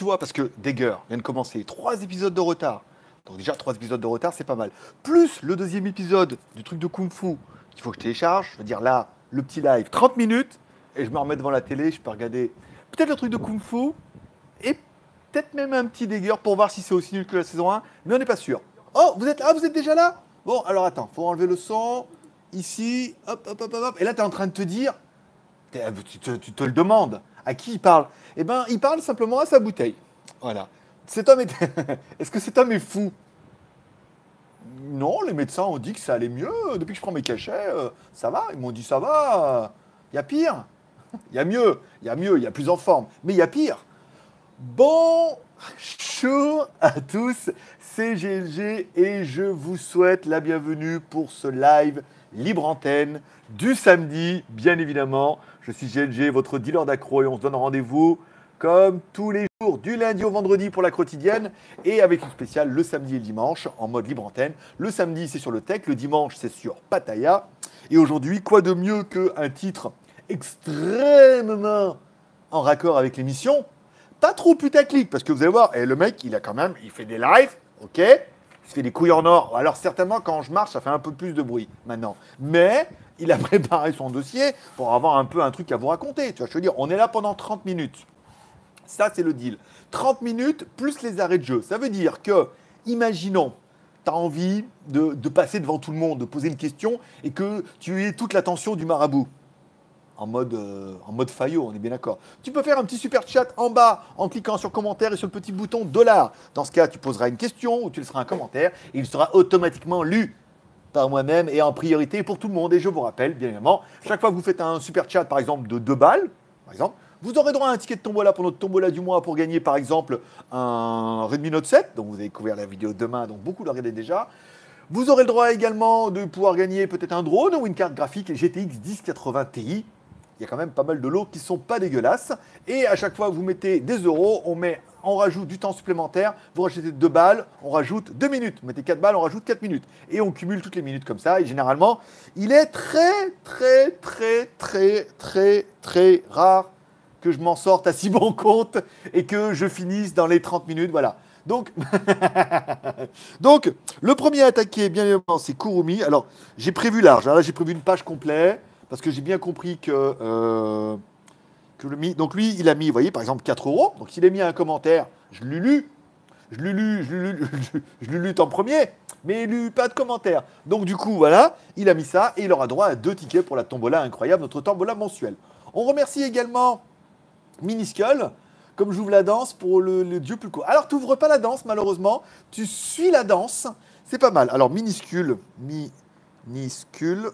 tu vois, parce que Dagger vient de commencer, trois épisodes de retard. Donc déjà, trois épisodes de retard, c'est pas mal. Plus le deuxième épisode du truc de Kung Fu qu'il faut que je télécharge. Je veux dire, là, le petit live, 30 minutes, et je me remets devant la télé, je peux regarder peut-être le truc de Kung Fu, et peut-être même un petit Dagger pour voir si c'est aussi nul que la saison 1, mais on n'est pas sûr. Oh, vous êtes là, vous êtes déjà là? Bon, alors attends, faut enlever le son, ici, hop, hop, hop, hop. Et là, tu es en train de te dire, tu te le demandes, à qui il parle Eh ben, il parle simplement à sa bouteille. Voilà. Cet homme est... Est-ce que cet homme est fou Non, les médecins ont dit que ça allait mieux. Depuis que je prends mes cachets, euh, ça va. Ils m'ont dit ça va. Il y a pire. Il y a mieux. Il y a mieux. Il y a plus en forme. Mais il y a pire. Bonjour à tous, c'est GLG et je vous souhaite la bienvenue pour ce live libre antenne du samedi, bien évidemment. Je suis GLG, votre dealer d'accro et on se donne rendez-vous comme tous les jours, du lundi au vendredi pour la quotidienne et avec une spéciale le samedi et le dimanche en mode libre antenne. Le samedi, c'est sur le tech, le dimanche, c'est sur Pattaya. Et aujourd'hui, quoi de mieux qu'un titre extrêmement en raccord avec l'émission? Pas trop putaclic, parce que vous allez voir, et le mec, il a quand même, il fait des lives, ok? Il se fait des couilles en or. Alors certainement, quand je marche, ça fait un peu plus de bruit maintenant. Mais il a préparé son dossier pour avoir un peu un truc à vous raconter. Tu vois, je veux dire, on est là pendant 30 minutes. Ça, c'est le deal. 30 minutes plus les arrêts de jeu. Ça veut dire que, imaginons, tu as envie de, passer devant tout le monde, de poser une question, et que tu aies toute l'attention du marabout en mode, euh, en mode Fayot, on est bien d'accord. Tu peux faire un petit super chat en bas en cliquant sur commentaire et sur le petit bouton dollar. Dans ce cas, tu poseras une question ou tu laisseras un commentaire et il sera automatiquement lu par moi-même et en priorité pour tout le monde. Et je vous rappelle, bien évidemment, chaque fois que vous faites un super chat, par exemple, de 2 balles, par exemple, vous aurez droit à un ticket de tombola pour notre tombola du mois pour gagner, par exemple, un Redmi Note 7. Donc vous avez découvert la vidéo demain, donc beaucoup le regardaient déjà. Vous aurez le droit également de pouvoir gagner peut-être un drone ou une carte graphique GTX 1080 Ti. Il y a quand même pas mal de lots qui sont pas dégueulasses. Et à chaque fois que vous mettez des euros, on met, on rajoute du temps supplémentaire. Vous rachetez 2 balles, on rajoute 2 minutes. Vous mettez 4 balles, on rajoute 4 minutes. Et on cumule toutes les minutes comme ça. Et généralement, il est très, très, très, très, très, très rare que je m'en sorte à si bon compte et que je finisse dans les 30 minutes. Voilà. Donc, donc, le premier à attaquer, bien évidemment, c'est Kurumi. Alors, j'ai prévu large. hein. Là, j'ai prévu une page complète parce que j'ai bien compris que, euh, que le mi- donc lui, il a mis, voyez, par exemple, 4 euros. Donc, s'il a mis un commentaire, je l'ai lu, je l'ai lu, je l'ai lu, je lu en premier, mais il lu pas de commentaire. Donc, du coup, voilà, il a mis ça et il aura droit à deux tickets pour la tombola incroyable, notre tombola mensuelle. On remercie également Miniscule, comme j'ouvre la danse pour le, dieu Pulco. Alors, tu n'ouvres pas la danse, malheureusement, tu suis la danse, c'est pas mal. Alors, minuscule, minuscule.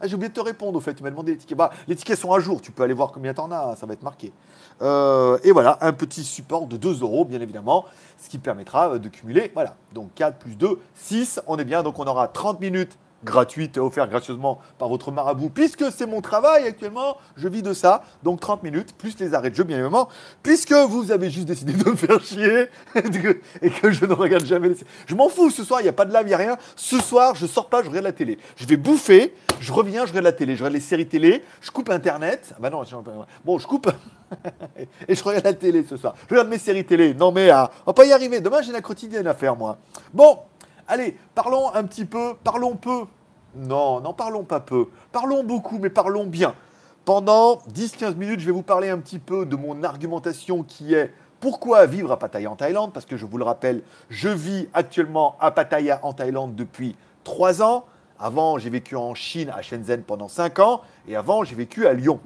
Ah, j'ai oublié de te répondre au fait, tu m'as demandé les tickets. Bah, les tickets sont à jour, tu peux aller voir combien t'en as, ça va être marqué. Euh, et voilà, un petit support de 2 euros, bien évidemment, ce qui permettra euh, de cumuler, voilà, donc 4 plus 2, 6, on est bien, donc on aura 30 minutes gratuites offertes gracieusement par votre marabout, puisque c'est mon travail actuellement, je vis de ça, donc 30 minutes, plus les arrêts de jeu, bien évidemment, puisque vous avez juste décidé de me faire chier, et que, je ne regarde jamais les... Je m'en fous, ce soir, il n'y a pas de live, il n'y a rien, ce soir, je sors pas, je regarde la télé. Je vais bouffer, je reviens, je regarde la télé, je regarde les séries télé, je coupe Internet, ah bah non, bon, je coupe... Et je regarde la télé ce soir. Je regarde mes séries télé. Non mais ah, on va pas y arriver. Demain j'ai la quotidienne à faire moi. Bon, allez, parlons un petit peu, parlons peu. Non, non, parlons pas peu. Parlons beaucoup, mais parlons bien. Pendant 10-15 minutes, je vais vous parler un petit peu de mon argumentation qui est pourquoi vivre à Pattaya en Thaïlande? Parce que je vous le rappelle, je vis actuellement à Pattaya en Thaïlande depuis 3 ans. Avant, j'ai vécu en Chine, à Shenzhen pendant 5 ans. Et avant, j'ai vécu à Lyon.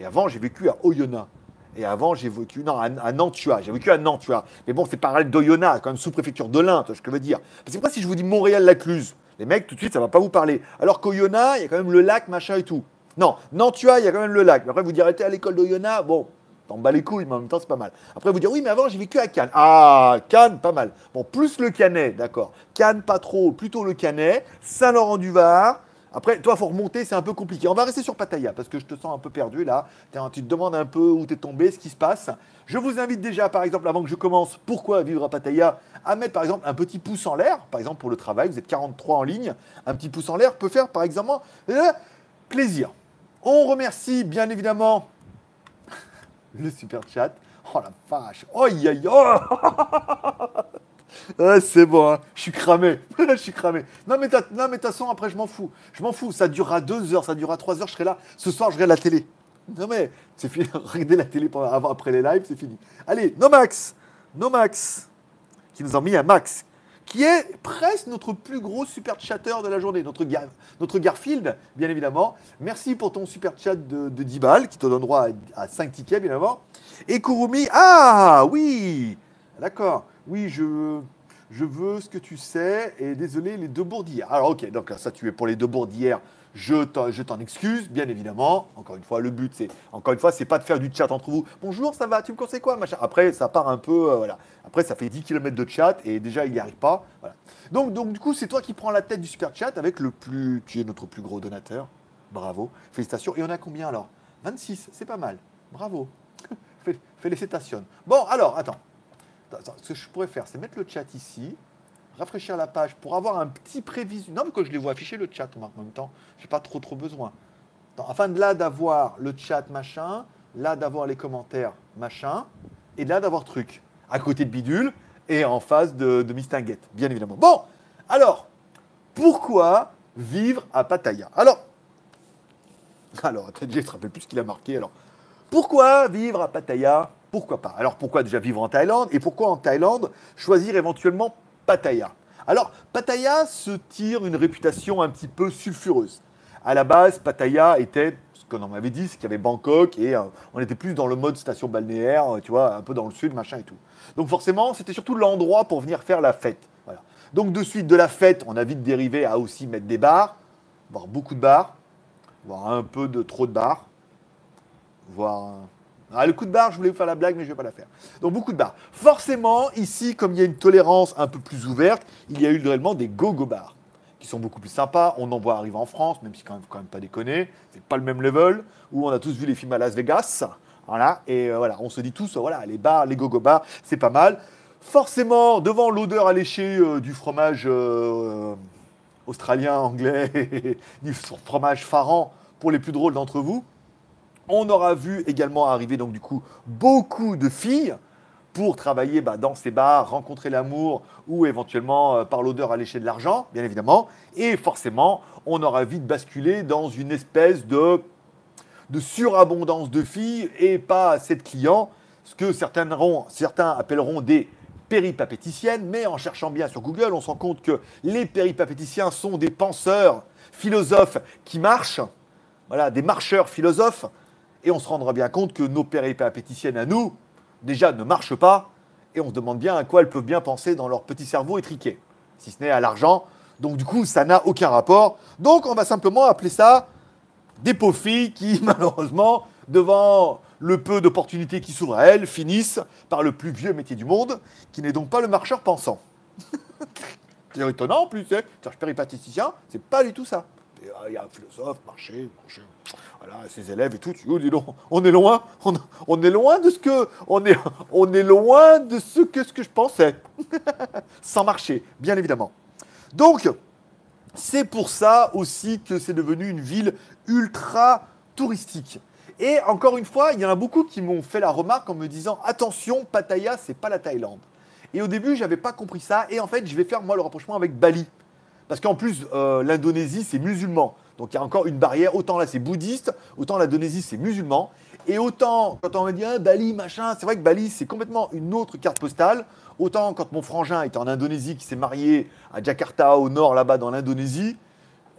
Et avant, j'ai vécu à Oyonnax. Et avant, j'ai vécu non, à, à Nantua. J'ai vécu à Nantua. Mais bon, c'est pareil d'Oyonnax, quand même sous-préfecture de l'Inde, ce que je veux dire. Que moi, si je vous dis Montréal-Lacluse, les mecs, tout de suite, ça va pas vous parler. Alors qu'Oyonnax, il y a quand même le lac, machin et tout. Non, Nantua, il y a quand même le lac. Mais après, vous direz, t'es à l'école d'Oyonnax, bon, t'en bats les couilles, mais en même temps, c'est pas mal. Après, vous dire, oui, mais avant, j'ai vécu à Cannes. Ah, Cannes, pas mal. Bon, plus le Canet, d'accord. Cannes, pas trop, plutôt le Canet. Saint-Laurent-du-Var. Après, toi, faut remonter, c'est un peu compliqué. On va rester sur Pattaya parce que je te sens un peu perdu là. Tu te demandes un peu où t'es tombé, ce qui se passe. Je vous invite déjà, par exemple, avant que je commence, pourquoi vivre à Pattaya, à mettre par exemple un petit pouce en l'air, par exemple pour le travail. Vous êtes 43 en ligne, un petit pouce en l'air peut faire par exemple euh, plaisir. On remercie bien évidemment le super chat. Oh la vache. Oh, Ouais, c'est bon, hein. je suis cramé. je suis cramé. Non, mais de toute façon, après, je m'en fous. Je m'en fous. Ça durera deux heures, ça durera trois heures, je serai là. Ce soir, je regarde la télé. Non, mais c'est fini. Regardez la télé avant, après les lives, c'est fini. Allez, Nomax. Nomax. Qui nous a mis un max. Qui est presque notre plus gros super chatter de la journée. Notre, Gar- notre Garfield, bien évidemment. Merci pour ton super chat de, de 10 balles, qui te donne droit à, à 5 tickets, bien évidemment. Et Kurumi. Ah, oui. D'accord. Oui, je, je veux ce que tu sais. Et désolé, les deux bourdières. Alors, ok, donc ça, tu es pour les deux bourdières. Je t'en, excuse, bien évidemment. Encore une fois, le but, c'est encore une fois, c'est pas de faire du chat entre vous. Bonjour, ça va Tu me conseilles quoi machin? Après, ça part un peu, euh, voilà. Après, ça fait 10 km de chat et déjà, il n'y arrive pas. Voilà. Donc, donc, du coup, c'est toi qui prends la tête du super chat avec le plus, tu es notre plus gros donateur. Bravo, félicitations. Et on a combien alors? 26, c'est pas mal. Bravo. Fé- Félicitations. Bon, alors, attends. Ce que je pourrais faire, c'est mettre le chat ici, rafraîchir la page pour avoir un petit prévision. Non, mais que je les vois afficher le chat en même temps, j'ai pas trop trop besoin. Attends, afin de là d'avoir le chat machin, là d'avoir les commentaires machin, et là d'avoir truc à côté de bidule et en face de, de Mistinguette, bien évidemment. Bon, alors, pourquoi vivre à Pattaya? Alors, alors, ne me rappelle plus ce qu'il a marqué. Alors, pourquoi vivre à Pattaya? Pourquoi pas? Alors, pourquoi déjà vivre en Thaïlande? Et pourquoi en Thaïlande choisir éventuellement Pattaya? Alors, Pattaya se tire une réputation un petit peu sulfureuse. À la base, Pattaya était, ce qu'on en m'avait dit, c'est qu'il y avait Bangkok et euh, on était plus dans le mode station balnéaire, euh, tu vois, un peu dans le sud, machin et tout. Donc forcément, c'était surtout l'endroit pour venir faire la fête. Voilà. Donc de suite de la fête, on a vite dérivé à aussi mettre des bars, voire beaucoup de bars, voire un peu de trop de bars, voire ah, le coup de barre, je voulais vous faire la blague, mais je ne vais pas la faire. Donc beaucoup de bars. Forcément, ici, comme il y a une tolérance un peu plus ouverte, il y a eu réellement des go-go bars qui sont beaucoup plus sympas. On en voit arriver en France, même si quand même, quand même pas déconner, c'est pas le même level. Où on a tous vu les films à Las Vegas, voilà. Et euh, voilà, on se dit tous, voilà, les bars, les go-go bars, c'est pas mal. Forcément, devant l'odeur alléchée euh, du fromage euh, australien, anglais, du fromage farant pour les plus drôles d'entre vous, on aura vu également arriver donc du coup beaucoup de filles pour travailler bah, dans ces bars, rencontrer l'amour ou éventuellement euh, par l'odeur alléchée de l'argent, bien évidemment. Et forcément, on aura vite basculé dans une espèce de, de surabondance de filles et pas assez de clients, ce que certains, certains appelleront des péripapéticiennes, mais en cherchant bien sur Google, on se rend compte que les péripapéticiens sont des penseurs, philosophes qui marchent, voilà, des marcheurs philosophes, et on se rendra bien compte que nos péripapéticiennes à nous, déjà, ne marchent pas, et on se demande bien à quoi elles peuvent bien penser dans leur petit cerveau étriqué, si ce n'est à l'argent. Donc du coup, ça n'a aucun rapport. Donc on va simplement appeler ça des pauvres filles qui, malheureusement, devant le peu d'opportunités qui s'ouvrent à elles, finissent par le plus vieux métier du monde, qui n'est donc pas le marcheur pensant. C'est étonnant en plus, hein. cherche péripatéticien, c'est pas du tout ça. Euh, Il y a un philosophe, marché, marché, voilà, ses élèves et tout. Oh, dis donc, on est loin, on, on est loin de ce que, on est, on est loin de ce que, ce que je pensais. Sans marcher, bien évidemment. Donc, c'est pour ça aussi que c'est devenu une ville ultra touristique. Et encore une fois, il y en a beaucoup qui m'ont fait la remarque en me disant attention, Pattaya, c'est pas la Thaïlande. Et au début, j'avais pas compris ça. Et en fait, je vais faire moi le rapprochement avec Bali. Parce qu'en plus, euh, l'Indonésie, c'est musulman. Donc il y a encore une barrière. Autant là, c'est bouddhiste, autant l'Indonésie, c'est musulman. Et autant, quand on me dit ah, Bali, machin, c'est vrai que Bali, c'est complètement une autre carte postale. Autant quand mon frangin était en Indonésie, qui s'est marié à Jakarta, au nord, là-bas, dans l'Indonésie,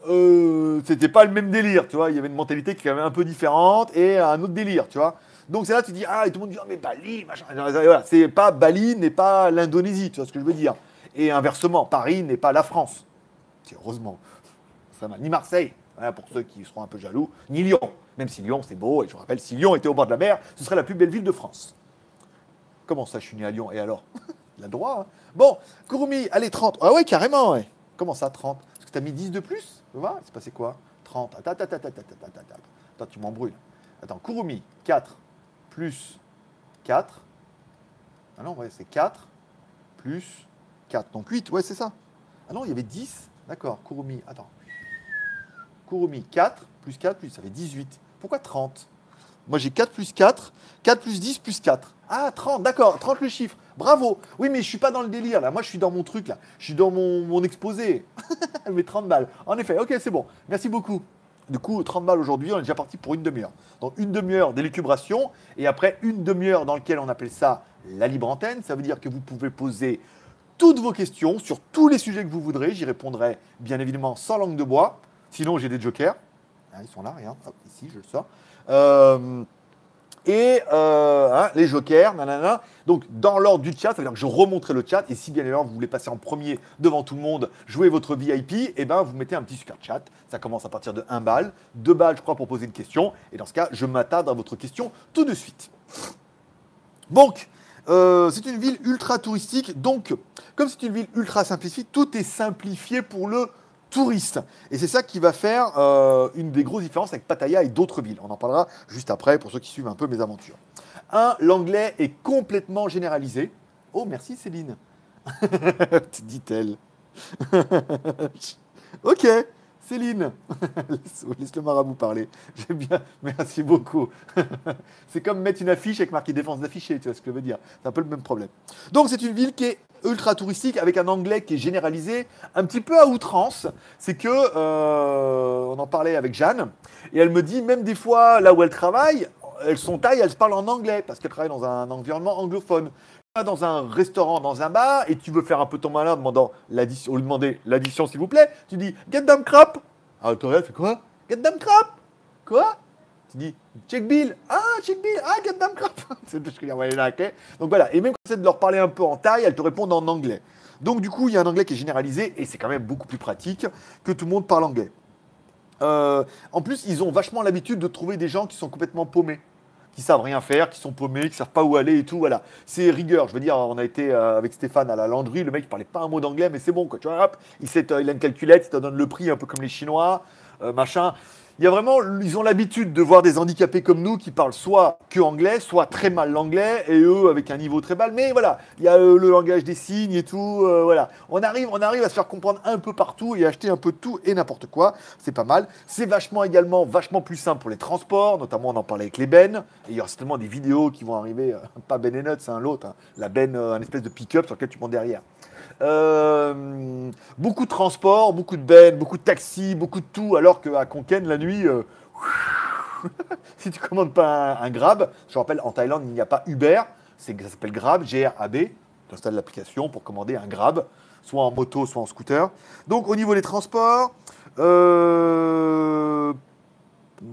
euh, c'était pas le même délire, tu vois. Il y avait une mentalité qui était un peu différente et un autre délire, tu vois. Donc c'est là tu dis ah et tout le monde dit ah, mais Bali machin. Voilà, c'est pas Bali n'est pas l'Indonésie, tu vois ce que je veux dire. Et inversement, Paris n'est pas la France. Heureusement. Ça va. Ni Marseille, voilà, pour ceux qui seront un peu jaloux, ni Lyon. Même si Lyon c'est beau et je vous rappelle si Lyon était au bord de la mer, ce serait la plus belle ville de France. Comment ça, je suis né à Lyon Et alors Il a le droit. hein. Bon, Kurumi, allez, 30. Ah ouais, carrément, ouais. Comment ça, 30 Parce que t'as mis 10 de plus Tu vois C'est passé quoi 30. Attends, attends, attends, attends, attends, attends, attends. Attends, tu m'embrouilles. Attends, Kurumi, 4 plus 4. Ah non, ouais, c'est 4 plus 4. Donc 8, ouais, c'est ça. Ah non, il y avait 10. D'accord, Kurumi, attends. Kurumi, 4 plus 4 plus, ça fait 18. Pourquoi 30 Moi, j'ai 4 plus 4. 4 plus 10 plus 4. Ah, 30, d'accord, 30 le chiffre. Bravo. Oui, mais je suis pas dans le délire là. Moi, je suis dans mon truc là. Je suis dans mon, mon exposé. mais 30 balles. En effet, ok, c'est bon. Merci beaucoup. Du coup, 30 balles aujourd'hui, on est déjà parti pour une demi-heure. Donc, une demi-heure d'élucubration et après une demi-heure dans laquelle on appelle ça la libre antenne. Ça veut dire que vous pouvez poser toutes vos questions sur tous les sujets que vous voudrez. J'y répondrai bien évidemment sans langue de bois. Sinon, j'ai des jokers. Ah, ils sont là, regarde. ici, je le sors. Euh, et euh, hein, les jokers, nanana. Donc, dans l'ordre du chat, ça veut dire que je remonterai le chat. Et si bien évidemment vous voulez passer en premier devant tout le monde, jouer votre VIP, et eh ben vous mettez un petit super chat. Ça commence à partir de 1 balle, 2 balles, je crois, pour poser une question. Et dans ce cas, je m'attarde à votre question tout de suite. Donc, euh, c'est une ville ultra touristique. Donc, comme c'est une ville ultra simplifiée, tout est simplifié pour le touriste. Et c'est ça qui va faire euh, une des grosses différences avec Pattaya et d'autres villes. On en parlera juste après pour ceux qui suivent un peu mes aventures. Un, l'anglais est complètement généralisé. Oh, merci Céline, dit-elle. ok, Céline, laisse, le marabout parler. J'aime bien, merci beaucoup. c'est comme mettre une affiche avec marqué défense d'afficher, tu vois ce que je veux dire. C'est un peu le même problème. Donc c'est une ville qui est ultra touristique avec un anglais qui est généralisé un petit peu à outrance. C'est que, euh, on en parlait avec Jeanne, et elle me dit, même des fois, là où elle travaille, elles sont taille, elle se parle en anglais parce qu'elle travaille dans un environnement anglophone dans un restaurant, dans un bar, et tu veux faire un peu ton malin demandant l'addition, ou demander l'addition s'il vous plaît, tu dis get them crap. Ah, elle fait quoi? Get them crap Quoi? Tu dis check bill. Ah, check bill. Ah, get them crap. c'est ce que je ouais, là, ok. Donc voilà, et même quand essaies de leur parler un peu en taille, elles te répondent en anglais. Donc du coup, il y a un anglais qui est généralisé, et c'est quand même beaucoup plus pratique que tout le monde parle anglais. Euh, en plus, ils ont vachement l'habitude de trouver des gens qui sont complètement paumés qui savent rien faire, qui sont paumés, qui savent pas où aller et tout. Voilà, c'est rigueur. Je veux dire, on a été euh, avec Stéphane à la landry, le mec il parlait pas un mot d'anglais, mais c'est bon quoi. Tu vois, il, sait, il a une calculette, il te donne le prix un peu comme les Chinois, euh, machin il y a vraiment, ils ont l'habitude de voir des handicapés comme nous qui parlent soit que anglais, soit très mal l'anglais, et eux avec un niveau très mal. Mais voilà, il y a euh, le langage des signes et tout. Euh, voilà, on arrive, on arrive à se faire comprendre un peu partout et acheter un peu tout et n'importe quoi. C'est pas mal. C'est vachement également vachement plus simple pour les transports, notamment on en parlait avec les bennes. Il y aura certainement des vidéos qui vont arriver, euh, pas Ben et Nuts, un l'autre, hein. la benne, un espèce de pick-up sur lequel tu montes derrière. Euh, beaucoup de transport, beaucoup de bennes, beaucoup de taxis, beaucoup de tout, alors qu'à Konken, la nuit, euh, si tu commandes pas un, Grab, je rappelle, en Thaïlande, il n'y a pas Uber, ça s'appelle Grab, G-R-A-B, tu installes l'application pour commander un Grab, soit en moto, soit en scooter. Donc au niveau des transports, euh,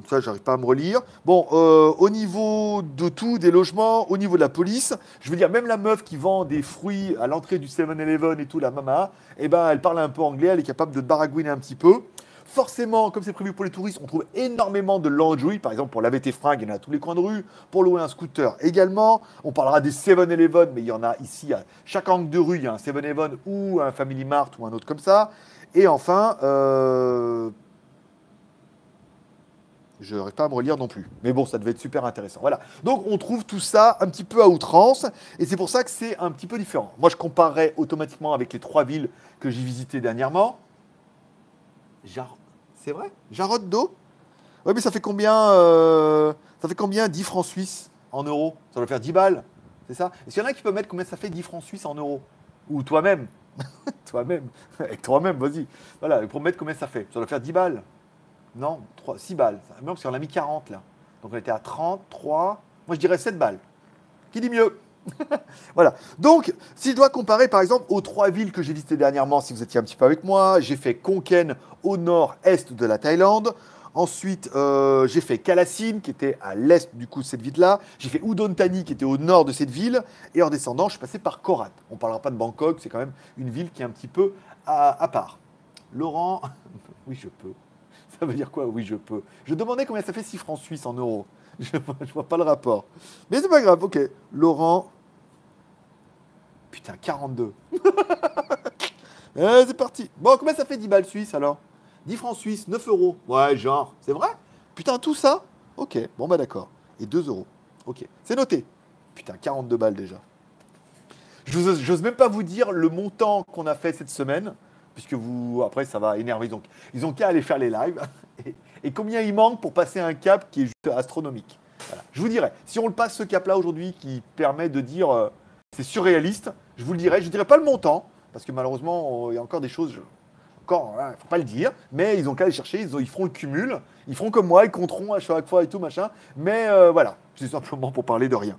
ça, j'arrive pas à me relire. Bon, euh, au niveau de tout, des logements, au niveau de la police, je veux dire, même la meuf qui vend des fruits à l'entrée du 7-Eleven et tout, la mama, eh ben, elle parle un peu anglais, elle est capable de baragouiner un petit peu. Forcément, comme c'est prévu pour les touristes, on trouve énormément de laundry, par exemple pour laver tes fringues, il y en a à tous les coins de rue, pour louer un scooter également. On parlera des 7-Eleven, mais il y en a ici à chaque angle de rue, il y a un 7-Eleven ou un Family Mart ou un autre comme ça. Et enfin, euh, je n'arrive pas à me relire non plus. Mais bon, ça devait être super intéressant. Voilà. Donc on trouve tout ça un petit peu à outrance. Et c'est pour ça que c'est un petit peu différent. Moi, je comparerais automatiquement avec les trois villes que j'ai visitées dernièrement. C'est vrai? Jarod d'eau? Oui, mais ça fait combien euh, Ça fait combien 10 francs suisses en euros? Ça doit faire 10 balles. C'est ça? Est-ce qu'il y en a qui peuvent mettre combien ça fait 10 francs suisses en euros? Ou toi-même? Toi-même Avec toi-même, vas-y. Voilà, pour mettre combien ça fait? Ça doit faire 10 balles. Non, 3, 6 balles. Non, parce qu'on a mis 40 là. Donc on était à 30, 3. Moi je dirais 7 balles. Qui dit mieux? Voilà. Donc, si je dois comparer par exemple aux trois villes que j'ai visitées dernièrement, si vous étiez un petit peu avec moi, j'ai fait Konken au nord-est de la Thaïlande. Ensuite, euh, j'ai fait Kalasin, qui était à l'est du coup de cette ville-là. J'ai fait Udon Thani, qui était au nord de cette ville. Et en descendant, je suis passé par Korat. On ne parlera pas de Bangkok, c'est quand même une ville qui est un petit peu à part. Laurent, oui, je peux. Ça veut dire quoi? Oui, je peux. Je demandais combien ça fait 6 francs suisses en euros. Je ne vois pas le rapport. Mais c'est pas grave, ok. Laurent. Putain, 42. Eh, c'est parti. Bon, combien ça fait 10 balles suisses alors? 10 francs suisses, 9 euros. Ouais, genre, c'est vrai? Putain, tout ça? Ok, bon bah d'accord. Et 2 euros. Ok, c'est noté. Putain, 42 balles déjà. Je n'ose même pas vous dire le montant qu'on a fait cette semaine puisque vous, après, ça va énerver. Donc, ils ont qu'à aller faire les lives. Et, combien il manque pour passer un cap qui est juste astronomique. Je vous dirais, si on le passe ce cap-là aujourd'hui qui permet de dire euh, c'est surréaliste, je vous le dirais. Je ne dirais pas le montant, parce que malheureusement, il y a encore des choses, encore, il ne faut pas le dire, mais ils ont qu'à aller chercher, ils, feront le cumul, ils feront comme moi, ils compteront à chaque fois et tout, machin. Mais euh, voilà, c'est simplement pour parler de rien.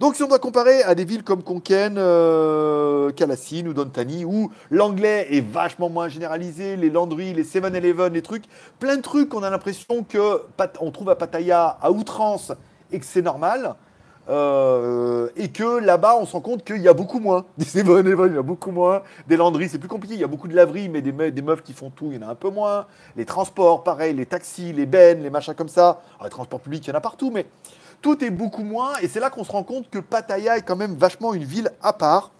Donc si on doit comparer à des villes comme Conken, euh, Calassine ou Dontani, où l'anglais est vachement moins généralisé, les Landry, les 7-Eleven, les trucs, plein de trucs qu'on a l'impression qu'on trouve à Pattaya à outrance et que c'est normal. Euh, et que là-bas, on se rend compte qu'il y a beaucoup moins. Des 7-Eleven, il y a beaucoup moins. Des landries, c'est plus compliqué. Il y a beaucoup de laveries, mais des, meufs qui font tout, il y en a un peu moins. Les transports, pareil, les taxis, les bennes, les machins comme ça. Les transports publics, il y en a partout, mais tout est beaucoup moins. Et c'est là qu'on se rend compte que Pattaya est quand même vachement une ville à part.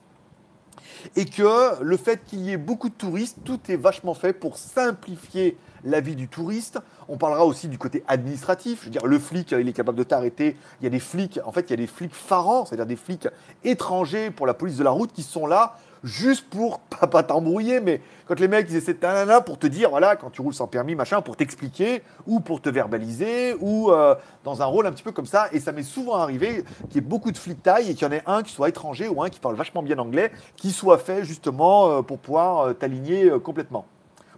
Et que le fait qu'il y ait beaucoup de touristes, tout est vachement fait pour simplifier la vie du touriste. On parlera aussi du côté administratif. Je veux dire, le flic, il est capable de t'arrêter. Il y a des flics, en fait, il y a des flics farants, c'est-à-dire des flics étrangers pour la police de la route qui sont là juste pour pas, t'embrouiller, mais quand les mecs ils essaient de pour te dire, voilà, quand tu roules sans permis, machin, pour t'expliquer, ou pour te verbaliser, ou euh, dans un rôle un petit peu comme ça. Et ça m'est souvent arrivé qu'il y ait beaucoup de flics taille et qu'il y en ait un qui soit étranger ou un qui parle vachement bien anglais, qui soit fait justement euh, pour pouvoir euh, t'aligner complètement.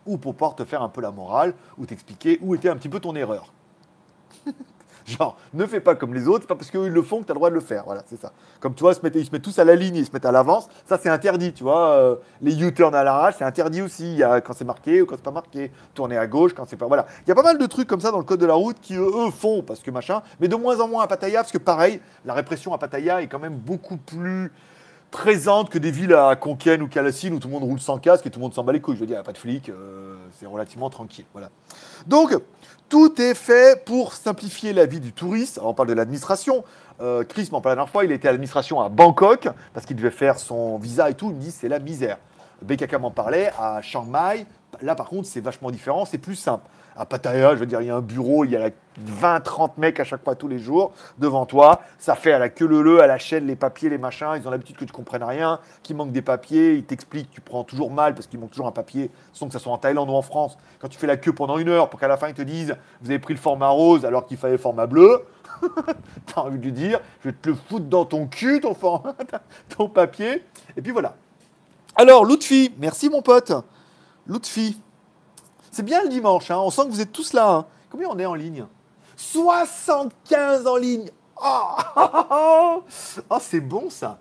Ou pour pouvoir te faire un peu la morale, ou t'expliquer où était un petit peu ton erreur. Genre, ne fais pas comme les autres, pas parce qu'ils le font que tu as le droit de le faire. Voilà, c'est ça. Comme tu vois, ils se mettent tous à la ligne, ils se mettent à l'avance. Ça, c'est interdit, tu vois. Euh, les U-turn à l'arrache, c'est interdit aussi. Quand c'est marqué ou quand c'est pas marqué. Tourner à gauche quand c'est pas. Voilà. Il y a pas mal de trucs comme ça dans le code de la route qui, eux, font parce que machin. Mais de moins en moins à Pattaya, parce que pareil, la répression à Pattaya est quand même beaucoup plus présente que des villes à Conquienne ou Calassine où tout le monde roule sans casque et tout le monde s'en bat les couilles. Je veux dire, il n'y a pas de flics, euh, c'est relativement tranquille. Voilà. Donc, tout est fait pour simplifier la vie du touriste. On parle de l'administration. Euh, Chris m'en parlait la dernière fois, il était à l'administration à Bangkok parce qu'il devait faire son visa et tout. Il me dit c'est la misère. BKK m'en parlait à Chiang Mai. Là, par contre, c'est vachement différent, c'est plus simple. À Pattaya, je veux dire, il y a un bureau, il y a 20-30 mecs à chaque fois tous les jours devant toi. Ça fait à la queue le à la chaîne, les papiers, les machins. Ils ont l'habitude que tu comprennes rien, qu'il manque des papiers. Ils t'expliquent, tu prends toujours mal parce qu'il manque toujours un papier, sans que ça soit en Thaïlande ou en France. Quand tu fais la queue pendant une heure pour qu'à la fin ils te disent vous avez pris le format rose alors qu'il fallait le format bleu, t'as envie de lui dire je vais te le foutre dans ton cul, ton, format, ton papier. Et puis voilà. Alors, Lutfi, merci mon pote. Lutfi. C'est bien le dimanche, hein. on sent que vous êtes tous là. Hein. Combien on est en ligne? 75 en ligne. Oh, oh c'est bon ça.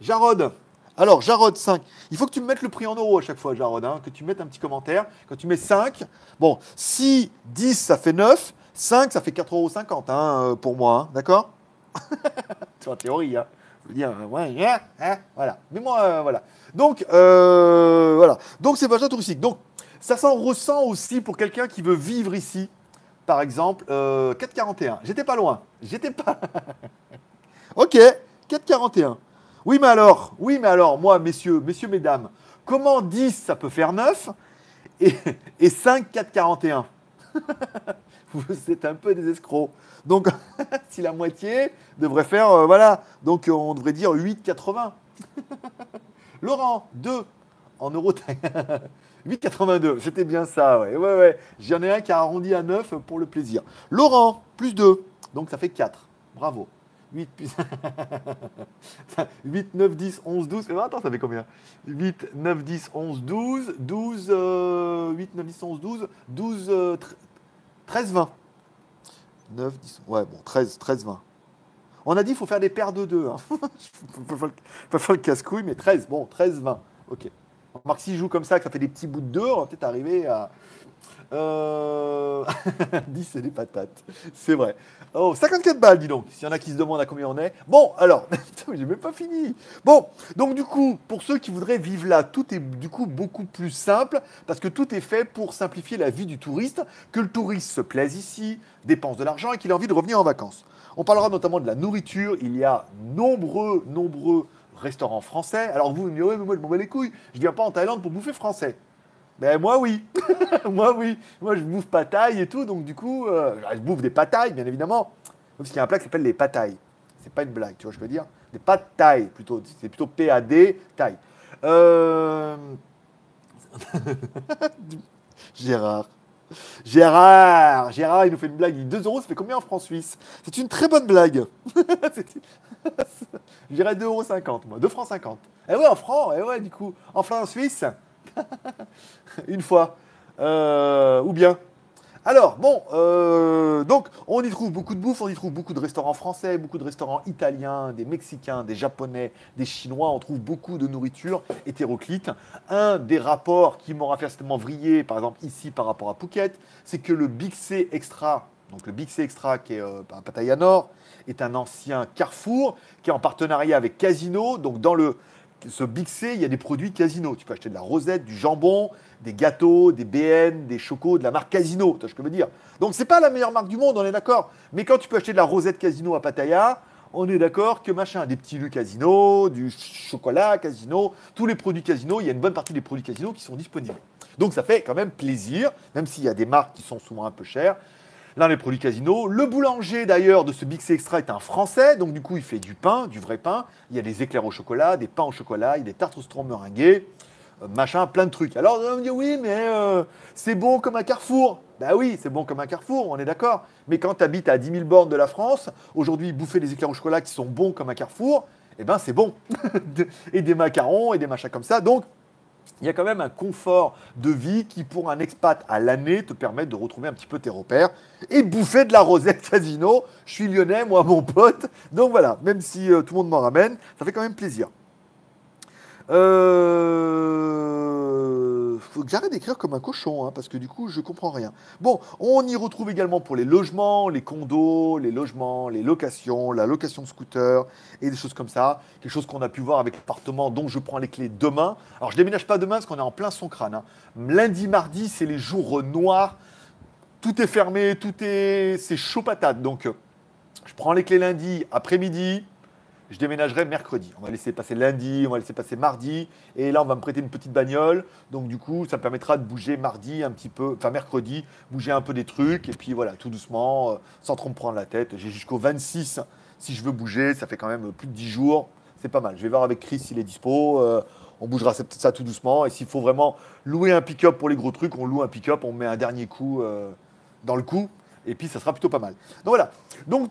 Jarod. Alors, Jarod 5. Il faut que tu me mettes le prix en euros à chaque fois, Jarod. Hein, que tu mettes un petit commentaire. Quand tu mets 5, bon, si 10, ça fait 9. 5, ça fait 4,50 euros hein, euh, pour moi. Hein, d'accord? C'est en théorie. Hein. Je veux dire, euh, ouais, hein, voilà. Mais moi, euh, voilà. Donc, voilà. Donc, c'est vachement touristique. Donc, ça s'en ressent aussi pour quelqu'un qui veut vivre ici. Par exemple, 441. J'étais pas loin. J'étais pas. ok, 441. Oui, mais alors, oui, mais alors, moi, messieurs, messieurs, mesdames, comment 10 ça peut faire 9 et, et 5, 441 Vous êtes un peu des escrocs. Donc, si la moitié devrait faire, euh, voilà, donc on devrait dire 8,80. Laurent, 2 en euros. 8,82, c'était bien ça, ouais, ouais, ouais. J'en ai un qui a arrondi à 9 pour le plaisir. Laurent, plus 2, donc ça fait 4. Bravo. 8 8, 9, 10, 11, 12. attends, ça fait combien? 8, 9, 10, 11, 12. 12, 8, 9, 10, 11, 12. 12, 13, 20. 9, 10. Ouais, bon, 13, 13, 20. On a dit qu'il faut faire des paires de 2. Hein. pas faire le casse-couille, mais 13. Bon, 13, 20. Ok. Remarque, s'il joue comme ça, que ça fait des petits bouts de 2, on va peut-être arriver à. Euh... 10, c'est des patates. C'est vrai. Oh, 54 balles, dis donc. S'il y en a qui se demandent à combien on est. Bon, alors, j'ai même pas fini. Bon, donc du coup, pour ceux qui voudraient vivre là, tout est du coup beaucoup plus simple parce que tout est fait pour simplifier la vie du touriste, que le touriste se plaise ici, dépense de l'argent et qu'il a envie de revenir en vacances. On parlera notamment de la nourriture. Il y a nombreux, nombreux restaurants français. Alors vous, vous me direz, mais moi je m'en bats les couilles. Je viens pas en Thaïlande pour bouffer français. Ben moi oui, moi oui, moi je bouffe pataille et tout, donc du coup, euh, je bouffe des patailles bien évidemment, parce qu'il y a un plat qui s'appelle les patailles. C'est pas une blague, tu vois, je veux dire, des patailles plutôt, c'est plutôt P-A-D, taille. Euh... Gérard, Gérard, Gérard, il nous fait une blague. Il dit 2 euros, ça fait combien en francs suisses? C'est une très bonne blague. Je dirais 2,50 euros, moi. 2 francs 50. Eh ouais, en francs, eh ouais, du coup. En francs suisses Une fois. Euh, ou bien alors, bon, euh, donc on y trouve beaucoup de bouffe, on y trouve beaucoup de restaurants français, beaucoup de restaurants italiens, des mexicains, des japonais, des chinois, on trouve beaucoup de nourriture hétéroclite. Un des rapports qui m'aura fait certainement vriller, par exemple ici par rapport à Phuket, c'est que le Big C Extra, donc le Big C Extra qui est euh, à Pattaya Nord, est un ancien carrefour qui est en partenariat avec Casino. Donc dans le, ce Big C, il y a des produits Casino. Tu peux acheter de la rosette, du jambon, des gâteaux, des BN, des chocos de la marque Casino, tu vois ce que je veux dire? Donc c'est pas la meilleure marque du monde, on est d'accord. Mais quand tu peux acheter de la rosette Casino à Pattaya, on est d'accord que machin, des petits lus Casino, du chocolat Casino, tous les produits Casino, il y a une bonne partie des produits Casino qui sont disponibles. Donc ça fait quand même plaisir, même s'il y a des marques qui sont souvent un peu chères. Là, les produits Casino. Le boulanger, d'ailleurs, de ce Big C Extra est un Français. Donc, du coup, il fait du pain, du vrai pain. Il y a des éclairs au chocolat, des pains au chocolat, il y a des tartes au citron meringuées. Euh, machin, plein de trucs. Alors on me dit oui, mais euh, c'est bon comme un carrefour. Bah oui, c'est bon comme un carrefour, on est d'accord. Mais quand tu habites à 10 000 bornes de la France, aujourd'hui, bouffer des éclairs au chocolat qui sont bons comme un carrefour, eh ben c'est bon. et des macarons et des machins comme ça. Donc, il y a quand même un confort de vie qui, pour un expat à l'année, te permet de retrouver un petit peu tes repères et bouffer de la rosette casino. Je suis lyonnais, moi, mon pote. Donc voilà, même si euh, tout le monde m'en ramène, ça fait quand même plaisir. Euh... Faut que j'arrête d'écrire comme un cochon, hein, parce que du coup, je comprends rien. Bon, on y retrouve également pour les logements, les condos, les logements, les locations, la location de scooter et des choses comme ça. Quelque chose qu'on a pu voir avec l'appartement dont je prends les clés demain. Alors, je déménage pas demain parce qu'on est en plein son crâne. Hein. Lundi, mardi, c'est les jours noirs. Tout est fermé, tout est, c'est chaud patate. Donc, je prends les clés lundi après-midi je déménagerai mercredi. On va laisser passer lundi, on va laisser passer mardi, et là on va me prêter une petite bagnole. Donc du coup, ça me permettra de bouger mardi un petit peu, enfin mercredi, bouger un peu des trucs, et puis voilà, tout doucement, euh, sans trop me prendre la tête. J'ai jusqu'au 26 si je veux bouger, ça fait quand même plus de 10 jours, c'est pas mal. Je vais voir avec Chris s'il est dispo. Euh, on bougera ça tout doucement. Et s'il faut vraiment louer un pick-up pour les gros trucs, on loue un pick-up, on met un dernier coup euh, dans le coup. Et puis ça sera plutôt pas mal. Donc voilà. Donc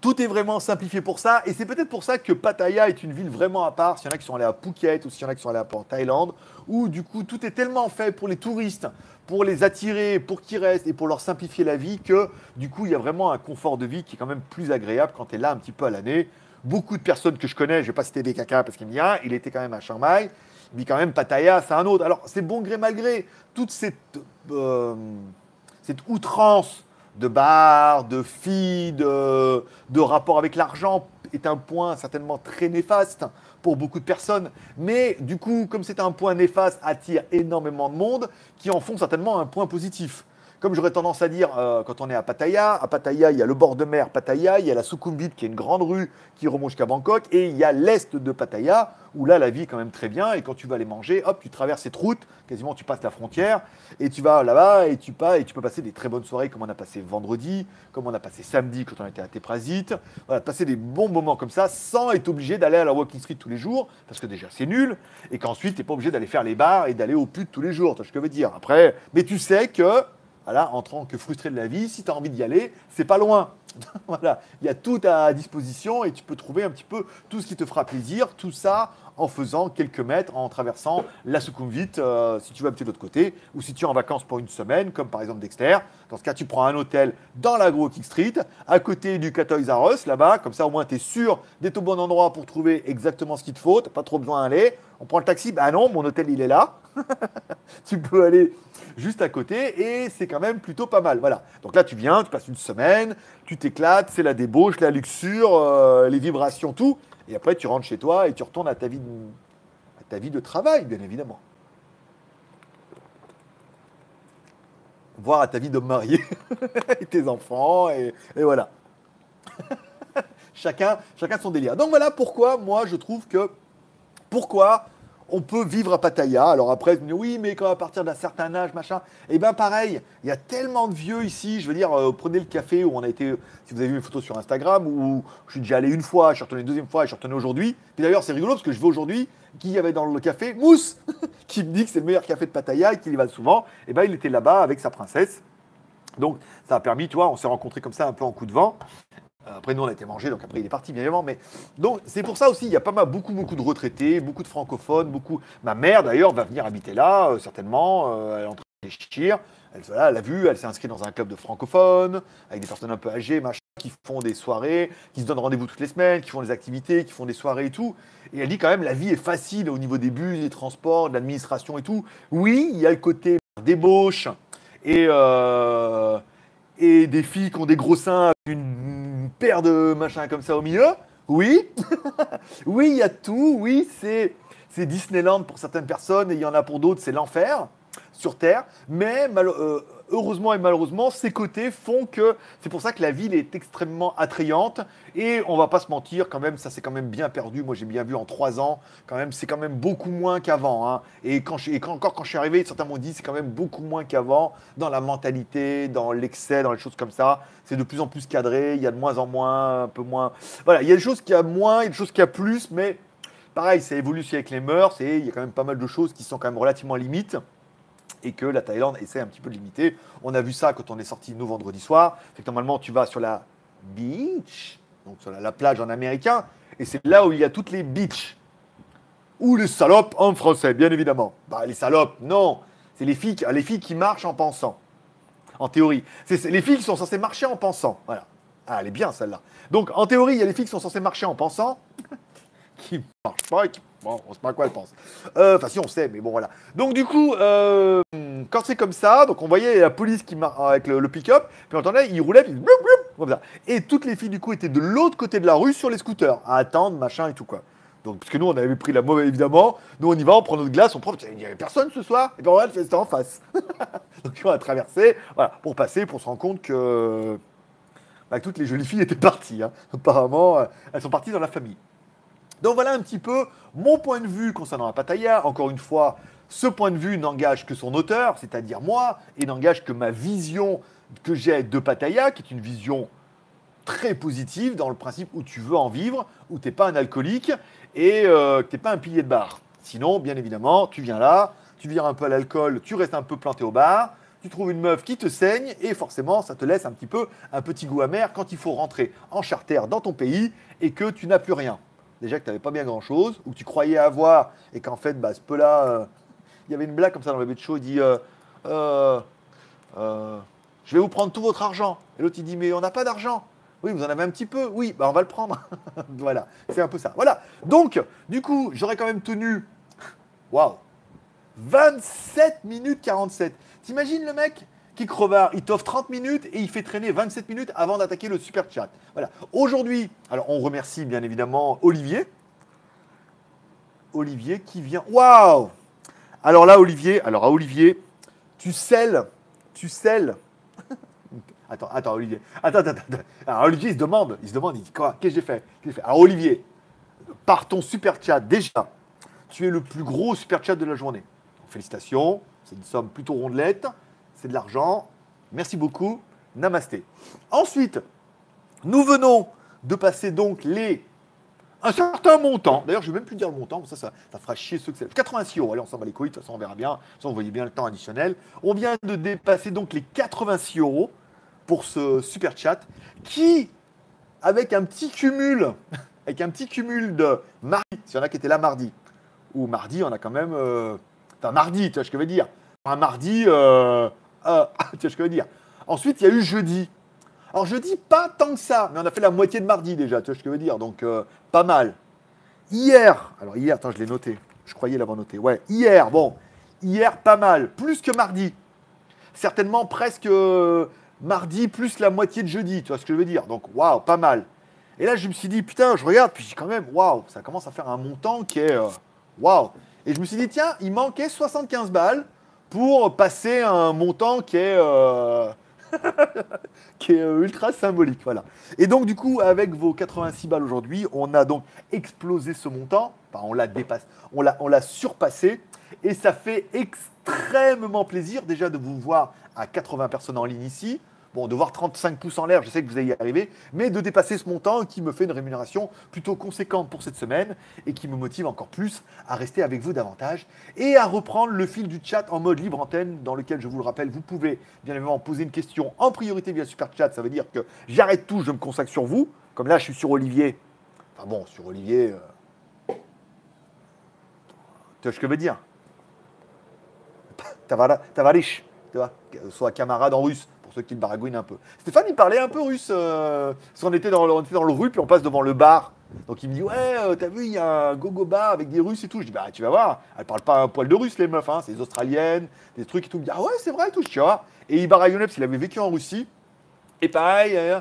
tout est vraiment simplifié pour ça, et c'est peut-être pour ça que Pattaya est une ville vraiment à part. S'il y en a qui sont allés à Phuket ou s'il y en a qui sont allés en Thaïlande, où du coup tout est tellement fait pour les touristes, pour les attirer, pour qu'ils restent et pour leur simplifier la vie, que du coup il y a vraiment un confort de vie qui est quand même plus agréable quand tu es là un petit peu à l'année. Beaucoup de personnes que je connais, je ne vais pas citer des caca parce qu'il me dit ah, il était quand même à Chiang Mai, mais quand même Pattaya c'est un autre. Alors c'est bon gré malgré toute cette, euh, cette outrance de bars, de filles, de, de rapport avec l'argent est un point certainement très néfaste pour beaucoup de personnes. Mais du coup, comme c'est un point néfaste, attire énormément de monde qui en font certainement un point positif. Comme j'aurais tendance à dire euh, quand on est à Pattaya, à Pattaya, il y a le bord de mer Pattaya, il y a la Sukhumvit qui est une grande rue qui remonte jusqu'à Bangkok, et il y a l'est de Pattaya où là la vie est quand même très bien, et quand tu vas aller manger, hop, tu traverses cette route, quasiment tu passes la frontière, et tu vas là-bas, et tu pas, et tu peux passer des très bonnes soirées comme on a passé vendredi, comme on a passé samedi quand on était à Teprasit, voilà, passer des bons moments comme ça sans être obligé d'aller à la Walking Street tous les jours, parce que déjà c'est nul, et qu'ensuite tu n'es pas obligé d'aller faire les bars et d'aller au putes tous les jours, tu vois ce que je veux dire. Après, mais tu sais que voilà, en tant que frustré de la vie, si tu as envie d'y aller, c'est pas loin. voilà, il y a tout à disposition et tu peux trouver un petit peu tout ce qui te fera plaisir, tout ça en faisant quelques mètres, en traversant la Sukhumvit, euh, si tu un petit de l'autre côté, ou si tu es en vacances pour une semaine, comme par exemple Dexter. Dans ce cas, tu prends un hôtel dans la Walking Street, à côté du Catoys R là-bas, comme ça au moins tu es sûr d'être au bon endroit pour trouver exactement ce qu'il te faut, tu pas trop besoin d'aller. On prend le taxi, bah non, mon hôtel il est là. tu peux aller juste à côté et c'est quand même plutôt pas mal. Voilà. Donc là, tu viens, tu passes une semaine, tu t'éclates, c'est la débauche, la luxure, euh, les vibrations, tout. Et après, tu rentres chez toi et tu retournes à ta vie de, ta vie de travail, bien évidemment. Voir à ta vie d'homme marié et tes enfants, et, et voilà. chacun, chacun son délire. Donc voilà pourquoi moi je trouve que pourquoi on peut vivre à Pattaya. Alors après, oui, mais quand à partir d'un certain âge, machin. Et bien pareil, il y a tellement de vieux ici. Je veux dire, euh, prenez le café où on a été, si vous avez vu mes photos sur Instagram, où je suis déjà allé une fois, je suis retourné deuxième fois, je suis retourné aujourd'hui. Puis d'ailleurs, c'est rigolo parce que je vais aujourd'hui, qui y avait dans le café Mousse, qui me dit que c'est le meilleur café de Pattaya et qu'il y va souvent. Et ben il était là-bas avec sa princesse. Donc ça a permis, tu vois, on s'est rencontrés comme ça un peu en coup de vent. Euh, Après, nous, on a été mangé, donc après, il est parti, bien évidemment. Mais donc, c'est pour ça aussi, il y a pas mal, beaucoup, beaucoup de retraités, beaucoup de francophones, beaucoup. Ma mère, d'ailleurs, va venir habiter là, euh, certainement. Euh, elle est en train de réfléchir. Elle, voilà, elle a vu, elle s'est inscrite dans un club de francophones, avec des personnes un peu âgées, machin, qui font des soirées, qui se donnent rendez-vous toutes les semaines, qui font des activités, qui font des soirées et tout. Et elle dit quand même, la vie est facile au niveau des bus, des transports, de l'administration et tout. Oui, il y a le côté débauche et, et des filles qui ont des gros seins, une paire de machins comme ça au milieu. Oui, oui, il y a tout. Oui, c'est Disneyland pour certaines personnes et il y en a pour d'autres, c'est l'enfer sur Terre. Mais euh, heureusement et malheureusement, ces côtés font que c'est pour ça que la ville est extrêmement attrayante. Et on va pas se mentir, quand même, ça s'est quand même bien perdu. Moi, j'ai bien vu en trois ans, quand même, c'est quand même beaucoup moins qu'avant. hein. Et, quand je, et encore quand je suis arrivé, certains m'ont dit c'est quand même beaucoup moins qu'avant dans la mentalité, dans l'excès, dans les choses comme ça. C'est de plus en plus cadré. Il y a de moins en moins, un peu moins. Voilà, il y a des choses qui a moins, il y a des choses qui a plus, mais pareil, ça évolue aussi avec les mœurs et il y a quand même pas mal de choses qui sont quand même relativement limites et que la Thaïlande essaie un petit peu de limiter. On a vu ça quand on est sorti nous vendredi soir. C'est que normalement, tu vas sur la beach, donc sur la, la plage en américain, et c'est là où il y a toutes les beaches. Ou les salopes en français, bien évidemment. Bah, les salopes, non. C'est les filles, qui- les filles qui marchent en pensant. En théorie. C'est c'est les filles qui sont censées marcher en pensant. Voilà. Ah, elle est bien celle-là. Donc, en théorie, il y a les filles qui sont censées marcher en pensant, qui ne marchent pas et qui. Bon, on sait pas à quoi elles pensent. Euh, Enfin, si on sait, mais bon, voilà. Donc, du coup, euh, quand c'est comme ça, donc on voyait la police qui mar- avec le, pick-up, puis on entendait, il roulait, puis bloup, bloup, comme ça. Et toutes les filles, du coup, étaient de l'autre côté de la rue sur les scooters, à attendre, machin et tout, quoi. Donc, parce que nous, on avait pris la mauvaise, évidemment. Nous, on y va, on prend notre glace, on prend. Il n'y avait personne ce soir. Et puis, on va c'était en face. Donc, on a traversé, voilà, pour passer, pour se rendre compte que, bah, toutes les jolies filles étaient parties. hein. Apparemment, euh, elles sont parties dans la famille. Donc voilà un petit peu mon point de vue concernant la Pattaya. Encore une fois, ce point de vue n'engage que son auteur, c'est-à-dire moi, et n'engage que ma vision que j'ai de Pattaya, qui est une vision très positive dans le principe où tu veux en vivre, où tu n'es pas un alcoolique et euh, que tu n'es pas un pilier de bar. Sinon, bien évidemment, tu viens là, tu vires un peu à l'alcool, tu restes un peu planté au bar, tu trouves une meuf qui te saigne et forcément, ça te laisse un petit peu un petit goût amer quand il faut rentrer en charter dans ton pays et que tu n'as plus rien. Déjà que tu n'avais pas bien grand-chose, ou que tu croyais avoir et qu'en fait, bah, ce peu-là, euh, il y avait une blague comme ça dans le de show, il dit Euh, euh, Je vais vous prendre tout votre argent. Et l'autre, il dit Mais on n'a pas d'argent. Oui, vous en avez un petit peu. Oui, bah on va le prendre. voilà, c'est un peu ça. Voilà. Donc, du coup, j'aurais quand même tenu. Waouh 27 minutes 47. T'imagines le mec est crevard, il t'offre 30 minutes et il fait traîner 27 minutes avant d'attaquer le super chat. Voilà. Aujourd'hui, alors on remercie bien évidemment Olivier. Olivier qui vient. Waouh Alors là, Olivier, alors à Olivier, tu scelles, tu scelles. attends, attends, Olivier. Attends, attends, attends. Alors Olivier, il se demande, il se demande, il dit quoi Qu'est-ce que j'ai fait j'ai fait? Alors Olivier, par ton super chat, déjà, tu es le plus gros super chat de la journée. Félicitations, c'est une somme plutôt rondelette, c'est de l'argent. Merci beaucoup, namasté. Ensuite, nous venons de passer donc les un certain montant. D'ailleurs, je ne vais même plus dire le montant, ça, ça, fera chier ceux que c'est. 86 euros, allez, on s'en bat les couilles, de toute façon, on verra bien. Ça, on voyait bien le temps additionnel. On vient de dépasser donc les 86 euros pour ce super chat qui, avec un petit cumul, avec un petit cumul de mardi, s'il y en a qui étaient là mardi, ou mardi, on a quand même. euh, Enfin, mardi, tu vois ce que je veux dire. Un mardi, euh, euh, tu vois ce que je veux dire. Ensuite, il y a eu jeudi. Alors jeudi, pas tant que ça, mais on a fait la moitié de mardi déjà, tu vois ce que je veux dire. Donc, euh, pas mal. Hier, alors hier, attends, je l'ai noté. Je croyais l'avoir noté. Ouais, hier, bon, hier, pas mal. Plus que mardi. Certainement presque euh, mardi plus la moitié de jeudi, tu vois ce que je veux dire. Donc, waouh, pas mal. Et là, je me suis dit, putain, je regarde, puis quand même, waouh, ça commence à faire un montant qui est. euh, Waouh Et je me suis dit, tiens, il manquait 75 balles pour passer un montant qui est. euh, qui est euh, ultra symbolique. Voilà. Et donc, du coup, avec vos 86 balles aujourd'hui, on a donc explosé ce montant. Enfin, on l'a dépassé, on l'a, on l'a surpassé. Et ça fait extrêmement plaisir déjà de vous voir à 80 personnes en ligne ici. Bon, de voir 35 pouces en l'air, je sais que vous allez y arriver, mais de dépasser ce montant qui me fait une rémunération plutôt conséquente pour cette semaine et qui me motive encore plus à rester avec vous davantage et à reprendre le fil du chat en mode libre antenne, dans lequel, je vous le rappelle, vous pouvez bien évidemment poser une question en priorité via super chat. Ça veut dire que j'arrête tout, je me consacre sur vous. Comme là, je suis sur Olivier. Enfin bon, sur Olivier. euh, Tu vois ce que je veux dire? Tavarish, tu vois, soit camarade en russe, pour ceux qui le baragouinent un peu. Stéphane, il parlait un peu russe, euh, parce était on était dans le rue, puis on passe devant le bar. Donc il me dit Ouais, euh, t'as vu, il y a un gogo bar avec des Russes et tout. Je dis Bah, tu vas voir, elles parlent pas un poil de russe, les meufs, hein, c'est des Australiennes, des trucs et tout. Il me dit Ah ouais, c'est vrai et tout, tu vois. Et Ibarra parce qu'il avait vécu en Russie. Et pareil, euh,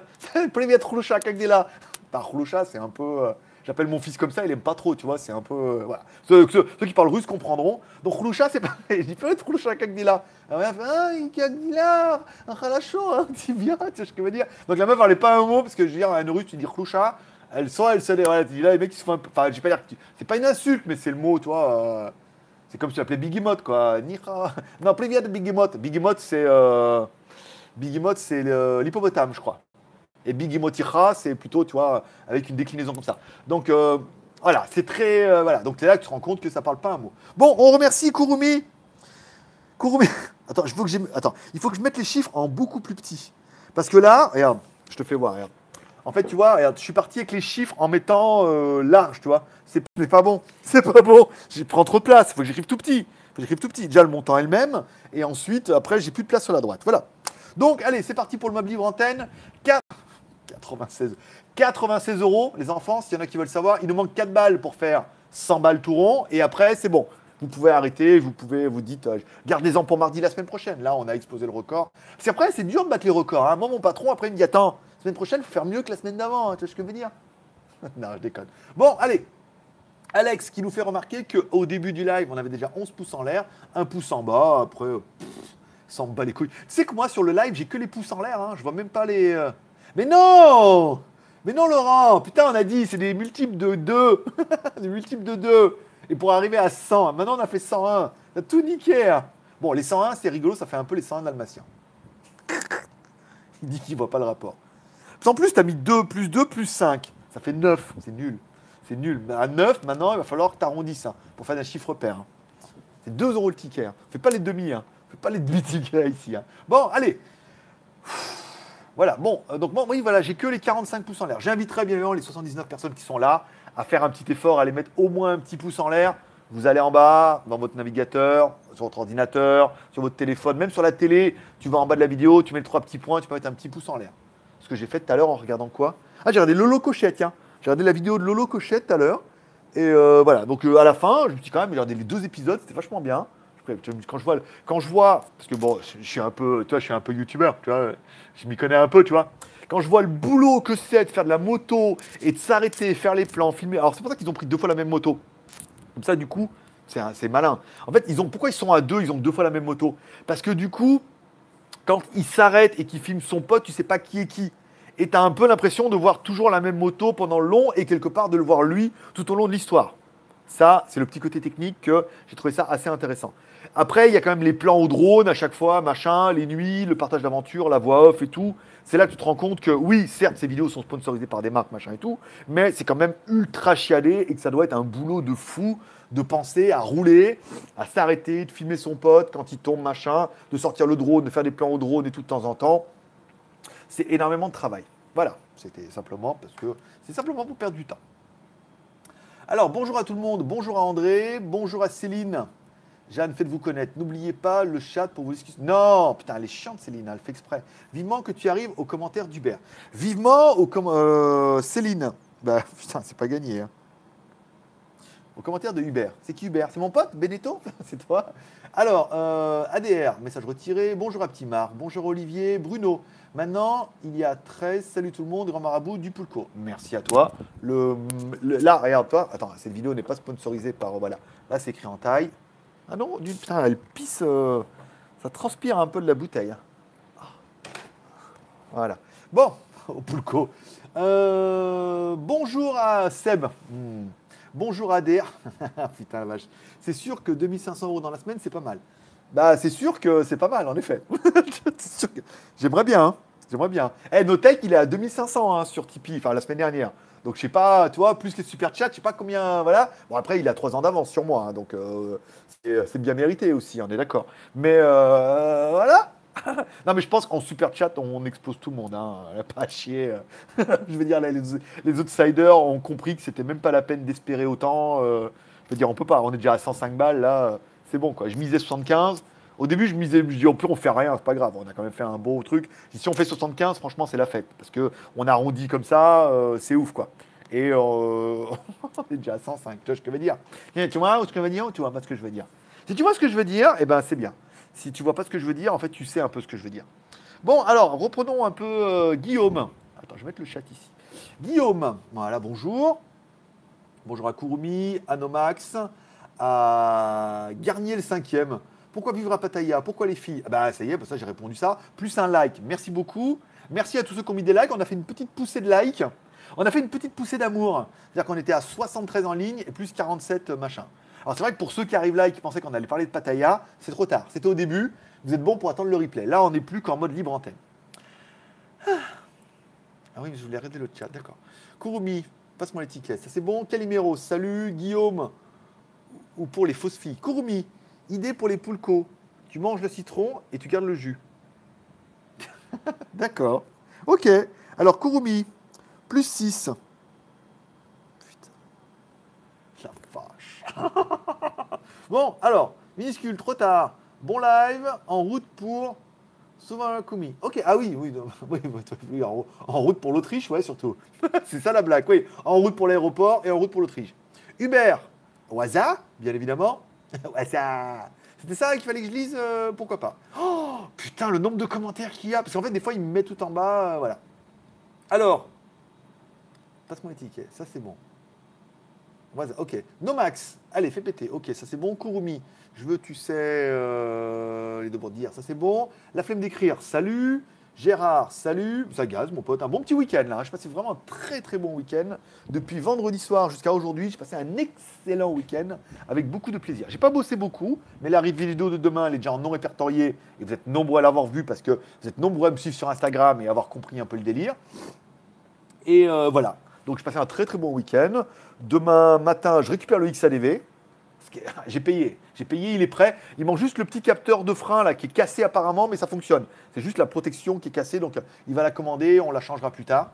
Privet Khroucha, là. Par Khroucha, c'est un peu. Euh, J'appelle mon fils comme ça, il aime pas trop, tu vois. C'est un peu. Euh, voilà. ceux, qui parlent russe comprendront. Donc, Khloucha, c'est pareil. Je dis peut-être Khloucha Kakdila. La ah, meuf, ah, une Kakdila, un Khalacho, hein, un petit bien, tu sais ce que je veux dire. Donc, la meuf, elle est pas un mot, parce que je veux dire, à une russe, tu dis Khloucha. Elle sort, elle se lève. Voilà, tu dis là, les mecs, ils se font un peu. Enfin, je vais pas dire. que tu- C'est pas une insulte, mais c'est le mot, tu vois. euh, c'est comme si tu l'appelais Biggie Mott, quoi. Nira. Non, Privyat Biggie Mott. Biggie Mott, c'est. euh, Biggie c'est l'hippopotame, je crois. Et Biggie Moticha, c'est plutôt, tu vois, avec une déclinaison comme ça. Donc, euh, voilà, c'est très. euh, voilà, donc là que tu te rends compte que ça parle pas un mot. Bon, on remercie Kurumi. Kurumi. Attends, il faut que Attends, il faut que je mette les chiffres en beaucoup plus petit. Parce que là, regarde, je te fais voir, regarde. En fait, tu vois, je suis parti avec les chiffres en mettant euh, large, tu vois. C'est pas bon. C'est pas bon. Je prends trop de place. Il faut que j'écrive tout petit. Faut que j'écrive tout petit. Déjà le montant elle-même. Et ensuite, après, j'ai plus de place sur la droite. Voilà. Donc, allez, c'est parti pour le meuble libre antenne. 4... 96... 96 euros, les enfants, s'il y en a qui veulent savoir. Il nous manque 4 balles pour faire 100 balles tout rond. Et après, c'est bon. Vous pouvez arrêter, vous pouvez vous dites, euh, gardez-en pour mardi la semaine prochaine. Là, on a explosé le record. Parce qu'après, c'est dur de battre les records. Hein. Moi, mon patron, après, il me dit, attends, la semaine prochaine, il faut faire mieux que la semaine d'avant. hein. Tu vois ce que je veux dire? Non, je déconne. Bon, allez. Alex qui nous fait remarquer qu'au début du live, on avait déjà 11 pouces en l'air, un pouce en bas, après, pff, ça les couilles. Tu sais que moi, sur le live, j'ai que les pouces en l'air, hein, je vois même pas les... euh, Mais non Mais non, Laurent Putain, on a dit, c'est des multiples de 2 Des multiples de 2 Et pour arriver à 100, maintenant on a fait 101. T'as tout niqué hein. Bon, les 101, c'est rigolo, ça fait un peu les 101 dalmatiens. Il dit qu'il voit pas le rapport. En plus, tu as mis 2 plus 2 plus 5. Ça fait 9. C'est nul. C'est nul. À 9, maintenant, il va falloir que tu arrondisses hein, pour faire un chiffre pair. hein. C'est 2 euros le ticket. Hein. Fais pas les demi. Fais pas les demi-tickets ici. hein. Bon, allez. Voilà, bon, euh, donc moi, oui, voilà, j'ai que les 45 pouces en l'air. J'inviterai bien évidemment les 79 personnes qui sont là à faire un petit effort, à les mettre au moins un petit pouce en l'air. Vous allez en bas, dans votre navigateur, sur votre ordinateur, sur votre téléphone, même sur la télé, tu vas en bas de la vidéo, tu mets les trois petits points, tu peux mettre un petit pouce en l'air. Ce que j'ai fait tout à l'heure en regardant quoi? Ah, j'ai regardé Lolo Cochette, tiens. J'ai regardé la vidéo de Lolo Cochette tout à l'heure. Et euh, voilà, donc euh, à la fin, je me suis quand même regardé les deux épisodes, c'était vachement bien. Quand je vois, quand je vois, parce que bon, je suis un peu, tu vois, je suis un peu youtubeur, tu vois, je m'y connais un peu, tu vois. Quand je vois le boulot que c'est de faire de la moto et de s'arrêter, faire les plans, filmer. Alors c'est pour ça qu'ils ont pris deux fois la même moto. Comme ça, du coup, c'est malin. En fait, ils ont, pourquoi ils sont à deux Ils ont deux fois la même moto? Parce que du coup, quand il s'arrête et qu'il filme son pote, tu sais pas qui est qui. Et tu as un peu l'impression de voir toujours la même moto pendant long et quelque part de le voir lui tout au long de l'histoire. Ça, c'est le petit côté technique que j'ai trouvé ça assez intéressant. Après, il y a quand même les plans au drone à chaque fois, machin, les nuits, le partage d'aventure, la voix off et tout. C'est là que tu te rends compte que oui, certes, ces vidéos sont sponsorisées par des marques, machin et tout, mais c'est quand même ultra chialé et que ça doit être un boulot de fou de penser à rouler, à s'arrêter, de filmer son pote quand il tombe, machin, de sortir le drone, de faire des plans au drone et tout de temps en temps. C'est énormément de travail. Voilà, c'était simplement parce que c'est simplement pour perdre du temps. Alors, bonjour à tout le monde, bonjour à André, bonjour à Céline. Jeanne, faites-vous connaître. N'oubliez pas le chat pour vous excuser. Non, putain, elle est chiante, Céline, elle fait exprès. Vivement que tu arrives aux commentaires d'Hubert. Vivement au com- euh, Céline. Bah, putain, c'est pas gagné. Hein. Aux commentaires de Hubert. C'est qui Hubert? C'est mon pote, Benetto? C'est toi? Alors, euh, ADR, message retiré. Bonjour à Petit Marc. Bonjour Olivier. Bruno. Maintenant, il y a 13. Salut tout le monde, grand marabout du Pulco. Merci à toi. Le, là, regarde-toi. Attends, cette vidéo n'est pas sponsorisée par. Voilà. Là, c'est écrit en taille. Ah non, du, putain, elle pisse. euh, ça transpire un peu de la bouteille. Ah. Voilà. Bon, au Poulco. Euh, bonjour à Seb. Hmm. Bonjour à DR. Putain la vache. C'est sûr que 2500 euros dans la semaine, c'est pas mal. Bah, c'est sûr que c'est pas mal, en effet. J'aimerais bien. Hein. J'aimerais bien. Eh, Notech, il est à 2500 hein, sur Tipeee, enfin la semaine dernière. Donc, je sais pas, toi, plus que super chat, je sais pas combien. Voilà. Bon, après, il a 3 ans d'avance sur moi. Hein, donc, euh, c'est bien mérité aussi, on est d'accord. Mais euh, voilà. non, mais je pense qu'en super chat, on expose tout le monde. Hein. Pas à chier. je veux dire, les, les, outsiders ont compris que c'était même pas la peine d'espérer autant. Euh, je veux dire, on peut pas. On est déjà à 105 balles là. C'est bon quoi. Je misais 75. Au début, je misais, je dis, au pire, on fait rien, c'est pas grave. On a quand même fait un beau truc. Si on fait 75, franchement, c'est la fête. Parce que on arrondit comme ça, euh, c'est ouf quoi. Et euh, on est déjà à 105. Tu vois ce que je veux dire Tu vois ce que je veux dire tu vois pas ce que je veux dire Si tu vois ce que je veux dire, eh ben c'est bien. Si tu vois pas ce que je veux dire, en fait, tu sais un peu ce que je veux dire. Bon, alors, reprenons un peu euh, Guillaume. Attends, je vais mettre le chat ici. Guillaume, voilà, bonjour. Bonjour à Courmi, à Nomax, à Garnier le cinquième. Pourquoi vivre à Pattaya? Pourquoi les filles? Ah Bah ça y est, bah, ça j'ai répondu ça. Plus un like. Merci beaucoup. Merci à tous ceux qui ont mis des likes. On a fait une petite poussée de likes. On a fait une petite poussée d'amour. C'est-à-dire qu'on était à 73 en ligne et plus 47 machin. Alors c'est vrai que pour ceux qui arrivent là et qui pensaient qu'on allait parler de Pattaya, c'est trop tard. C'était au début. Vous êtes bon pour attendre le replay. Là, on n'est plus qu'en mode libre antenne. Ah, ah oui, mais je voulais arrêter le chat. D'accord. Kurumi, passe-moi l'étiquette. Ça c'est bon. Calimero, salut. Guillaume, ou pour les fausses filles. Kurumi, idée pour les poulcos. Tu manges le citron et tu gardes le jus. D'accord. Ok. Alors, Kurumi, plus 6. bon, alors, minuscule, trop tard. Bon live, en route pour Kumi. Ok, ah oui, oui, oui, en, route pour l'Autriche, ouais, surtout. C'est ça la blague, oui. En route pour l'aéroport et en route pour l'Autriche. Hubert, Waza, bien évidemment. Waza. C'était ça qu'il fallait que je lise, euh, pourquoi pas. Oh, putain, le nombre de commentaires qu'il y a. Parce qu'en fait, des fois, il me met tout en bas, euh, voilà. Alors, passe-moi les ça c'est bon. Ok. Nomax, allez, fais péter. Ok, ça c'est bon. Kurumi, je veux, tu sais, euh, les deux pour dire, ça c'est bon. La flemme d'écrire, salut. Gérard, salut. Ça gaz, mon pote. Un bon petit week-end là. Je passais vraiment un très très bon week-end. Depuis vendredi soir jusqu'à aujourd'hui, j'ai passé un excellent week-end avec beaucoup de plaisir. J'ai pas bossé beaucoup, mais la vidéo de demain, elle est déjà en non répertorié et vous êtes nombreux à l'avoir vu parce que vous êtes nombreux à me suivre sur Instagram et avoir compris un peu le délire. Et euh, voilà. Donc je passais un très très bon week-end. Demain matin, je récupère le XADV. J'ai payé, j'ai payé, il est prêt. Il manque juste le petit capteur de frein là qui est cassé apparemment, mais ça fonctionne. C'est juste la protection qui est cassée, donc il va la commander, on la changera plus tard.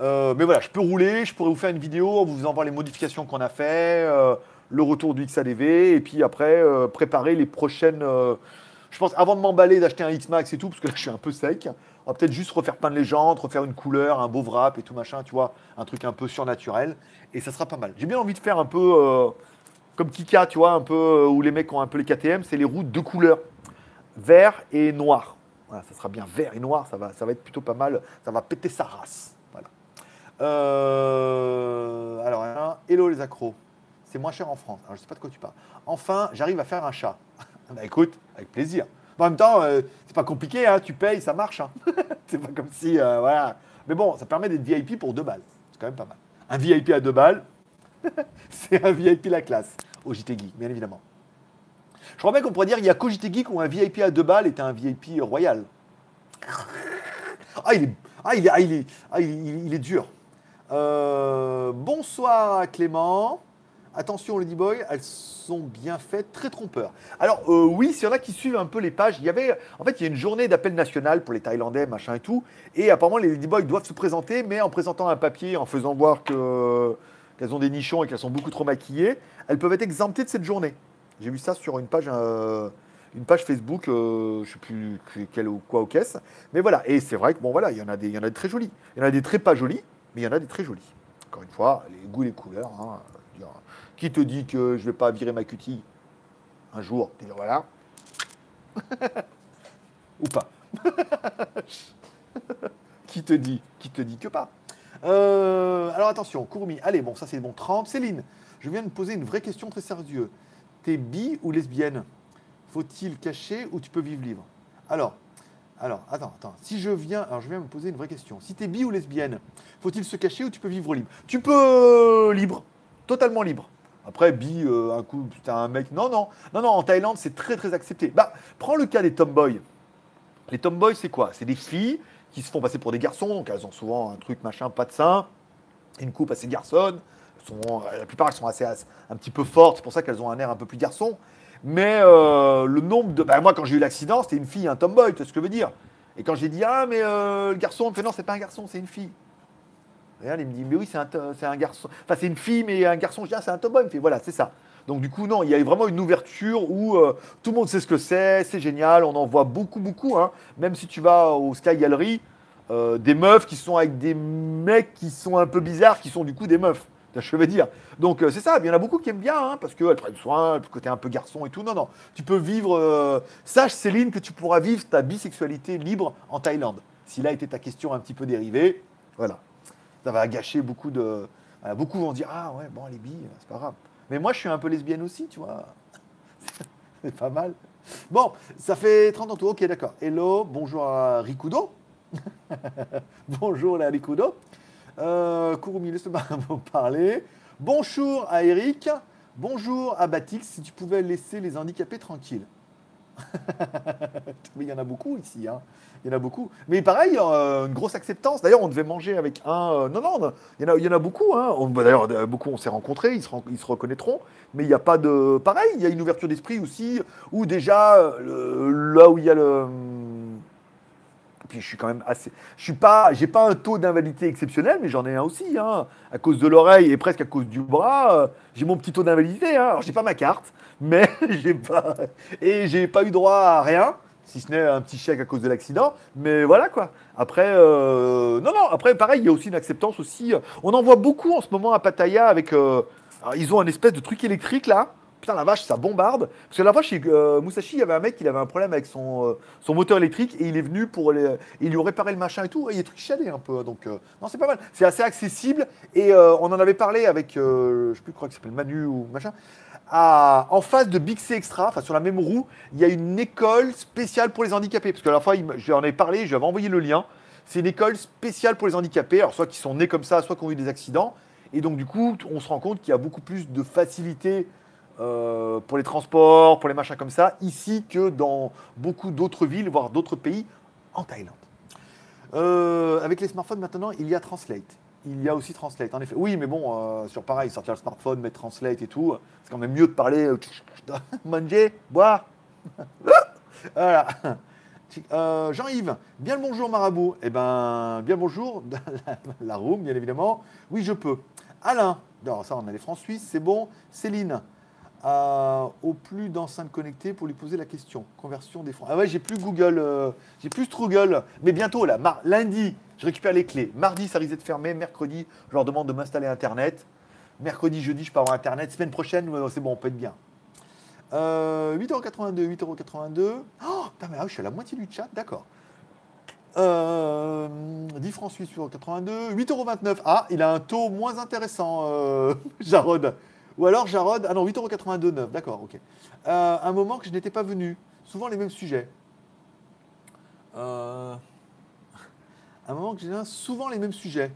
Euh, mais voilà, je peux rouler, je pourrais vous faire une vidéo en vous envoie les modifications qu'on a fait, euh, le retour du XADV, et puis après euh, préparer les prochaines. je pense avant de m'emballer d'acheter un X-Max et tout, parce que là je suis un peu sec. On va peut-être juste refaire peindre les jantes, refaire une couleur, un beau wrap et tout machin, tu vois, un truc un peu surnaturel. Et ça sera pas mal. J'ai bien envie de faire un peu comme Kika, tu vois, un peu euh, où les mecs ont un peu les KTM, c'est les roues de couleurs, vert et noir. Ça sera bien vert et noir, ça va, ça va être plutôt pas mal. Ça va péter sa race. Voilà. Euh, alors, hein, hello les accros. C'est moins cher en France. Alors, je sais pas de quoi tu parles. Enfin, j'arrive à faire un chat. bah écoute, avec plaisir. En même temps, euh, c'est pas compliqué, hein, tu payes, ça marche. Hein. c'est pas comme si. Euh, voilà. Mais bon, ça permet d'être VIP pour deux balles. C'est quand même pas mal. Un VIP à deux balles, c'est un VIP la classe au JT bien évidemment. Je crois bien qu'on pourrait dire qu'il y a qu'au JT Geek où un VIP à deux balles est un VIP royal. Ah, il est, ah, il est, ah, il est, ah, il est, dur. Euh, bonsoir Clément. Attention Ladyboy, elles sont bien faites, très trompeurs. Alors euh, oui, s'il y en a qui suivent un peu les pages, il y avait, en fait, il y a une journée d'appel national pour les Thaïlandais, machin et tout, et apparemment les Ladyboys doivent se présenter, mais en présentant un papier, en faisant voir que qu'elles ont des nichons et qu'elles sont beaucoup trop maquillées, elles peuvent être exemptées de cette journée. J'ai vu ça sur une page, euh, une page Facebook, euh, je ne sais plus quelle ou quoi au caisse, mais voilà. Et c'est vrai que bon voilà, il y en a des, il y en a des très jolies, il y en a des très pas jolies, mais il y en a des très jolies. Encore une fois, les goûts, les couleurs. Hein. Qui te dit que je vais pas virer ma cutie un jour voilà. Ou pas. Qui te dit Qui te dit que pas euh, Alors attention, Courmi. Allez, bon, ça c'est bon 30. Céline, je viens de poser une vraie question très sérieuse. T'es bi ou lesbienne? Faut-il cacher ou tu peux vivre libre? Alors, Alors, attends, attends. Si je viens, alors je viens me poser une vraie question. Si tu es bi ou lesbienne, faut-il se cacher ou tu peux vivre libre? Tu peux euh, libre, totalement libre. Après, bi, euh, un coup, putain, un mec. Non, non, non, non. En Thaïlande, c'est très, très accepté. Bah, prends le cas des tomboys. Les tomboys, c'est quoi? C'est des filles qui se font passer pour des garçons, donc elles ont souvent un truc machin, pas de sein, une coupe assez garçonne. Sont, la plupart, elles sont assez, un petit peu fortes, c'est pour ça qu'elles ont un air un peu plus garçon. Mais euh, le nombre de. Bah, moi, quand j'ai eu l'accident, c'était une fille, un tomboy, tu vois ce que je veux dire. Et quand j'ai dit, ah, mais euh, le garçon, me fait, non, c'est pas un garçon, c'est une fille. Regarde, il me dit, mais oui, c'est un, un, garçon. Enfin, c'est une fille, mais un garçon, je dis, ah, c'est un tomboy. Il me fait, voilà, c'est ça. Donc, du coup, non, il y a vraiment une ouverture où euh, tout le monde sait ce que c'est, c'est génial, on en voit beaucoup, beaucoup. Hein. Même si tu vas au Sky Gallery, des meufs qui sont avec des mecs qui sont un peu bizarres, qui sont du coup des meufs. Je veux dire? Donc euh, c'est ça, il y en a beaucoup qui aiment bien, hein, parce qu'elles prennent soin, le côté un peu garçon et tout. Non, non, tu peux vivre. Euh, sache, Céline, que tu pourras vivre ta bisexualité libre en Thaïlande. Si là était ta question un petit peu dérivée, voilà. Ça va gâcher beaucoup de. beaucoup vont dire Ah ouais, bon, les billes, c'est pas grave. Mais moi, je suis un peu lesbienne aussi, tu vois. c'est pas mal. Bon, ça fait 30 ans tout. Ok, d'accord. Hello, bonjour à Rikudo. bonjour là, Rikudo. Euh, Kurumi, laisse-moi parler. Bonjour à Eric. Bonjour à Batix. Si tu pouvais laisser les handicapés tranquilles. Mais il y en a beaucoup ici. Hein. Il y en a beaucoup. Mais pareil, euh, une grosse acceptance. D'ailleurs, on devait manger avec un. Euh, non, non, il y en a, il y en a beaucoup. Hein. Bah, d'ailleurs, beaucoup, on s'est rencontrés, ils se, reconnaîtront. Mais il n'y a pas de. Pareil, il y a une ouverture d'esprit aussi, où déjà, là où il y a le je suis quand même assez. Je suis pas, j'ai pas un taux d'invalidité exceptionnel, mais j'en ai un aussi, hein. à cause de l'oreille et presque à cause du bras. Euh, j'ai mon petit taux d'invalidité. Hein. Alors j'ai pas ma carte, mais j'ai pas et j'ai pas eu droit à rien, si ce n'est un petit chèque à cause de l'accident. Mais voilà quoi. Après, euh, non non. Après, pareil, il y a aussi une acceptance aussi. On en voit beaucoup en ce moment à Pattaya avec. Euh, ils ont un espèce de truc électrique là putain la vache, ça bombarde. Parce que la vache, euh, il y avait un mec qui avait un problème avec son, euh, son moteur électrique et il est venu pour les, il lui réparé le machin et tout. Et il est truc un peu. Donc, euh, non, c'est pas mal. C'est assez accessible. Et on en avait parlé avec, je sais plus, quoi, qui s'appelle Manu ou machin. En face de Big C Extra, enfin sur la même roue, il y a une école spéciale pour les handicapés. Parce que la fois, j'en ai parlé, je lui avais envoyé le lien. C'est une école spéciale pour les handicapés, alors soit qui sont nés comme ça, soit qui ont eu des accidents. Et donc, du coup, on se rend compte qu'il y a beaucoup plus de facilité euh, pour les transports, pour les machins comme ça, ici que dans beaucoup d'autres villes, voire d'autres pays en Thaïlande. Euh, avec les smartphones maintenant, il y a Translate. Il y a aussi Translate, en effet. Oui, mais bon, euh, sur pareil, sortir le smartphone, mettre Translate et tout, c'est quand même mieux de parler manger, boire. voilà. Jean-Yves, bien le bonjour Marabout. Eh ben, bien bonjour, la, la room, bien évidemment. Oui, je peux. Alain, alors ça, on a les francs suisses, c'est bon. Céline, au plus d'enceintes connectées pour lui poser la question. Conversion des francs. Ah ouais, j'ai plus Google, euh, j'ai plus Struggle. Mais bientôt, là, lundi, je récupère les clés. Mardi, ça risque d'être fermé. Mercredi, je leur demande de m'installer Internet. Mercredi, jeudi, je peux avoir Internet. Semaine prochaine, c'est bon, on peut être bien. 8,82€, euh, 8,82€. Oh, putain, mais ah, je suis à la moitié du chat, d'accord. 10 euh, francs suisses, 8,82€. 8,29€. Ah, il a un taux moins intéressant, Jarod. Ou alors Jarod, ah non, 8,82€, d'accord, ok. Euh, un moment que je n'étais pas venu, souvent les mêmes sujets. Euh, un moment que j'ai souvent les mêmes sujets.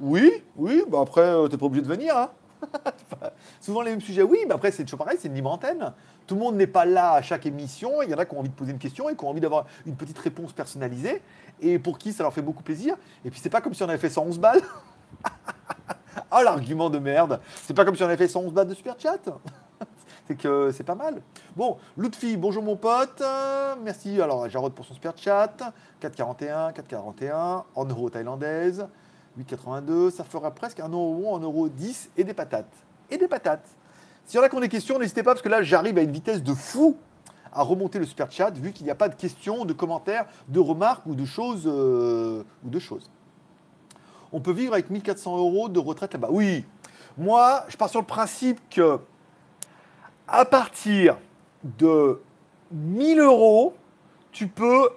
Oui, oui, bah après, euh, t'es pas obligé de venir, hein. souvent les mêmes sujets, oui, mais après, c'est toujours pareil, c'est une libre antenne. Tout le monde n'est pas là à chaque émission. Il y en a qui ont envie de poser une question et qui ont envie d'avoir une petite réponse personnalisée. Et pour qui ça leur fait beaucoup plaisir. Et puis, c'est pas comme si on avait fait 111 balles. Oh, l'argument de merde. C'est pas comme si on avait fait 111 bahts de super chat. C'est que c'est pas mal. Bon, Lutfi, bonjour mon pote. Merci alors Jarod pour son super chat. 4,41, 4,41 en euros thaïlandaise. 8,82. Ça fera presque un euro en euros 10 et des patates. Et des patates. Si y en a qui ont des questions, n'hésitez pas parce que là j'arrive à une vitesse de fou à remonter le super chat vu qu'il n'y a pas de questions, de commentaires, de remarques ou de choses. Euh, ou de choses on peut vivre avec 1400 euros de retraite là-bas. Oui, moi, je pars sur le principe que à partir de 1000 euros, tu peux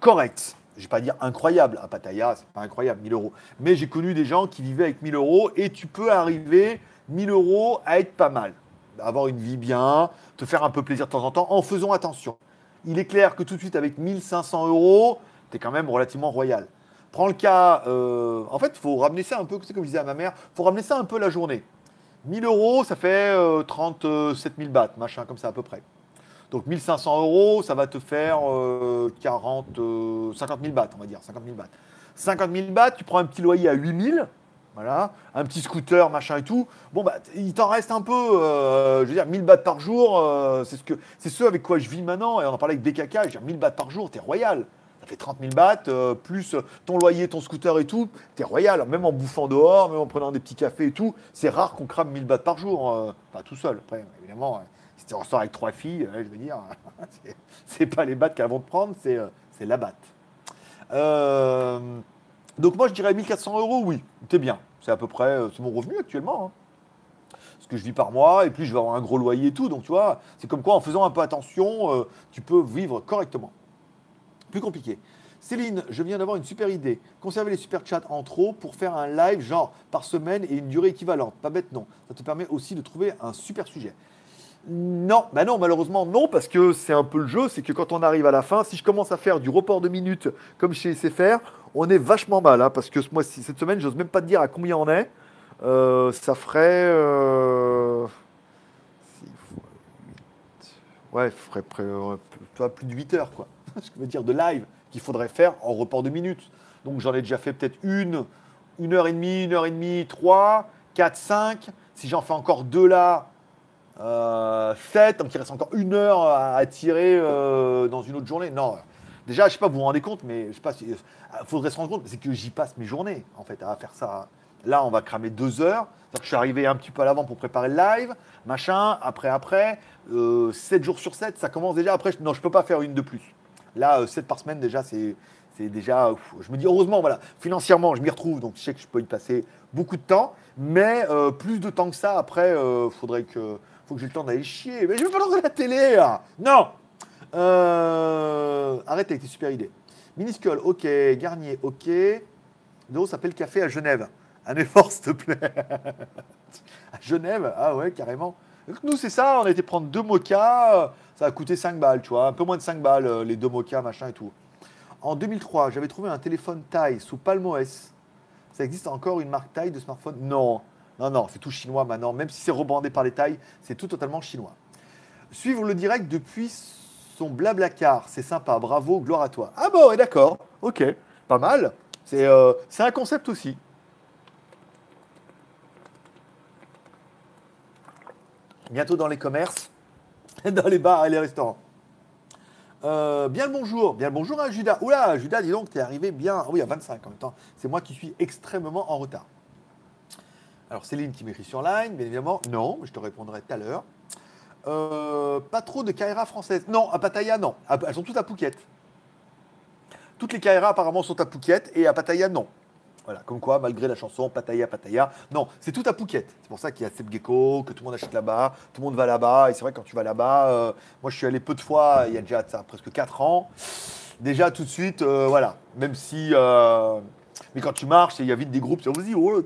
correct. Je ne vais pas dire incroyable. À Pattaya, c'est pas incroyable, 1000 euros. Mais j'ai connu des gens qui vivaient avec 1000 euros et tu peux arriver, 1000 euros, à être pas mal. Avoir une vie bien, te faire un peu plaisir de temps en temps en faisant attention. il est clair que tout de suite, avec 1500 euros, tu es quand même relativement royal. Prends le cas, euh, en fait, il faut ramener ça un peu, c'est comme je disais à ma mère, il faut ramener ça un peu la journée. 1000 euros, ça fait 37 000 bahts, machin, comme ça à peu près. Donc 1500 euros, ça va te faire 40, 50 000 bahts, on va dire, 50 000 bahts. 50 000 bahts, tu prends un petit loyer à 8000, voilà, un petit scooter, machin et tout. Bon, bah, il t'en reste un peu, euh, je veux dire, 1000 bahts par jour, euh, c'est ce, que, ce avec quoi je vis maintenant. Et on en parlait avec BKK, je veux dire, 1000 bahts par jour, t'es royal. Ça fait 30 000 bahts, euh, plus ton loyer, ton scooter et tout, t'es royal. Même en bouffant dehors, même en prenant des petits cafés et tout, c'est rare qu'on crame 1000 bahts par jour. pas tout seul, après, évidemment. Si tu ressors avec trois filles, je veux dire, c'est, pas les bahts qu'elles vont te prendre, c'est, c'est la batte. Donc moi je dirais 1400 euros, oui, t'es bien. C'est à peu près, euh, c'est mon revenu actuellement. Hein. Ce que je vis par mois, et puis je vais avoir un gros loyer et tout. Donc tu vois, c'est comme quoi en faisant un peu attention, euh, tu peux vivre correctement. Compliqué. Céline, je viens d'avoir une super idée. Conserver les super chats en trop pour faire un live genre par semaine et une durée équivalente. Pas bête non. Ça te permet aussi de trouver un super sujet. Non, bah non, malheureusement non, parce que c'est un peu le jeu, c'est que quand on arrive à la fin, si je commence à faire du report de minutes comme chez SFR, on est vachement mal, hein, parce que moi, cette semaine, j'ose même pas te dire à combien on est. Euh, ça ferait. Euh, ouais, ferait plus de 8 heures, quoi. Ce que veut dire de live qu'il faudrait faire en report de minutes. Donc j'en ai déjà fait peut-être une, une heure et demie, une heure et demie, trois, quatre, cinq. Si j'en fais encore deux là, euh, 7, donc il reste encore une heure à, tirer euh, dans une autre journée. Non, déjà, je sais pas, vous vous rendez compte, mais je sais pas, il euh, faudrait se rendre compte, c'est que j'y passe mes journées, en fait, à faire ça. Là, on va cramer deux heures. je suis arrivé un petit peu à l'avant pour préparer le live, machin, après, après. Euh, 7 jours sur 7, ça commence déjà. Après, non, je peux pas faire une de plus. Là, 7 euh, par semaine, déjà, c'est c'est déjà. je me dis, heureusement, voilà, financièrement, je m'y retrouve, donc je sais que je peux y passer beaucoup de temps, mais plus de temps que ça, après, il faudrait que faut que j'ai le temps d'aller chier. Mais je veux pas lancer la télé, Non euh, Arrête avec tes super idées. Miniscule, ok. Garnier, ok. ça s'appelle café à Genève. Un effort, s'il te plaît. à Genève? Ah ouais, carrément. Nous, c'est ça. On a été prendre deux mochas. Ça a coûté 5 balles, tu vois. Un peu moins de 5 balles, euh, les deux mochas, machin et tout. En 2003, j'avais trouvé un téléphone taille sous Palm OS. Ça existe encore une marque taille de smartphone? Non. Non, non, c'est tout chinois maintenant. Même si c'est rebrandé par les tailles, c'est tout totalement chinois. Suivre le direct depuis son blabla car, c'est sympa, bravo, gloire à toi. Ah bon, d'accord, ok, pas mal. Euh, c'est un concept aussi. Bientôt dans les commerces, dans les bars et les restaurants. Euh, bien le bonjour, bien le bonjour à Judas. Oula, Judas, dis donc, t'es arrivé bien. Ah oui, à 25 en même temps. C'est moi qui suis extrêmement en retard. Alors Céline qui m'écrit sur Line, bien évidemment, non, je te répondrai tout à l'heure. Euh, pas trop de Kaira françaises. Non, à Pattaya, non. Elles sont toutes à Phuket. Toutes les Kaira apparemment sont à Phuket et à Pattaya, non. Voilà, comme quoi, malgré la chanson Pattaya, Pattaya, non, c'est tout à Phuket. C'est pour ça qu'il y a Seb Gecko, que tout le monde achète là-bas, tout le monde va là-bas. Et c'est vrai, quand tu vas là-bas, euh, moi je suis allé peu de fois, il y a déjà presque 4 ans. Déjà tout de suite, euh, voilà, même si mais quand tu marches, il y a vite des groupes, tu vas-y, oh,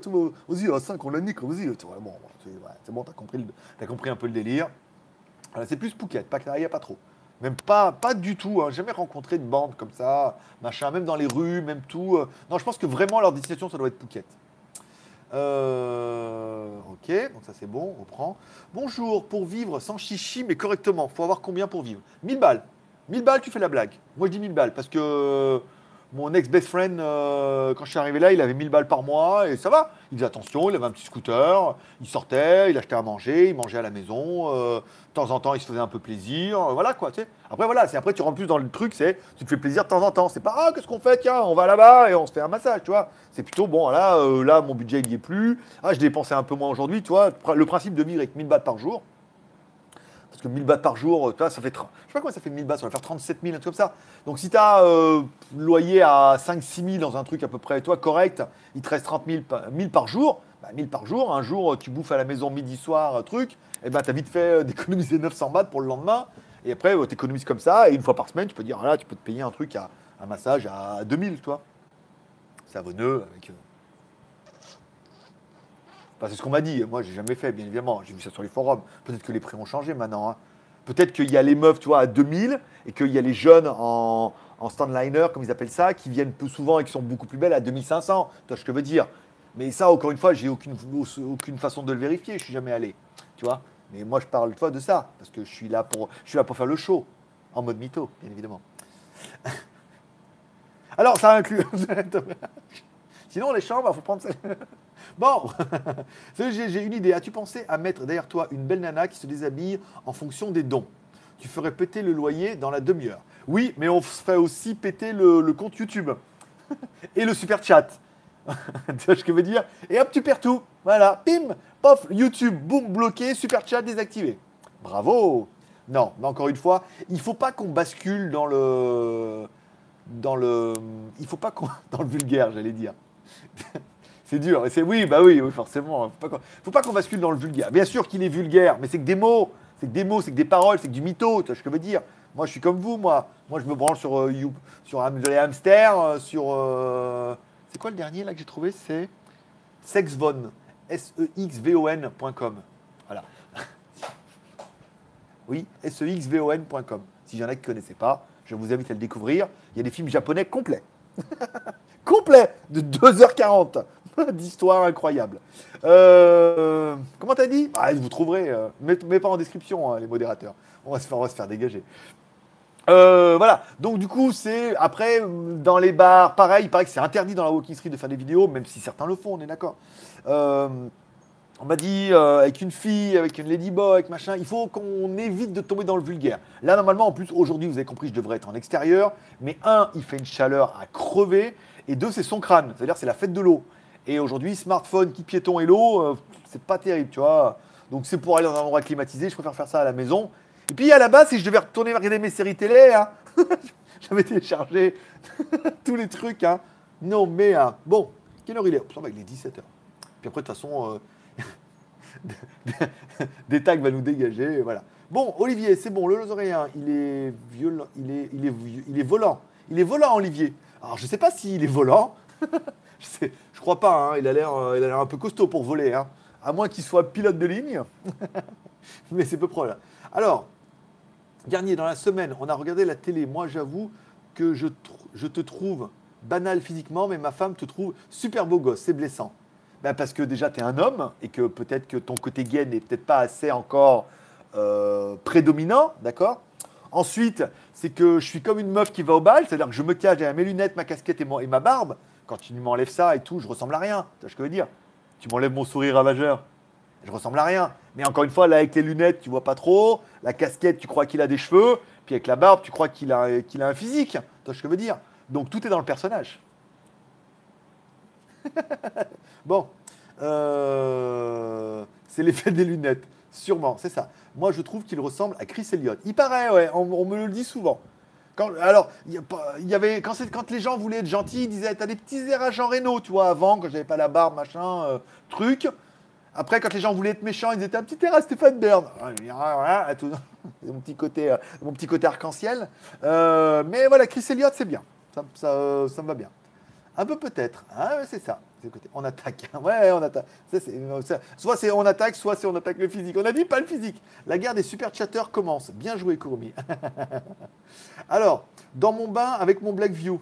vas-y, à 5, on la nique, vas-y. Bon, c'est bon, t'as compris, compris un peu le délire. c'est plus Phuket, pas il n'y a pas trop. Même pas, du tout, hein, jamais rencontré de bande comme ça, machin, même dans les rues, même tout. Euh. Non, je pense que vraiment leur destination, ça doit être Phuket. Euh, ok, donc ça c'est bon, on reprend. Bonjour, pour vivre sans chichi mais correctement, faut avoir combien pour vivre? 1000 balles. 1000 balles, tu fais la blague. Moi je dis 1000 balles parce que mon ex-best friend, euh, quand je suis arrivé là, il avait 1000 balles par mois et ça va. Il faisait attention, il avait un petit scooter, il sortait, il achetait à manger, il mangeait à la maison. Euh, de temps en temps, il se faisait un peu plaisir. Euh, voilà quoi, tu sais. Après, voilà, c'est après, tu rentres plus dans le truc, c'est tu te fais plaisir de temps en temps. C'est pas, ah, qu'est-ce qu'on fait Tiens, on va là-bas et on se fait un massage, tu vois. C'est plutôt, bon, là, là, mon budget, il y est plus. Ah, je dépensais un peu moins aujourd'hui, tu vois. Le principe de vivre avec 1000 balles par jour. Parce que 1000 bahts par jour, toi, ça fait. Je sais pas quoi ça fait 1000 bahts, ça va faire 37 000, un truc comme ça. Donc si tu as euh, loyer à 5-6 000 dans un truc à peu près, toi, correct, il te reste 30 000, 1000 par jour. Bah, 1000 par jour, un jour, tu bouffes à la maison midi, soir, truc, et eh ben, tu as vite fait euh, d'économiser 900 bahts pour le lendemain. Et après, tu économises comme ça, et une fois par semaine, tu peux dire, là, tu peux te payer un truc, à, un massage à 2000, toi. Savonneux, avec. Euh, c'est ce qu'on m'a dit. Moi, j'ai jamais fait, bien évidemment. J'ai vu ça sur les forums. Peut-être que les prix ont changé maintenant. Hein. Peut-être qu'il y a les meufs, tu vois, à 2000 et qu'il y a les jeunes en, en standliner, comme ils appellent ça, qui viennent plus souvent et qui sont beaucoup plus belles à 2500. Tu vois ce que je veux dire Mais ça, encore une fois, j'ai aucune, aucune façon de le vérifier. Je suis jamais allé. Tu vois Mais moi, je parle toi de ça parce que je suis là pour, je suis là pour faire le show en mode mytho, bien évidemment. Alors, ça inclut. Sinon, les chambres, il faut prendre. Bon, j'ai une idée. As-tu pensé à mettre derrière toi une belle nana qui se déshabille en fonction des dons? Tu ferais péter le loyer dans la demi-heure. Oui, mais on ferait aussi péter le, compte YouTube et le super chat. tu vois ce que je veux dire? Et hop, tu perds tout. Voilà, pim, pof, YouTube, boum, bloqué, super chat désactivé. Bravo Non, mais encore une fois, il faut pas qu'on bascule dans le dans le il faut pas qu'on dans le vulgaire, j'allais dire. C'est dur. c'est oui, bah oui, oui forcément. Faut pas, faut pas qu'on bascule dans le vulgaire. Bien sûr qu'il est vulgaire, mais c'est que des mots, c'est que des mots, c'est que des paroles, c'est que du mytho. Tu vois ce que je veux dire Moi, je suis comme vous, moi. Moi, je me branche sur euh, sur les hamsters, euh, sur. Euh, c'est quoi le dernier là que j'ai trouvé? C'est sexvon, s e x v o n.com. Voilà. oui, s e x v o n.com. Si y en qui ne connaissaient pas, je vous invite à le découvrir. Il y a des films japonais complets. complets de 2h40 d'histoire incroyable. Euh, comment t'as dit? Ah, Vous trouverez, euh, pas en description, hein, les modérateurs. On va se faire, dégager. Euh, voilà, donc du coup, c'est après, dans les bars, pareil, il que c'est interdit dans la walking street de faire des vidéos, même si certains le font, on est d'accord. on m'a dit, avec une fille, avec une ladyboy, avec machin, il faut qu'on évite de tomber dans le vulgaire. Là, normalement, en plus, aujourd'hui, vous avez compris, je devrais être en extérieur, mais un, il fait une chaleur à crever, et deux, c'est son crâne, c'est-à-dire c'est la fête de l'eau. Et aujourd'hui, smartphone, kit piéton et l'eau, euh, c'est pas terrible, tu vois. Donc c'est pour aller dans un endroit climatisé, je préfère faire ça à la maison. Et puis à la base, si je devais retourner regarder mes séries télé, hein, j'avais téléchargé tous les trucs. Hein. Non, mais hein, bon, quelle heure il est? Il est 17h. Puis après, de toute façon, euh, des tags va nous dégager. Voilà. Bon, Olivier, c'est bon, le Lozoréen, il est violent, il est, il est, il est volant. Il est volant, Olivier. Alors, je ne sais pas s'il est volant. je, crois pas, hein. il a l'air euh, un peu costaud pour voler, hein. à moins qu'il soit pilote de ligne. Mais c'est peu probable. Alors, Garnier, dans la semaine, on a regardé la télé. Moi, j'avoue que je, te trouve banal physiquement, mais ma femme te trouve super beau gosse. C'est blessant. Ben parce que déjà, tu es un homme et que peut-être que ton côté gay n'est peut-être pas assez encore euh, prédominant, d'accord? Ensuite, c'est que je suis comme une meuf qui va au bal, c'est-à-dire que je me cache derrière mes lunettes, ma casquette et, et ma barbe quand tu m'enlèves ça et tout, je ressemble à rien. Tu que je veux dire? Tu m'enlèves mon sourire ravageur. Je ressemble à rien. Mais encore une fois, là, avec les lunettes, tu vois pas trop. La casquette, tu crois qu'il a des cheveux. Puis avec la barbe, tu crois qu'il a, un physique. Tu ce que je veux dire? Donc tout est dans le personnage. bon. Euh, c'est l'effet des lunettes. Sûrement, c'est ça. Moi, je trouve qu'il ressemble à Chris Elliott. Il paraît, ouais, on me le dit souvent alors, il y, avait, quand, quand, les gens voulaient être gentils, ils disaient T'as des petits à Jean Reno, tu vois, avant, quand j'avais pas la barbe, machin, euh, truc. Après, quand les gens voulaient être méchants, ils étaient un petit à Stéphane Bern. mon petit côté, euh, mon petit côté arc-en-ciel. Euh, mais voilà, Chris Elliott, c'est bien. Ça, ça, me va bien. Un peu peut-être. Ah, c'est ça. On attaque. Ouais, on attaque. soit c'est on attaque, soit c'est on attaque le physique. On a dit pas le physique. La guerre des super chatters commence. Bien joué, Kurumi. Alors, dans mon bain avec mon Black View.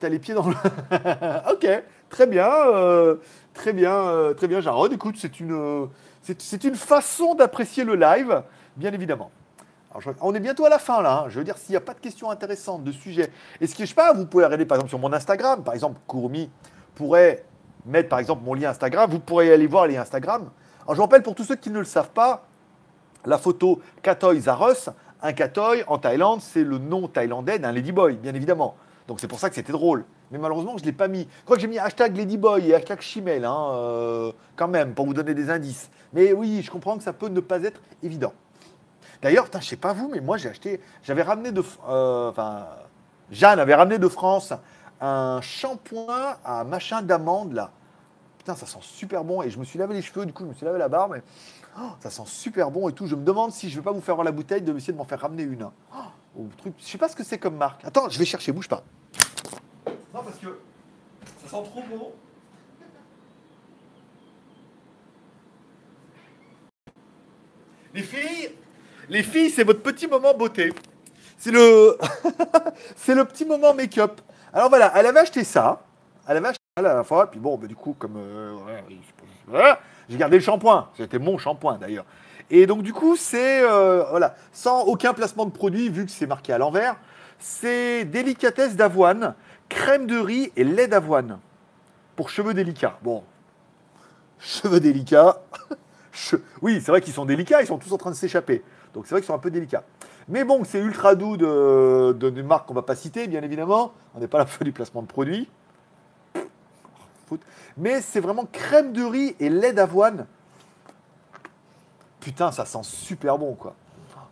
T'as les pieds dans le. ok, très bien. Euh, très bien, euh, très bien, Jarod. Écoute, c'est une, c'est une façon d'apprécier le live, bien évidemment on est bientôt à la fin là. Hein. Je veux dire, s'il n'y a pas de questions intéressantes, de sujets, est-ce que je sais pas, vous pouvez regarder par exemple sur mon Instagram, par exemple, Courmi pourrait mettre par exemple mon lien Instagram, vous pourrez aller voir les Instagram. Alors je rappelle pour tous ceux qui ne le savent pas, la photo Katoy Zaros, un Katoy en Thaïlande, c'est le nom thaïlandais d'un Ladyboy, bien évidemment. Donc c'est pour ça que c'était drôle. Mais malheureusement, je ne l'ai pas mis. Je crois que j'ai mis hashtag Ladyboy et hashtag Chimel, hein, euh, quand même, pour vous donner des indices. Mais oui, je comprends que ça peut ne pas être évident. D'ailleurs, je sais pas vous, mais moi j'ai acheté, j'avais ramené de, euh, enfin, Jeanne avait ramené de France un shampoing à machin d'amande là. Putain, ça sent super bon et je me suis lavé les cheveux, du coup je me suis lavé la barbe, mais oh, ça sent super bon et tout. Je me demande si je vais pas vous faire voir la bouteille de essayer de m'en faire ramener une. Oh, truc, je sais pas ce que c'est comme marque. Attends, je vais chercher, bouge pas. Non parce que ça sent trop bon. Les filles, Les filles, c'est votre petit moment beauté. C'est le, c'est le petit moment make-up. Alors voilà, elle avait acheté ça. Elle avait acheté ça la fois. Puis bon, bah, du coup, comme euh, j'ai gardé le shampoing. C'était mon shampoing d'ailleurs. Et donc du coup, c'est euh, voilà, sans aucun placement de produit vu que c'est marqué à l'envers. C'est délicatesse d'avoine, crème de riz et lait d'avoine pour cheveux délicats. Bon, cheveux délicats. Oui, c'est vrai qu'ils sont délicats, ils sont tous en train de s'échapper. Donc c'est vrai qu'ils sont un peu délicats. Mais bon, c'est ultra doux de, de, marque qu'on va pas citer, bien évidemment. On n'est pas la fin du placement de produit. Mais c'est vraiment crème de riz et lait d'avoine. Putain, ça sent super bon, quoi.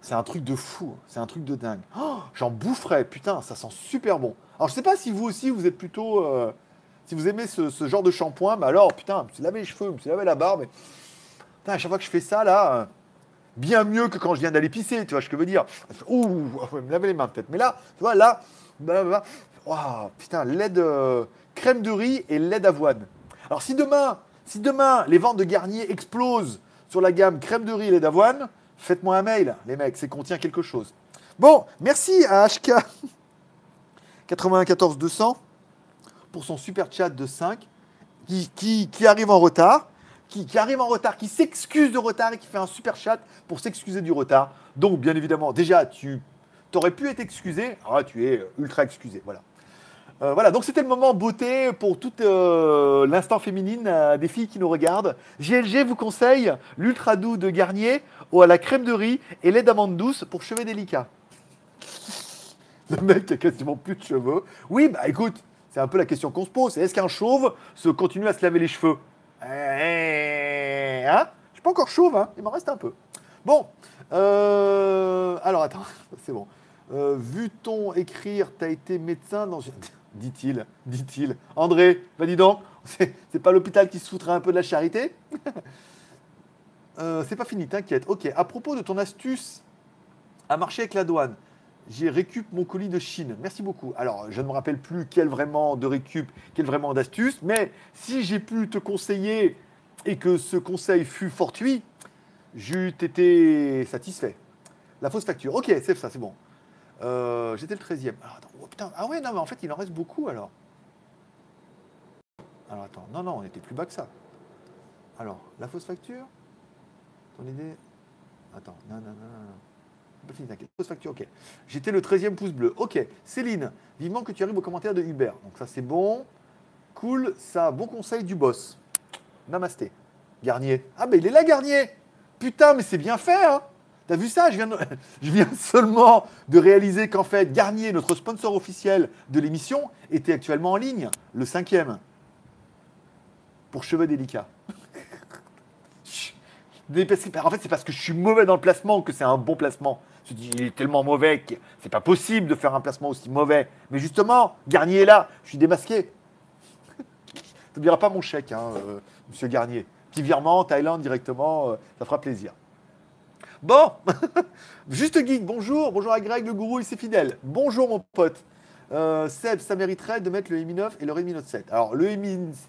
C'est un truc de fou, c'est un truc de dingue. Oh, j'en boufferais, putain, ça sent super bon. Alors je sais pas si vous aussi, vous êtes plutôt... Euh, si vous aimez ce, genre de shampoing, mais alors, putain, je me suis lavé les cheveux, je me suis lavé la barbe. Putain, à chaque fois que je fais ça, là, euh, bien mieux que quand je viens d'aller pisser, tu vois ce que je veux dire. Ouh, je me laver les mains peut-être. Mais là, tu vois, là, putain, lait de crème de riz et lait d'avoine. Alors si demain, si demain les ventes de Garnier explosent sur la gamme crème de riz et lait d'avoine, faites-moi un mail, les mecs, c'est contient quelque chose. Bon, merci à HK 94200 pour son super chat de 5 qui, qui, arrive en retard. Qui, arrive en retard, qui s'excuse de retard et qui fait un super chat pour s'excuser du retard. Donc, bien évidemment, déjà, tu aurais pu être excusé. Ah, tu es ultra excusé. Voilà. Euh, voilà, donc c'était le moment beauté pour tout euh, l'instant féminine euh, des filles qui nous regardent. GLG vous conseille l'ultra doux de Garnier ou à la crème de riz et lait d'amande douce pour cheveux délicats. Le mec a quasiment plus de cheveux. Oui, bah écoute, c'est un peu la question qu'on se pose. Est-ce qu'un chauve se continue à se laver les cheveux? Eh, hein Je suis pas encore chauve, hein il m'en reste un peu. Bon, alors attends, c'est bon. vu ton écrire, tu as été médecin dans une dit-il, dit-il. André, bah dis donc, c'est pas l'hôpital qui se foutrait un peu de la charité euh, C'est pas fini, t'inquiète. Ok, à propos de ton astuce à marcher avec la douane, j'ai récup mon colis de Chine. Merci beaucoup. Alors, je ne me rappelle plus quel vraiment de récup, quel vraiment d'astuce, mais si j'ai pu te conseiller et que ce conseil fut fortuit, j'eus été satisfait. La fausse facture. Ok, c'est ça, c'est bon. Euh, j'étais le 13e. Alors, attends, oh, putain. Ah ouais, non, mais en fait, il en reste beaucoup alors. Alors attends, non, non, on était plus bas que ça. Alors, la fausse facture Ton idée Attends, non, non, non, non. J'étais le 13e pouce bleu. Ok. Céline, vivement que tu arrives au commentaire de Hubert. Donc ça, c'est bon. Cool, ça, bon conseil du boss. Namasté. Garnier. Ah, ben il est là, Garnier Putain, mais c'est bien fait, hein T'as vu ça? Je viens, je viens, seulement de réaliser qu'en fait, Garnier, notre sponsor officiel de l'émission, était actuellement en ligne, le cinquième, pour cheveux délicats. en fait, c'est parce que je suis mauvais dans le placement que c'est un bon placement. Il est tellement mauvais que c'est pas possible de faire un placement aussi mauvais. Mais justement, Garnier est là, je suis démasqué. Tu n'oublieras pas mon chèque, hein, euh, monsieur Garnier. Petit virement, Thaïlande directement, euh, ça fera plaisir. Bon, juste geek, bonjour, bonjour à Greg le gourou, il s'est fidèle. Bonjour mon pote. Euh, Seb, ça mériterait de mettre le Mi 9 et le Redmi Note 7. Alors le,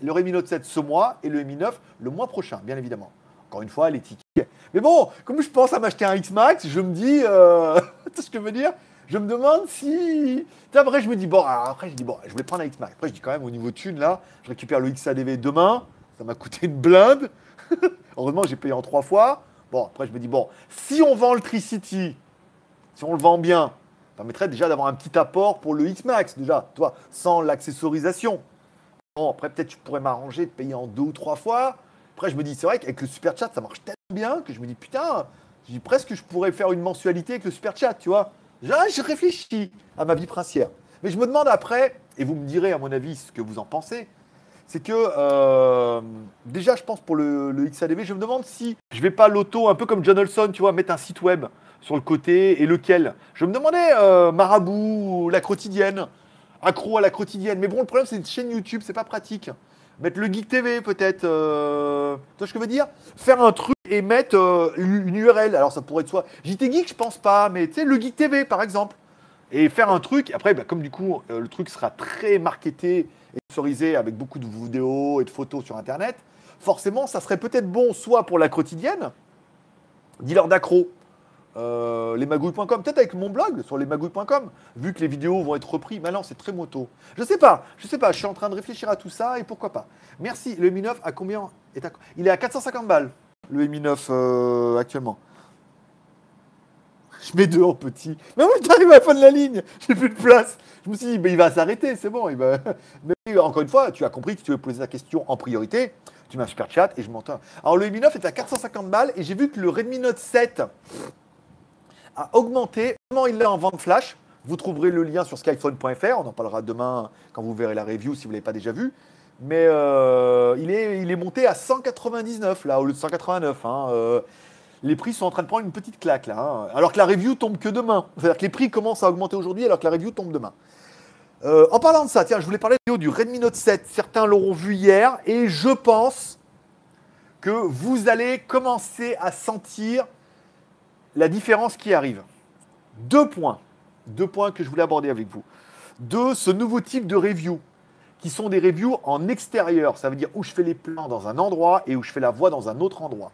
le Redmi Note 7 ce mois et le Mi 9 le mois prochain, bien évidemment. Encore une fois, les tickets. Mais bon, comme je pense à m'acheter un X-Max, je me dis, euh, tu sais ce que je veux dire? Je me demande si. Après, je me dis, bon, après, je dis, bon, je voulais prendre un X-Max. Après, je dis quand même, au niveau thune, là, je récupère le XADV demain. Ça m'a coûté une blinde. Heureusement, j'ai payé en trois fois. Bon, après, je me dis, bon, si on vend le Tricity, si on le vend bien, ça permettrait déjà d'avoir un petit apport pour le X-Max, déjà, toi, sans l'accessorisation. Bon, après, peut-être je pourrais m'arranger de payer en deux ou trois fois. Après, je me dis, c'est vrai qu'avec le Super Chat, ça marche tellement bien que je me dis, putain, je dis presque que je pourrais faire une mensualité avec le Super Chat, tu vois. je réfléchis à ma vie princière. Mais je me demande après, et vous me direz à mon avis ce que vous en pensez, c'est que euh, déjà, je pense pour le, le, XADV, je me demande si je vais pas l'auto, un peu comme John Olson, tu vois, mettre un site web sur le côté et lequel. Je me demandais euh, Marabout, la quotidienne, accro à la quotidienne. Mais bon, le problème, c'est une chaîne YouTube, c'est pas pratique. Mettre le Geek TV peut-être. Euh, tu vois ce que je veux dire? Faire un truc et mettre une URL. Alors ça pourrait être soit JT Geek, je pense pas, mais tu sais, le Geek TV par exemple. Et faire un truc. Après, bah, comme du coup, le truc sera très marketé et avec beaucoup de vidéos et de photos sur Internet, forcément, ça serait peut-être bon soit pour la quotidienne, dealer d'accro, euh, lesmagouilles.com, peut-être avec mon blog sur lesmagouilles.com, vu que les vidéos vont être reprises. Maintenant, c'est très moto. Je sais pas, je sais pas, je suis en train de réfléchir à tout ça et pourquoi pas. Merci. Le Mi 9 à combien est à... Il est à 450 balles, le Mi 9 euh, actuellement. Je mets deux en petit. Mais oui, t'arrives à la fin de la ligne, j'ai plus de place. Je me suis dit, mais il va s'arrêter, c'est bon. Il va... Mais encore une fois, tu as compris que tu veux poser ta question en priorité. Tu un super chat et je m'entends. Alors le Mi 9 est à 450 balles et j'ai vu que le Redmi Note 7 a augmenté. Comment il est en vente flash? Vous trouverez le lien sur skyphone.fr. On en parlera demain quand vous verrez la review si vous ne l'avez pas déjà vu. Mais euh, il, est, il est monté à 199 là au lieu de 189. Hein. Euh, les prix sont en train de prendre une petite claque là. Hein. Alors que la review tombe que demain. C'est-à-dire que les prix commencent à augmenter aujourd'hui alors que la review tombe demain. Euh, en parlant de ça, tiens, je voulais parler du Redmi Note 7. Certains l'auront vu hier et je pense que vous allez commencer à sentir la différence qui arrive. Deux points. Deux points que je voulais aborder avec vous. De ce nouveau type de review, qui sont des reviews en extérieur. Ça veut dire où je fais les plans dans un endroit et où je fais la voix dans un autre endroit.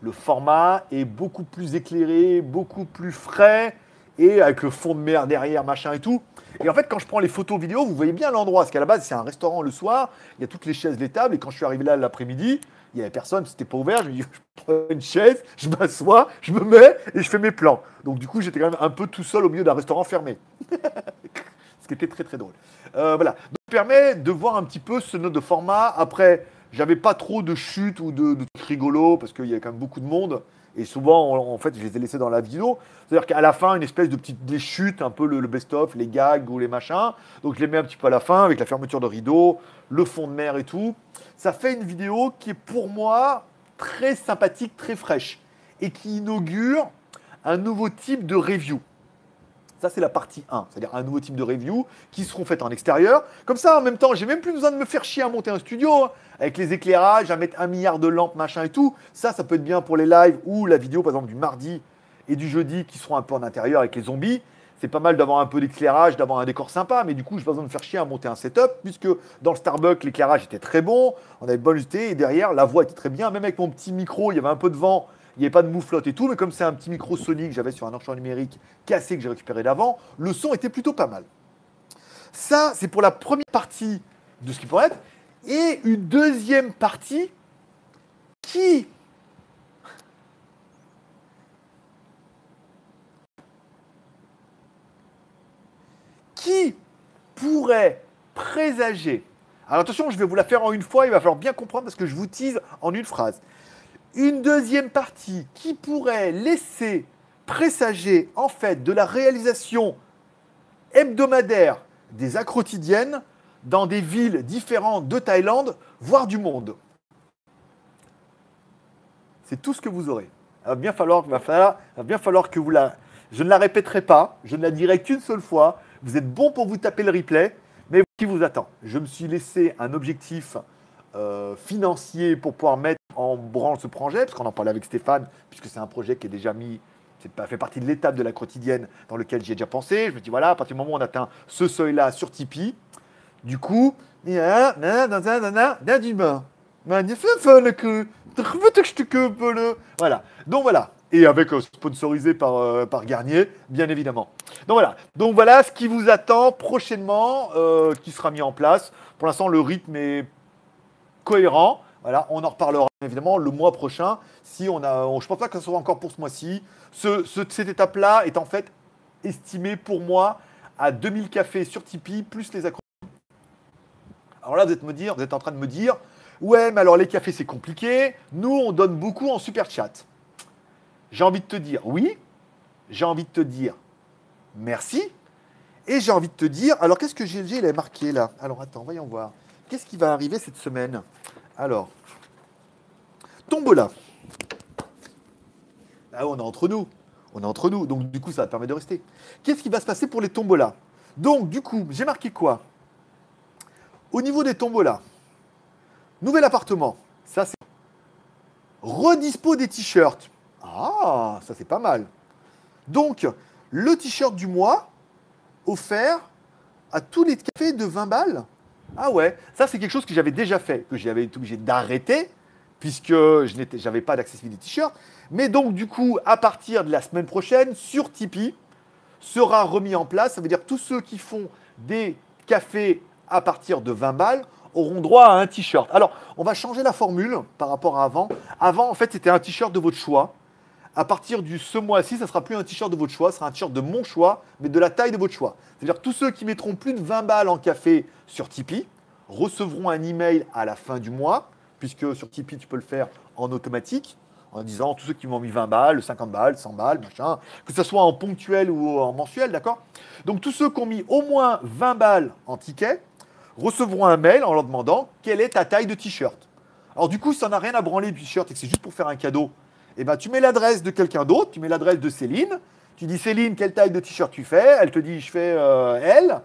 Le format est beaucoup plus éclairé, beaucoup plus frais, et avec le fond de mer derrière, machin et tout. Et en fait, quand je prends les photos vidéo, vous voyez bien l'endroit. Parce qu'à la base, c'est un restaurant le soir, il y a toutes les chaises, les tables, et quand je suis arrivé là l'après-midi, il n'y avait personne, c'était pas ouvert. Je me dis, je prends une chaise, je m'assois, je me mets et je fais mes plans. Donc du coup, j'étais quand même un peu tout seul au milieu d'un restaurant fermé. ce qui était très très drôle. Euh, voilà. Donc, permet de voir un petit peu ce note de format. Après, j'avais pas trop de chutes ou de, de trucs rigolos parce qu'il y avait quand même beaucoup de monde. Et souvent, en fait, je les ai laissés dans la vidéo. C'est-à-dire qu'à la fin, une espèce de petite des chutes, un peu le, le best-of, les gags ou les machins. Donc je les mets un petit peu à la fin avec la fermeture de rideau, le fond de mer et tout. Ça fait une vidéo qui est pour moi très sympathique, très fraîche et qui inaugure un nouveau type de review. Ça, c'est la partie 1, c'est-à-dire un nouveau type de review qui seront faites en extérieur. Comme ça, en même temps, j'ai même plus besoin de me faire chier à monter un studio hein, avec les éclairages, à mettre un milliard de lampes, machin et tout. Ça, ça peut être bien pour les lives ou la vidéo, par exemple, du mardi et du jeudi qui seront un peu en intérieur avec les zombies. C'est pas mal d'avoir un peu d'éclairage, d'avoir un décor sympa, mais du coup, je n'ai pas besoin de me faire chier à monter un setup, puisque dans le Starbucks, l'éclairage était très bon, on avait bonne unité, et derrière, la voix était très bien, même avec mon petit micro, il y avait un peu de vent, il n'y avait pas de mouflotte et tout, mais comme c'est un petit micro Sony que j'avais sur un enregistreur numérique cassé que j'ai récupéré d'avant, le son était plutôt pas mal. Ça, c'est pour la première partie de ce qui pourrait être. Et une deuxième partie qui qui pourrait présager. Alors attention, je vais vous la faire en une fois, il va falloir bien comprendre parce que je vous tease en une phrase. Une deuxième partie qui pourrait laisser présager en fait de la réalisation hebdomadaire des quotidiennes dans des villes différentes de Thaïlande, voire du monde. C'est tout ce que vous aurez. Il va bien falloir, falloir, va bien falloir que vous la... Je ne la répéterai pas, je ne la dirai qu'une seule fois. Vous êtes bon pour vous taper le replay, mais qui vous attend? Je me suis laissé un objectif euh, financier pour pouvoir mettre en branle ce projet, parce qu'on en parlait avec Stéphane, puisque c'est un projet qui est déjà mis, c'est pas fait partie de l'étape de la quotidienne dans lequel j'y ai déjà pensé. Je me dis voilà, à partir du moment où on atteint ce seuil-là sur Tipeee, du coup, voilà. Donc voilà. Et avec euh, sponsorisé par, euh, par Garnier, bien évidemment. Donc voilà. Donc voilà ce qui vous attend prochainement, euh, qui sera mis en place. Pour l'instant, le rythme est cohérent. Voilà, on en reparlera évidemment le mois prochain. Si on a, je pense pas que ce soit encore pour ce mois-ci. Ce- ce- cette étape-là est en fait estimée pour moi à 2000 cafés sur Tipeee plus les accros. Alors là, vous êtes, me dire, vous êtes en train de me dire, ouais, mais alors les cafés c'est compliqué. Nous, on donne beaucoup en super chat. J'ai envie de te dire oui. J'ai envie de te dire merci. Et j'ai envie de te dire, alors qu'est-ce que GLG il a marqué là? Alors attends, voyons voir. Qu'est-ce qui va arriver cette semaine? Alors, tombola. Ah, on est entre nous. On est entre nous. Donc, du coup, ça va permettre de rester. Qu'est-ce qui va se passer pour les tombolas? Donc, du coup, j'ai marqué quoi? Au niveau des tombolas, nouvel appartement. Ça, c'est. Redispo des t-shirts. Ah, ça, c'est pas mal. Donc, le t-shirt du mois offert à tous les cafés de 20 balles. Ah ouais, ça c'est quelque chose que j'avais déjà fait, que j'avais été obligé d'arrêter puisque je n'avais pas d'accessibilité t-shirt. Mais donc, du coup, à partir de la semaine prochaine, sur Tipeee, sera remis en place. Ça veut dire tous ceux qui font des cafés à partir de 20 balles auront droit à un t-shirt. Alors, on va changer la formule par rapport à avant. Avant, en fait, c'était un t-shirt de votre choix. À partir du ce mois-ci, ça sera plus un t-shirt de votre choix, ce sera un t-shirt de mon choix, mais de la taille de votre choix. C'est-à-dire tous ceux qui mettront plus de 20 balles en café sur Tipeee recevront un email à la fin du mois, puisque sur Tipeee, tu peux le faire en automatique, en disant tous ceux qui m'ont mis 20 balles, 50 balles, 100 balles, machin, que ce soit en ponctuel ou en mensuel, d'accord? Donc tous ceux qui ont mis au moins 20 balles en ticket recevront un mail en leur demandant quelle est ta taille de t-shirt? Alors du coup, ça n'a rien à branler du t-shirt et que c'est juste pour faire un cadeau, eh ben, tu mets l'adresse de quelqu'un d'autre, tu mets l'adresse de Céline, tu dis Céline, quelle taille de t-shirt tu fais? Elle te dit, je fais euh, L,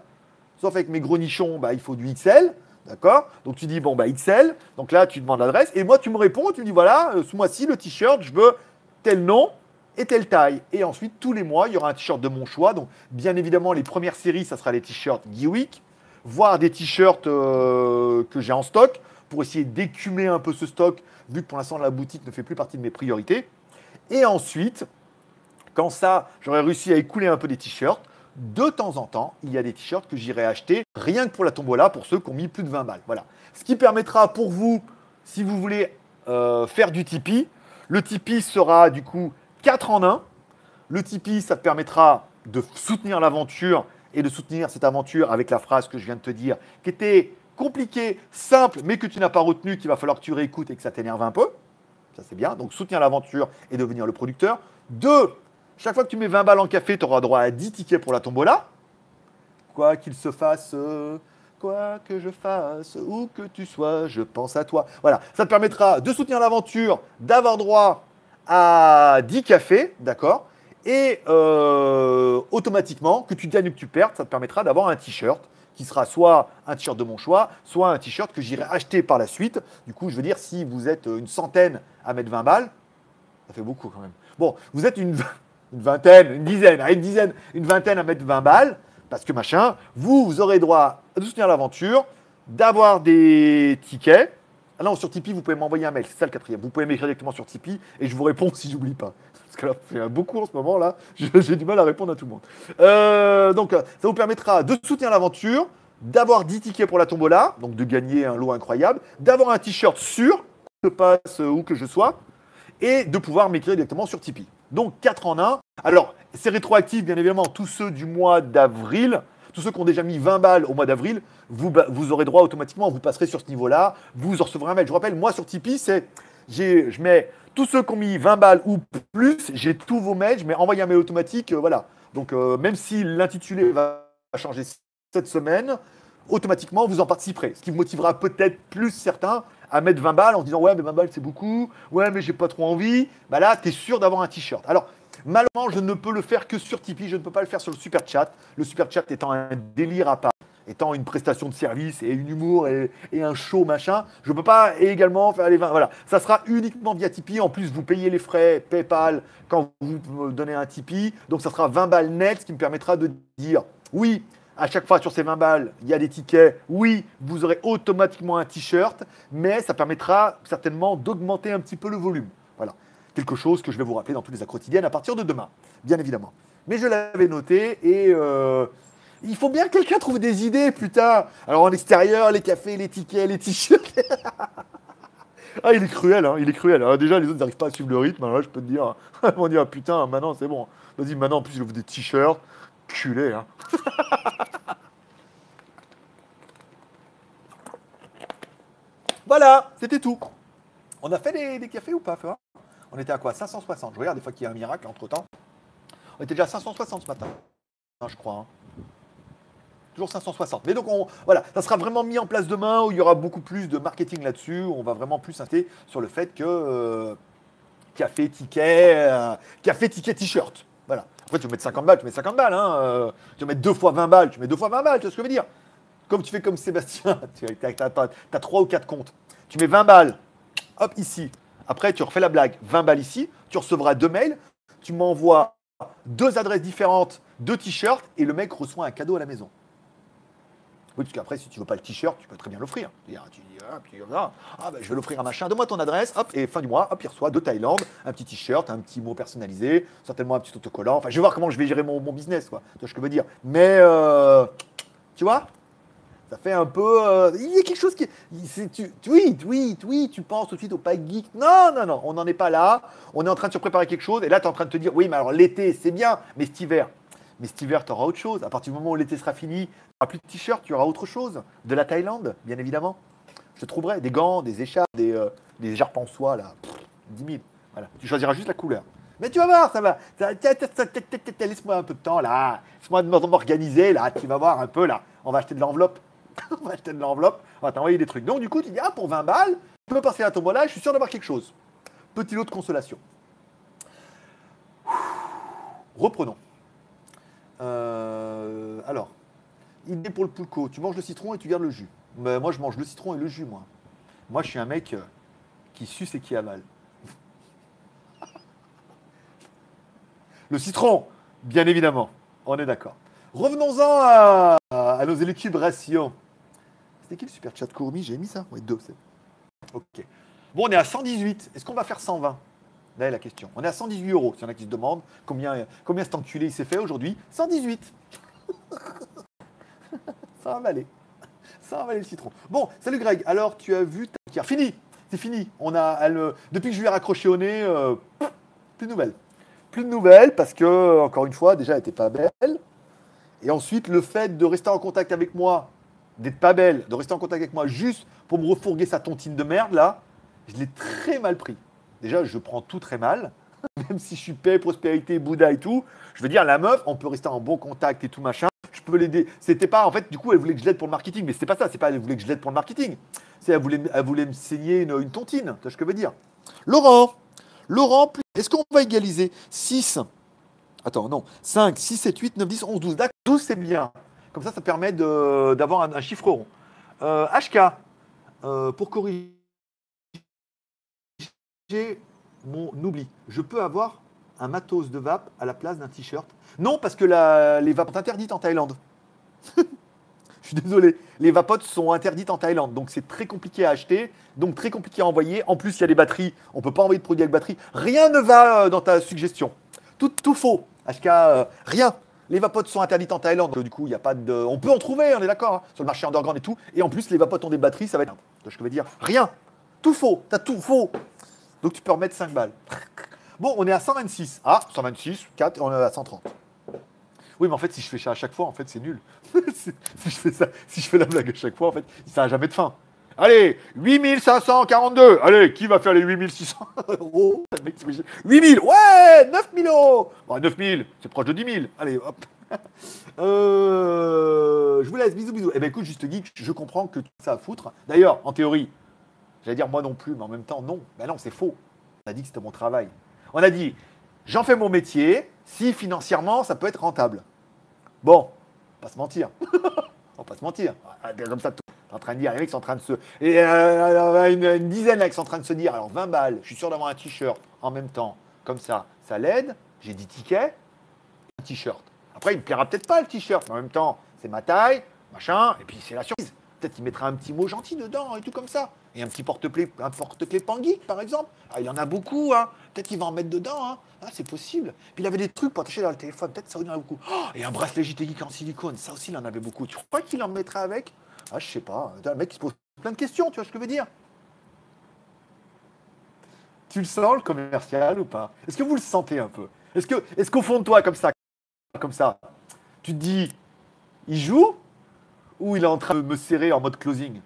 sauf avec mes gros nichons, bah, il faut du XL. D'accord? Donc tu dis, bon, bah XL. Donc là, tu demandes l'adresse. Et moi, tu me réponds, tu me dis, voilà, euh, ce mois-ci, le t-shirt, je veux tel nom et telle taille. Et ensuite, tous les mois, il y aura un t-shirt de mon choix. Donc, bien évidemment, les premières séries, ça sera les t-shirts Geeweek, voire des t-shirts euh, que j'ai en stock pour essayer d'écumer un peu ce stock, vu que pour l'instant, la boutique ne fait plus partie de mes priorités. Et ensuite, quand ça, j'aurai réussi à écouler un peu des t-shirts, de temps en temps, il y a des t-shirts que j'irai acheter rien que pour la tombola pour ceux qui ont mis plus de 20 balles. Voilà. Ce qui permettra pour vous, si vous voulez euh, faire du Tipeee, le Tipeee sera du coup 4 en 1. Le Tipeee, ça te permettra de soutenir l'aventure et de soutenir cette aventure avec la phrase que je viens de te dire, qui était compliquée, simple, mais que tu n'as pas retenu, qu'il va falloir que tu réécoutes et que ça t'énerve un peu. Ça, c'est bien. Donc, soutenir l'aventure et devenir le producteur. Deux, chaque fois que tu mets 20 balles en café, tu auras droit à 10 tickets pour la tombola. Quoi qu'il se fasse, quoi que je fasse, où que tu sois, je pense à toi. Voilà, ça te permettra de soutenir l'aventure, d'avoir droit à 10 cafés, d'accord? Et euh, automatiquement, que tu gagnes ou que tu perdes, ça te permettra d'avoir un t-shirt qui sera soit un t-shirt de mon choix, soit un t-shirt que j'irai acheter par la suite. Du coup, je veux dire, si vous êtes une centaine à mettre 20 balles, ça fait beaucoup quand même. Bon, vous êtes une, vingtaine, une dizaine, une dizaine, une vingtaine à mettre 20 balles, parce que machin, vous, vous aurez droit à soutenir l'aventure, d'avoir des tickets. Ah non, sur Tipeee, vous pouvez m'envoyer un mail, c'est ça le quatrième. Vous pouvez m'écrire directement sur Tipeee et je vous réponds si j'oublie pas. Fait beaucoup en ce moment, là, j'ai du mal à répondre à tout le monde. Euh, donc, ça vous permettra de soutenir l'aventure, d'avoir 10 tickets pour la tombola, donc de gagner un lot incroyable, d'avoir un t-shirt sûr, que passe où que je sois, et de pouvoir m'écrire directement sur Tipeee. Donc 4 en 1. Alors, c'est rétroactif, bien évidemment, tous ceux du mois d'avril, tous ceux qui ont déjà mis 20 balles au mois d'avril, vous, vous aurez droit automatiquement, vous passerez sur ce niveau-là, vous recevrez un mail. Je vous rappelle, moi sur Tipeee, c'est, je mets tous ceux qui ont mis 20 balles ou plus, j'ai tous vos mails, je mets envoyer un mail automatique, euh, voilà. Donc euh, même si l'intitulé va changer cette semaine, automatiquement vous en participerez. Ce qui motivera peut-être plus certains à mettre 20 balles en disant ouais mais 20 balles c'est beaucoup, ouais mais j'ai pas trop envie, bah là tu es sûr d'avoir un t-shirt. Alors malheureusement je ne peux le faire que sur Tipeee, je ne peux pas le faire sur le super chat. Le super chat étant un délire à part, étant une prestation de service et une humour et, un show machin, je peux pas également faire les 20. Voilà, ça sera uniquement via Tipeee. En plus vous payez les frais PayPal quand vous me donnez un Tipeee, donc ça sera 20 balles net, ce qui me permettra de dire oui à chaque fois sur ces 20 balles, il y a des tickets. Oui, vous aurez automatiquement un t-shirt, mais ça permettra certainement d'augmenter un petit peu le volume. Voilà. Quelque chose que je vais vous rappeler dans tous les quotidiennes à partir de demain, bien évidemment. Mais je l'avais noté et euh, il faut bien que quelqu'un trouve des idées, putain. Alors en extérieur, les cafés, les tickets, les t-shirts. ah, il est cruel, hein, il est cruel. Alors, déjà, les autres n'arrivent pas à suivre le rythme. Alors là, je peux te dire, ils vont dire, putain, maintenant, c'est bon. Vas-y, maintenant, en plus, je veux des t-shirts. Culé, hein. Voilà, c'était tout. On a fait des, cafés ou pas On était à quoi? 560. Je regarde des fois qu'il y a un miracle entre temps. On était déjà à 560 ce matin, je crois. Hein. Toujours 560. Mais donc, on, voilà, ça sera vraiment mis en place demain où il y aura beaucoup plus de marketing là-dessus. On va vraiment plus insister sur le fait que euh, café, ticket, euh, café, ticket, t-shirt. Voilà. En fait, tu veux mettre 50 balles, tu mets 50 balles. Hein. Euh, tu veux mettre deux fois 20 balles, tu mets deux fois 20 balles. Tu vois ce que je veux dire? Comme tu fais comme Sébastien, tu as, 3 ou 4 comptes. Tu mets 20 balles, hop, ici. Après, tu refais la blague, 20 balles ici. Tu recevras deux mails. Tu m'envoies deux adresses différentes, deux t-shirts, et le mec reçoit un cadeau à la maison. Oui, parce qu'après, si tu veux pas le t-shirt, tu peux très bien l'offrir. Tu dis, ah, ah, ah, ben, je vais l'offrir à machin, donne-moi ton adresse, hop, et fin du mois, hop, il reçoit de Thaïlande, un petit t-shirt, un petit mot personnalisé, certainement un petit autocollant. Enfin, je vais voir comment je vais gérer mon, mon business, quoi. Tu vois ce que je veux dire. Mais, euh, tu vois ça fait un peu. euh, il y a quelque chose qui. c'est- tu- oui, oui, oui, tu penses tout de suite au pack geek. Non, non, non, on n'en est pas là. On est en train de se préparer quelque chose. Et là, tu es en train de te dire oui, mais alors l'été, c'est bien, mais cet hiver. Mais cet hiver, tu auras autre chose. À partir du moment où l'été sera fini, tu n'auras plus de t-shirt, tu auras autre chose. De la Thaïlande, bien évidemment. Je trouverai des gants, des écharpes, des, euh, des en soie, là. Pff, 10 000. Voilà. Tu choisiras juste la couleur. Mais tu vas voir, ça va. Laisse-moi un peu de temps, là. Laisse-moi m'organiser, là. Tu vas voir un peu, là. On va acheter de l'enveloppe. on va acheter de l'enveloppe. On va t'envoyer des trucs. Donc, du coup, tu dis, ah, pour 20 balles, tu peux passer à ton là, je suis sûr d'avoir quelque chose. Petit lot de consolation. Reprenons. Euh, alors, idée pour le pulco. Tu manges le citron et tu gardes le jus. Moi, je mange le citron et le jus, moi. Moi, je suis un mec euh, qui suce et qui avale. Le citron, bien évidemment. On est d'accord. Revenons-en à, à nos élucubrations. C'était qui le super chat Courmi J'ai mis ça? Oui, deux. Ok. Bon, on est à 118. Est-ce qu'on va faire 120 Là est la question. On est à 118 euros. S'il y en a qui se demandent combien, combien cet enculé il s'est fait aujourd'hui 118. ça va m'aller. Ça va m'aller le citron. Bon, salut Greg. Alors, tu as vu ta. Fini. C'est fini. On a, euh, depuis que je lui ai raccroché au nez, euh, plus de nouvelles. Plus de nouvelles parce que, encore une fois, déjà, elle n'était pas belle. Et ensuite, le fait de rester en contact avec moi, d'être pas belle, de rester en contact avec moi juste pour me refourguer sa tontine de merde, là, je l'ai très mal pris. Déjà, je prends tout très mal. Même si je suis paix, prospérité, Bouddha et tout. Je veux dire, la meuf, on peut rester en bon contact et tout machin. Je peux l'aider. C'était pas, en fait, du coup, elle voulait que je l'aide pour le marketing. Mais c'était pas ça. C'est pas elle voulait que je l'aide pour le marketing. C'est elle voulait, elle voulait me saigner une, tontine. Tu vois ce que je veux dire? Laurent, Laurent, est-ce qu'on va égaliser 6 Attends, non. 5, 6, 7, 8, 9, 10, 11, 12. D'accord, 12, c'est bien. Comme ça, ça permet d'avoir un, chiffre rond. Euh, HK, euh, pour corriger mon oubli, je peux avoir un matos de vape à la place d'un t-shirt Non, parce que la- les vapes sont interdites en Thaïlande. Je suis désolé, les vapotes sont interdites en Thaïlande, donc c'est très compliqué à acheter, donc très compliqué à envoyer. En plus, il y a des batteries, on peut pas envoyer de produits avec batterie. Rien ne va euh, dans ta suggestion. Tout, tout faux. HK, euh, rien. Les vapotes sont interdites en Thaïlande, du coup, il y a pas de. On peut en trouver, on est d'accord, hein, sur le marché underground et tout. Et en plus, les vapotes ont des batteries, ça va être. Je veux dire Rien. Tout faux. T'as tout faux. Donc tu peux remettre 5 balles. Bon, on est à 126. Ah, 126, 4, on est à 130. Oui, mais en fait, si je fais ça à chaque fois, en fait, c'est nul. si je fais ça, si je fais la blague à chaque fois, en fait, ça n'a jamais de fin. Allez, 8542. Allez, qui va faire les 8600 euros Le mec s'imagine. 8000, ouais, 9000 euros. Bon, 9000, c'est proche de 10 000. Allez, hop. Euh, je vous laisse, bisous, bisous. Eh ben écoute, juste geek, je comprends que ça à foutre. D'ailleurs, en théorie, j'allais dire moi non plus, mais en même temps, non. Ben non, c'est faux. On a dit que c'était mon travail. On a dit, j'en fais mon métier si financièrement ça peut être rentable. Bon, pas se mentir. on va pas se mentir. Ah, Comme ça, en train de dire, les mecs sont en train de se. Et euh, une, une dizaine là qui sont en train de se dire, alors 20 balles, je suis sûr d'avoir un t-shirt en même temps. Comme ça, ça l'aide. J'ai 10 tickets, un t-shirt. Après, il me plaira peut-être pas le t-shirt, mais en même temps, c'est ma taille, machin, et puis c'est la surprise. Peut-être qu'il mettra un petit mot gentil dedans et tout comme ça. Et un petit porte-clés, un porte-clés Pangui, par exemple. Ah, il y en a beaucoup, hein. Peut-être qu'il va en mettre dedans, hein. Ah, c'est possible. Puis il avait des trucs pour attacher dans le téléphone. Peut-être ça, il en a beaucoup. Oh, et un bracelet JT Geek en silicone. Ça aussi, il en avait beaucoup. Tu crois qu'il en mettrait avec? Ah, je sais pas. Le mec, il se pose plein de questions, tu vois ce que je veux dire? Tu le sens, le commercial, ou pas? Est-ce que vous le sentez un peu? Est-ce qu'au fond de toi, comme ça, comme ça, tu te dis, il joue? Ou il est en train de me serrer en mode closing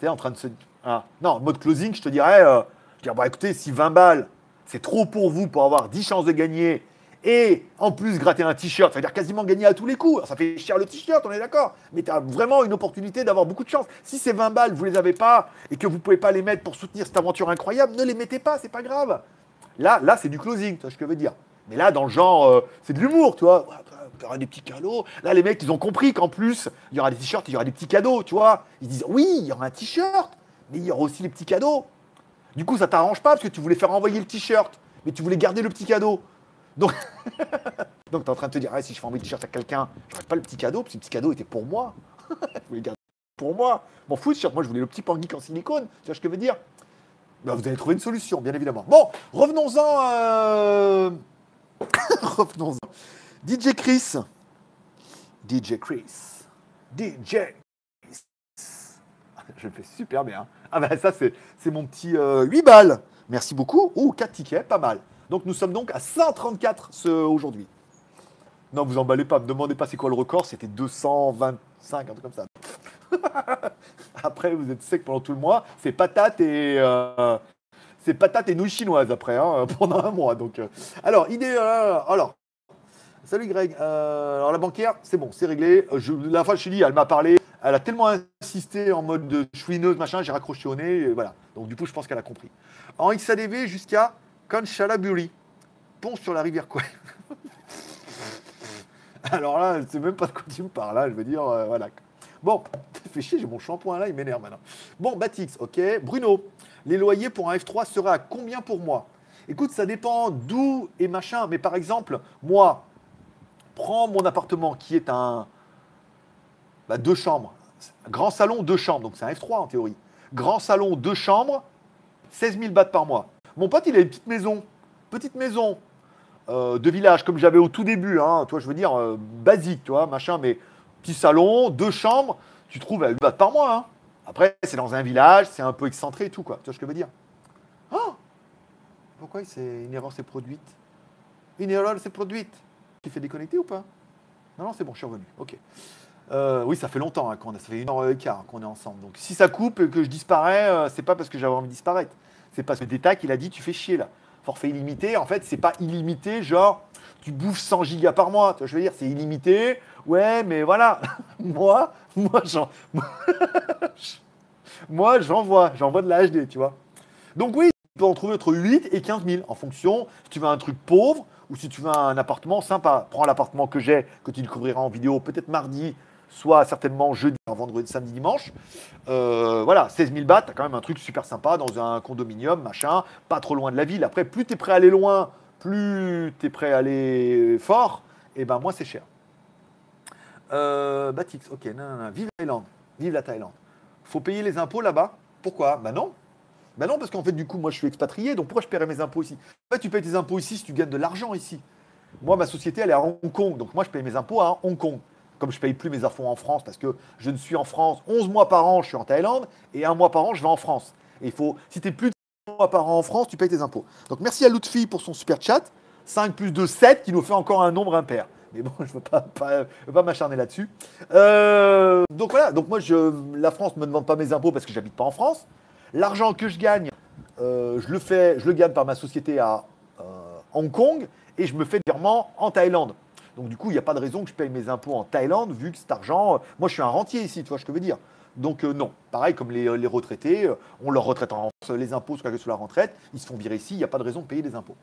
Tu en train de se. Ah. Non, mode closing, je te dirais, euh, je bah, écoutez, si 20 balles, c'est trop pour vous pour avoir 10 chances de gagner et en plus gratter un t-shirt, ça veut dire quasiment gagner à tous les coups. Ça fait cher le t-shirt, on est d'accord. Mais tu as vraiment une opportunité d'avoir beaucoup de chance. Si ces 20 balles, vous les avez pas et que vous pouvez pas les mettre pour soutenir cette aventure incroyable, ne les mettez pas, c'est pas grave. Là, là c'est du closing, tu vois ce que je veux dire. Mais là, dans le genre, euh, c'est de l'humour, tu vois. Il y aura des petits cadeaux. Là, les mecs, ils ont compris qu'en plus, il y aura des t-shirts, il y aura des petits cadeaux, tu vois. Ils disent, oui, il y aura un t-shirt, mais il y aura aussi les petits cadeaux. Du coup, ça t'arrange pas parce que tu voulais faire envoyer le t-shirt, mais tu voulais garder le petit cadeau. Donc, donc tu es en train de te dire, ah, si je fais envoyer le t-shirt à quelqu'un, j'aurais pas le petit cadeau, parce que le petit cadeau était pour moi. Je voulais garder pour moi. M'en fous, moi je voulais le petit panguic en silicone, tu vois ce que je veux dire? Bah, Vous allez trouver une solution, bien évidemment. Bon, revenons-en. Euh... revenons-en. DJ Chris. DJ Chris. DJ Je le fais super bien. Ah ben ça c'est, mon petit 8 euh, balles. Merci beaucoup. Ouh, 4 tickets, pas mal. Donc nous sommes donc à 134 ce, aujourd'hui. Non, vous emballez pas, me demandez pas c'est quoi le record, c'était 225, un truc comme ça. après, vous êtes sec pendant tout le mois. C'est patate et euh, c'est patate et nouilles chinoises après hein, pendant un mois. Donc, euh. alors idée. Alors, salut Greg. alors la banquière, c'est bon, c'est réglé. Je, la fois je suis elle m'a parlé. Elle a tellement insisté en mode de chouineuse, machin, j'ai raccroché au nez, voilà. Donc du coup, je pense qu'elle a compris. En XADV jusqu'à Kanchalaburi, pont sur la rivière quoi. Alors là, c'est même pas de quoi tu me parles, là, je veux dire, voilà. Bon, fais chier, j'ai mon shampoing là, il m'énerve maintenant. Bon, Batix, ok. Bruno, les loyers pour un F3 seraient à combien pour moi? Écoute, ça dépend d'où et machin. Mais par exemple, moi, prends mon appartement qui est un. Bah, deux chambres. Grand salon, deux chambres. Donc c'est un F3 en théorie. Grand salon, deux chambres, 16 000 bahts par mois. Mon pote, il a une petite maison. Petite maison euh, de village, comme j'avais au tout début. Hein, toi, je veux dire, euh, basique, tu vois, machin, mais petit salon, deux chambres, tu trouves à une batte par mois. Hein. Après, c'est dans un village, c'est un peu excentré et tout, quoi. Tu vois ce que je veux dire? Oh Pourquoi une erreur s'est produite? Une erreur s'est produite. Tu fais déconnecter ou pas Non, non, c'est bon, je suis revenu. Ok. Euh, oui, ça fait longtemps hein, qu'on a, ça fait une heure et quart qu'on est ensemble. Donc si ça coupe et que je disparais, euh, c'est pas parce que j'avais envie de disparaître. C'est parce que Détac, il a dit tu fais chier là. Forfait illimité, en fait, c'est pas illimité, genre tu bouffes 100 gigas par mois. Je veux dire, c'est illimité. Ouais, mais voilà, moi, moi, j'en, moi, j'envoie, j'envoie de la HD, tu vois. Donc oui, tu peux en trouver entre 8 et 15 000 en fonction si tu veux un truc pauvre ou si tu veux un appartement sympa. Prends l'appartement que j'ai, que tu découvriras en vidéo peut-être mardi, soit certainement jeudi, vendredi, samedi, dimanche. Euh, voilà, 16 000 bahts, t'as quand même un truc super sympa dans un condominium, machin, pas trop loin de la ville. Après, plus tu es prêt à aller loin, plus tu es prêt à aller fort, et ben moins c'est cher. Euh, Batix, ok, non, non, non. Vive la Thaïlande. Vive la Thaïlande. Faut payer les impôts là-bas. Pourquoi? Ben non. Ben non, parce qu'en fait, du coup, moi, je suis expatrié, donc pourquoi je paierais mes impôts ici? En fait, tu payes tes impôts ici si tu gagnes de l'argent ici. Moi, ma société, elle est à Hong Kong, donc moi, je paye mes impôts à Hong Kong. Comme je ne paye plus mes impôts en France, parce que je ne suis en France 11 mois par an, je suis en Thaïlande, et un mois par an, je vais en France. Et il faut, si tu es plus de mois par an en France, tu payes tes impôts. Donc merci à Lutfi pour son super chat. 5 plus 2, 7, qui nous fait encore un nombre impair. Mais bon, je ne veux pas, m'acharner là-dessus. Euh, donc voilà, donc moi, la France ne me demande pas mes impôts parce que j'habite pas en France. L'argent que je gagne, euh, je, le fais, je le gagne par ma société à euh, Hong Kong et je me fais virement en Thaïlande. Donc du coup, il n'y a pas de raison que je paye mes impôts en Thaïlande vu que cet argent, moi je suis un rentier ici, tu vois ce que je veux dire. Donc non, pareil comme les, retraités, on leur retraite en France, les impôts sur la retraite, ils se font virer ici, il n'y a pas de raison de payer des impôts.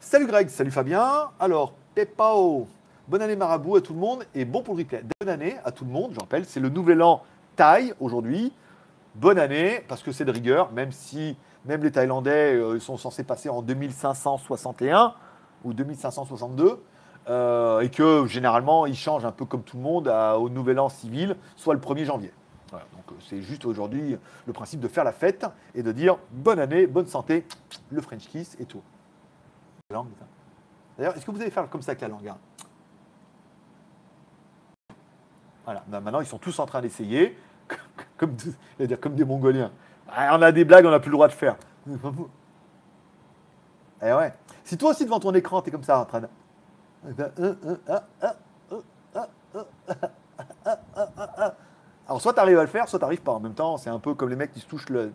Salut Greg, salut Fabien. Alors, Pepao, bonne année marabout à tout le monde et bon pour le replay. Bonne année à tout le monde, je rappelle, c'est le nouvel an Thaï aujourd'hui. Bonne année, parce que c'est de rigueur, même si même les Thaïlandais euh, sont censés passer en 2561 ou 2562. Euh, et que généralement ils changent un peu comme tout le monde au nouvel an civil, soit le 1er janvier. donc euh, c'est juste aujourd'hui le principe de faire la fête et de dire bonne année, bonne santé, le French kiss et tout. D'ailleurs, est-ce que vous allez faire comme ça avec la langue hein? Voilà, bah, maintenant ils sont tous en train d'essayer, comme, dire comme des Mongoliens. Ah, on a des blagues, on n'a plus le droit de faire. Eh ouais. Si toi aussi devant ton écran, tu es comme ça en train de. Alors soit tu arrives à le faire, soit tu n'arrives pas. En même temps, c'est un peu comme les mecs qui se touchent le.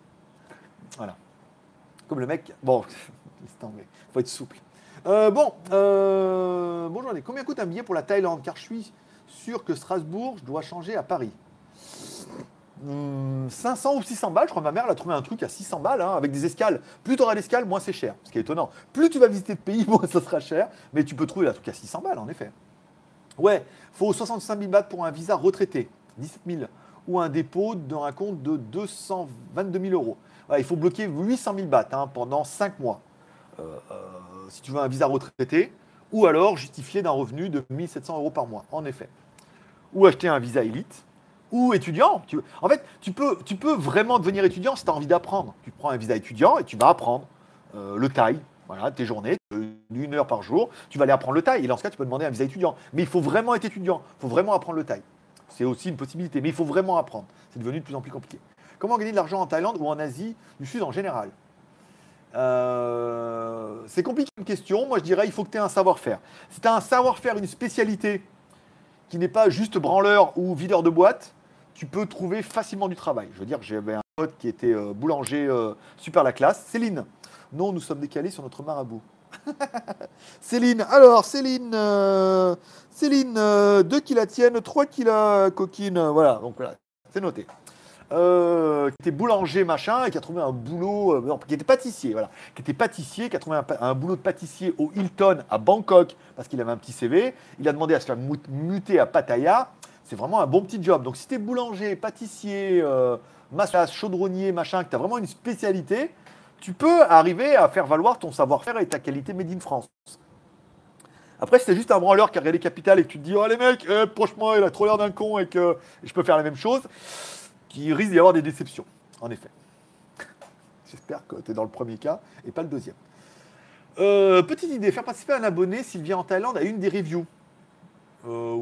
Voilà. Comme le mec. Bon, il faut être souple. Euh, bon, euh, bonjour, combien coûte un billet pour la Thaïlande Car je suis sûr que Strasbourg, je dois changer à Paris. 500 hmm, ou 600 balles, je crois que ma mère elle a trouvé un truc à 600 balles hein, avec des escales. Plus tu auras d'escales, moins c'est cher. Ce qui est étonnant. Plus tu vas visiter de pays, moins ça sera cher. Mais tu peux trouver un truc à 600 balles en effet. Ouais, faut 65 000 bahts pour un visa retraité, 17 000, ou un dépôt d'un compte de 222 000 euros. il faut bloquer 800 000 bahts hein, pendant 5 mois. Euh, euh, si tu veux un visa retraité, ou alors justifier d'un revenu de 1700 euros par mois, en effet. Ou acheter un visa élite, ou étudiant. Tu- en fait, tu peux, tu peux vraiment devenir étudiant si tu as envie d'apprendre. Tu prends un visa étudiant et tu vas apprendre euh, le thaï. Voilà, tes journées, une heure par jour, tu vas aller apprendre le thaï. Et dans ce cas, tu peux demander un visa étudiant. Mais il faut vraiment être étudiant. Il faut vraiment apprendre le thaï. C'est aussi une possibilité, mais il faut vraiment apprendre. C'est devenu de plus en plus compliqué. Comment gagner de l'argent en Thaïlande ou en Asie du Sud en général? Euh, C'est compliqué comme question. Moi, je dirais il faut que tu aies un savoir-faire. Si tu as un savoir-faire, une spécialité qui n'est pas juste branleur ou videur de boîte, tu peux trouver facilement du travail. Je veux dire, j'avais un pote qui était euh, boulanger euh, super la classe. Céline. Non, nous sommes décalés sur notre marabout. Céline, alors Céline, euh, Céline, deux qui la tiennent, trois qui la coquine, voilà, donc voilà, c'est noté. Euh, qui était boulanger machin et qui a trouvé un boulot, euh, qui était pâtissier, voilà, qui était pâtissier, qui a trouvé un, boulot de pâtissier au Hilton à Bangkok parce qu'il avait un petit CV. Il a demandé à se faire mut- muter à Pattaya. C'est vraiment un bon petit job. Donc si tu es boulanger, pâtissier, euh, massage, chaudronnier, machin, que tu as vraiment une spécialité, tu peux arriver à faire valoir ton savoir-faire et ta qualité made in France. Après, si juste un branleur qui a regardé Capital et que tu te dis, oh les mecs, eh, proche-moi, il a trop l'air d'un con et que je peux faire la même chose, risque d'y avoir des déceptions, en effet. J'espère que tu es dans le premier cas et pas le deuxième. Euh, petite idée, faire participer un abonné s'il vient en Thaïlande à une des reviews. Euh,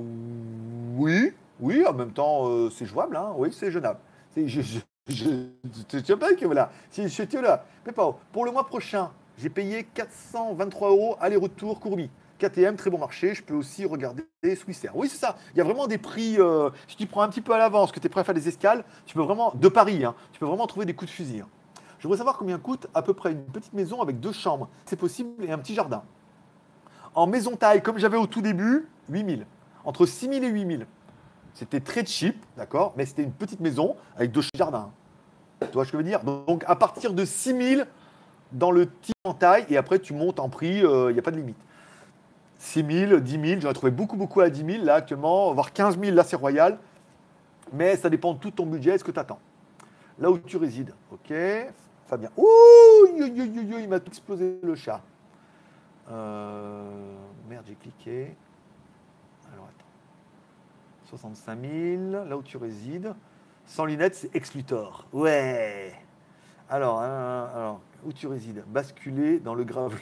oui, oui, en même temps, euh, c'est jouable, hein, oui, c'est jeunable. C'est- Je, je, je, pas que voilà, si je suis là, mais pas, pour le mois prochain, j'ai payé 423 euros aller-retour Courbi. KTM, très bon marché. Je peux aussi regarder Swissair. Oui, c'est ça. Il y a vraiment des prix. euh, si tu prends un petit peu à l'avance, que tu es prêt à faire des escales, tu peux vraiment, de Paris, hein, tu peux vraiment trouver des coups de fusil. hein. Je voudrais savoir combien coûte à peu près une petite maison avec deux chambres, c'est possible, et un petit jardin. En maison taille, comme j'avais au tout début, 8000. Entre 6000 et 8000. C'était très cheap, d'accord Mais c'était une petite maison avec deux jardins. Tu vois ce que je veux dire? Donc à partir de 6000 dans le type en taille, et après tu montes en prix, il n'y a pas de limite. 6 000, 10 000, j'en ai trouvé beaucoup, beaucoup à 10 000 là actuellement, voire 15 000 là c'est royal. Mais ça dépend de tout ton budget, est-ce que tu attends Là où tu résides, ok. Fabien. Ouh, il m'a explosé le chat. Euh, merde, j'ai cliqué. Alors attends. 65 000, là où tu résides. Sans lunettes, c'est Exclutor. Ouais. Alors, hein, alors, où tu résides Basculer dans le grave.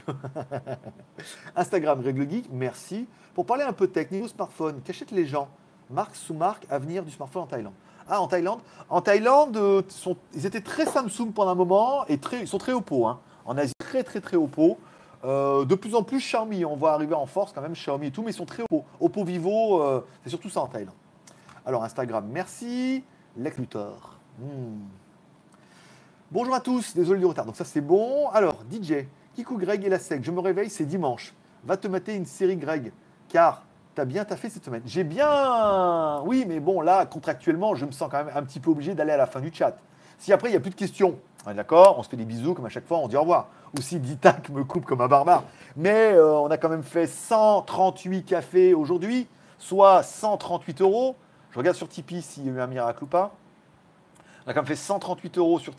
Instagram, Règle Geek, merci. Pour parler un peu technique, au smartphone, qu'achètent les gens? Marque sous marque, avenir du smartphone en Thaïlande. Ah, en Thaïlande? En Thaïlande, euh, ils étaient très Samsung pendant un moment et ils sont très Oppo. Hein. En Asie, très, très, très Oppo. Euh, de plus en plus Xiaomi. On va arriver en force quand même, Xiaomi et tout, mais ils sont très Oppo. Oppo Vivo, euh, c'est surtout ça en Thaïlande. Alors, Instagram, merci. Lex. Bonjour à tous, désolé du retard. Donc ça c'est bon. Alors, DJ, Kikou Greg et la sec, je me réveille, c'est dimanche. Va te mater une série Greg, car t'as bien taffé cette semaine. J'ai bien... Oui, mais bon, là, contractuellement, je me sens quand même un petit peu obligé d'aller à la fin du chat. Si après, il n'y a plus de questions, on est d'accord, on se fait des bisous comme à chaque fois, on dit au revoir. Ou si Ditac me coupe comme un barbare. Mais euh, on a quand même fait 138 cafés aujourd'hui, soit 138 euros. Je regarde sur Tipeee s'il y a eu un miracle ou pas. On a quand même fait 138 euros sur,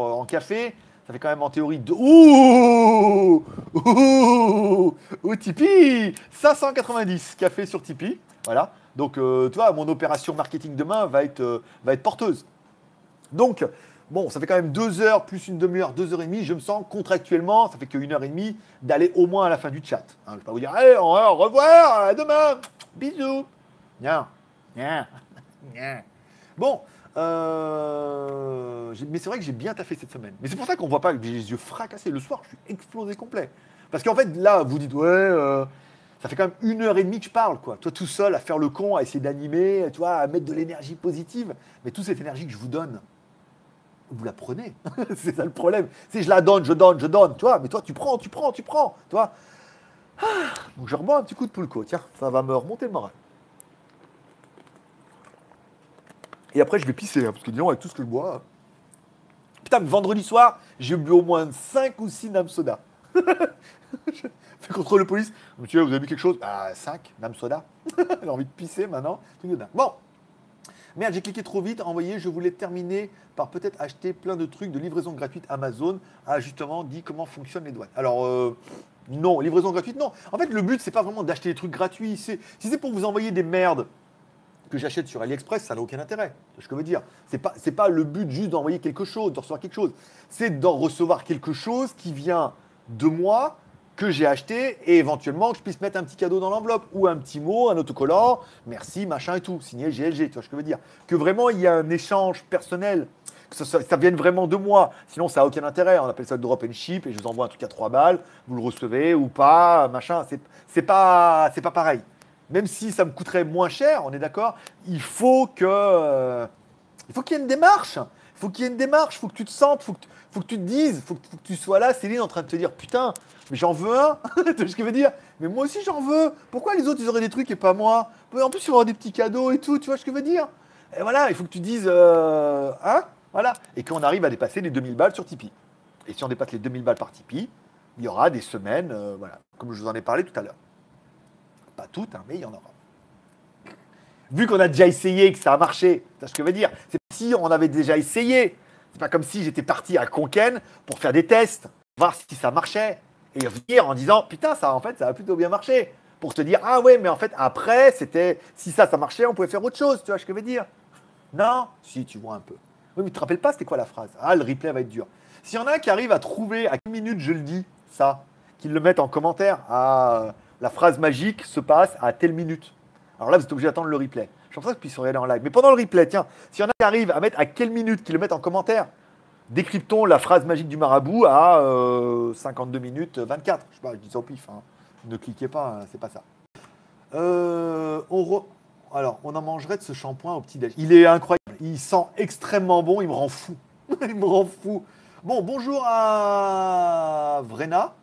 euh, en café. Ça fait quand même en théorie de. Ouh Ouh Ouh Tipeee 590 café sur Tipeee. Voilà. Donc, euh, tu vois, mon opération marketing demain va être, euh, va être porteuse. Donc, bon, ça fait quand même deux heures plus une demi-heure, deux heures et demie. Je me sens contractuellement, ça fait qu'une heure et demie, d'aller au moins à la fin du chat. Hein, je ne vais pas vous dire, allez, au revoir, à demain, bisous. Bien, bien, bien. Bon, euh, mais c'est vrai que j'ai bien taffé cette semaine. Mais c'est pour ça qu'on voit pas que j'ai les yeux fracassés. Le soir, je suis explosé complet. Parce qu'en fait, là, vous dites, ouais, euh, ça fait quand même une heure et demie que je parle, quoi. Toi, tout seul, à faire le con, à essayer d'animer, tu vois, à mettre de l'énergie positive. Mais toute cette énergie que je vous donne, vous la prenez. c'est ça le problème. C'est je la donne, je donne, je donne, tu vois. Mais toi, tu prends, tu prends, tu prends, tu. Ah, donc je rebois un petit coup de pulco. Tiens, ça va me remonter le moral. Et après, je vais pisser, hein, parce que disons, avec tout ce que je bois. Putain, vendredi soir, j'ai bu au moins 5 ou 6 Nam Soda. fais contrôle de police. Monsieur, vous avez bu quelque chose? Ah, 5 Nam Soda. J'ai envie de pisser maintenant. Bon. Merde, j'ai cliqué trop vite, envoyé, je voulais terminer par peut-être acheter plein de trucs de livraison gratuite Amazon, a justement dit comment fonctionnent les douanes. Alors, euh, non, livraison gratuite, non. En fait, le but, c'est pas vraiment d'acheter des trucs gratuits. Si c'est pour vous envoyer des merdes que j'achète sur AliExpress, ça n'a aucun intérêt. Ce que je veux dire? C'est pas, pas le but juste d'envoyer quelque chose, de recevoir quelque chose. C'est d'en recevoir quelque chose qui vient de moi, que j'ai acheté, et éventuellement que je puisse mettre un petit cadeau dans l'enveloppe, ou un petit mot, un autocollant, merci, machin et tout, signé GLG, tu vois ce que je veux dire? Que vraiment il y a un échange personnel, que ça, vienne vraiment de moi. Sinon, ça n'a aucun intérêt. On appelle ça le drop and ship, et je vous envoie un truc à 3 balles, vous le recevez ou pas, machin. C'est, pas, c'est pas pareil. Même si ça me coûterait moins cher, on est d'accord, il faut que. euh, il faut qu'il y ait une démarche. Il faut qu'il y ait une démarche. Il faut que tu te sentes. Il faut, que tu- te dises. Il faut, que faut que tu sois là, Céline, en train de te dire Putain, mais j'en veux un. tu vois ce que je veux dire? Mais moi aussi, j'en veux. Pourquoi les autres, ils auraient des trucs et pas moi? En plus, ils auraient des petits cadeaux et tout. Tu vois ce que je veux dire? Et voilà, il faut que tu dises euh, Hein Voilà. Et qu'on arrive à dépasser les 2000 balles sur Tipeee. Et si on dépasse les 2000 balles par Tipeee, il y aura des semaines, euh, voilà, comme je vous en ai parlé tout à l'heure. Pas toutes, hein, mais il y en aura. Vu qu'on a déjà essayé et que ça a marché, c'est ce que je veux dire? C'est si on avait déjà essayé. C'est pas comme si j'étais parti à Conken pour faire des tests, voir si ça marchait, et revenir en disant putain ça en fait ça a plutôt bien marché. Pour te dire ah ouais mais en fait après c'était si ça ça marchait on pouvait faire autre chose. Tu vois ce que je veux dire? Non? Si tu vois un peu. Oui mais tu te rappelles pas c'était quoi la phrase? Ah le replay va être dur. S'il y en a qui arrive à trouver à quelle minute je le dis ça, qu'ils le mettent en commentaire? Ah la phrase magique se passe à telle minute. Alors là, vous êtes obligé d'attendre le replay. Je pense que puisse regarder en live. Mais pendant le replay, tiens, s'il y en a qui arrivent à mettre à quelle minute, qu'ils le mettent en commentaire, décryptons la phrase magique du marabout à euh, 52 minutes 24. Je sais pas, je dis ça au pif. hein. Ne cliquez pas, hein, c'est pas ça. Euh, on Alors, on en mangerait de ce shampoing au petit déj. Il est incroyable. Il sent extrêmement bon. Il me rend fou. il me rend fou. Bon, bonjour à Vrena.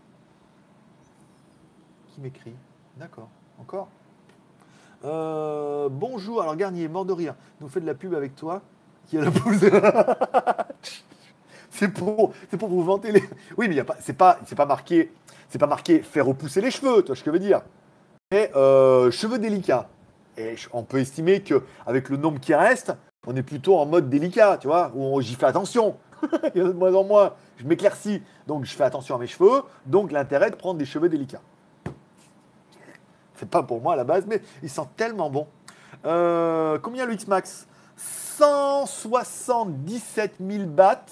M'écrit D'accord. Encore Euh, bonjour, alors Garnier, mort de rire, nous fait de la pub avec toi. Qui a la C'est pour, pour vous vanter les. Oui, mais y a pas, c'est pas, c'est pas marqué, c'est pas marqué faire repousser les cheveux, tu vois ce que je veux dire. Mais euh, cheveux délicats. Et on peut estimer que avec le nombre qui reste, on est plutôt en mode délicat, tu vois, où j'y fais attention. Il y en a de moins en moins. Je m'éclaircis, donc je fais attention à mes cheveux. Donc l'intérêt de prendre des cheveux délicats. C'est pas pour moi à la base, mais ils sentent tellement bon. Euh, combien le X-Max? 177 000 bahts,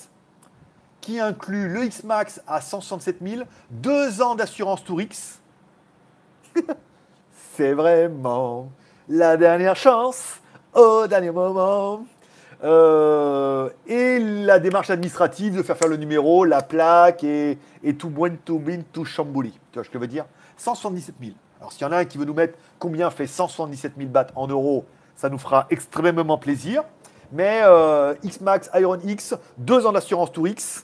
qui inclut le X-Max à 167 000, deux ans d'assurance Tourix. C'est vraiment la dernière chance au dernier moment. Euh, et la démarche administrative de faire faire le numéro, la plaque et, et tout bin, tout chambouli. Tu vois ce que je veux dire? 177 000. Alors s'il y en a un qui veut nous mettre combien fait 177 000 bahts en euros, ça nous fera extrêmement plaisir. Mais euh, X-Max Iron X, deux ans d'assurance Tourix,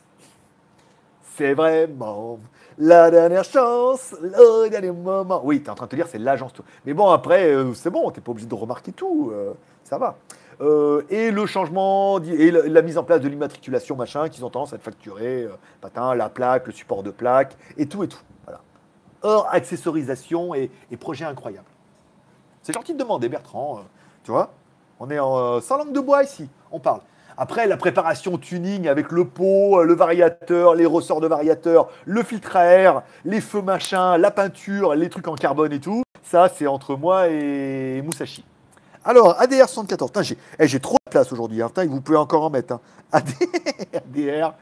c'est vraiment la dernière chance, le dernier moment. Oui, tu es en train de te dire c'est l'agence. Tour- Mais bon, après, euh, c'est bon, tu pas obligé de remarquer tout, euh, ça va. Euh, et le changement, et la, mise en place de l'immatriculation, machin, qu'ils ont tendance à te facturer, patin, la plaque, le support de plaque, et tout et tout. Voilà. Hors accessorisation et, et projet incroyable. C'est gentil de demander, Bertrand. euh, tu vois On est en, euh, sans langue de bois ici, on parle. Après, la préparation tuning avec le pot, euh, le variateur, les ressorts de variateur, le filtre à air, les feux machin, la peinture, les trucs en carbone et tout, ça, c'est entre moi et Musashi. Alors, ADR 74. Putain, j'ai eh, j'ai trop de place aujourd'hui. Hein. Vous pouvez encore en mettre. hein. ADR,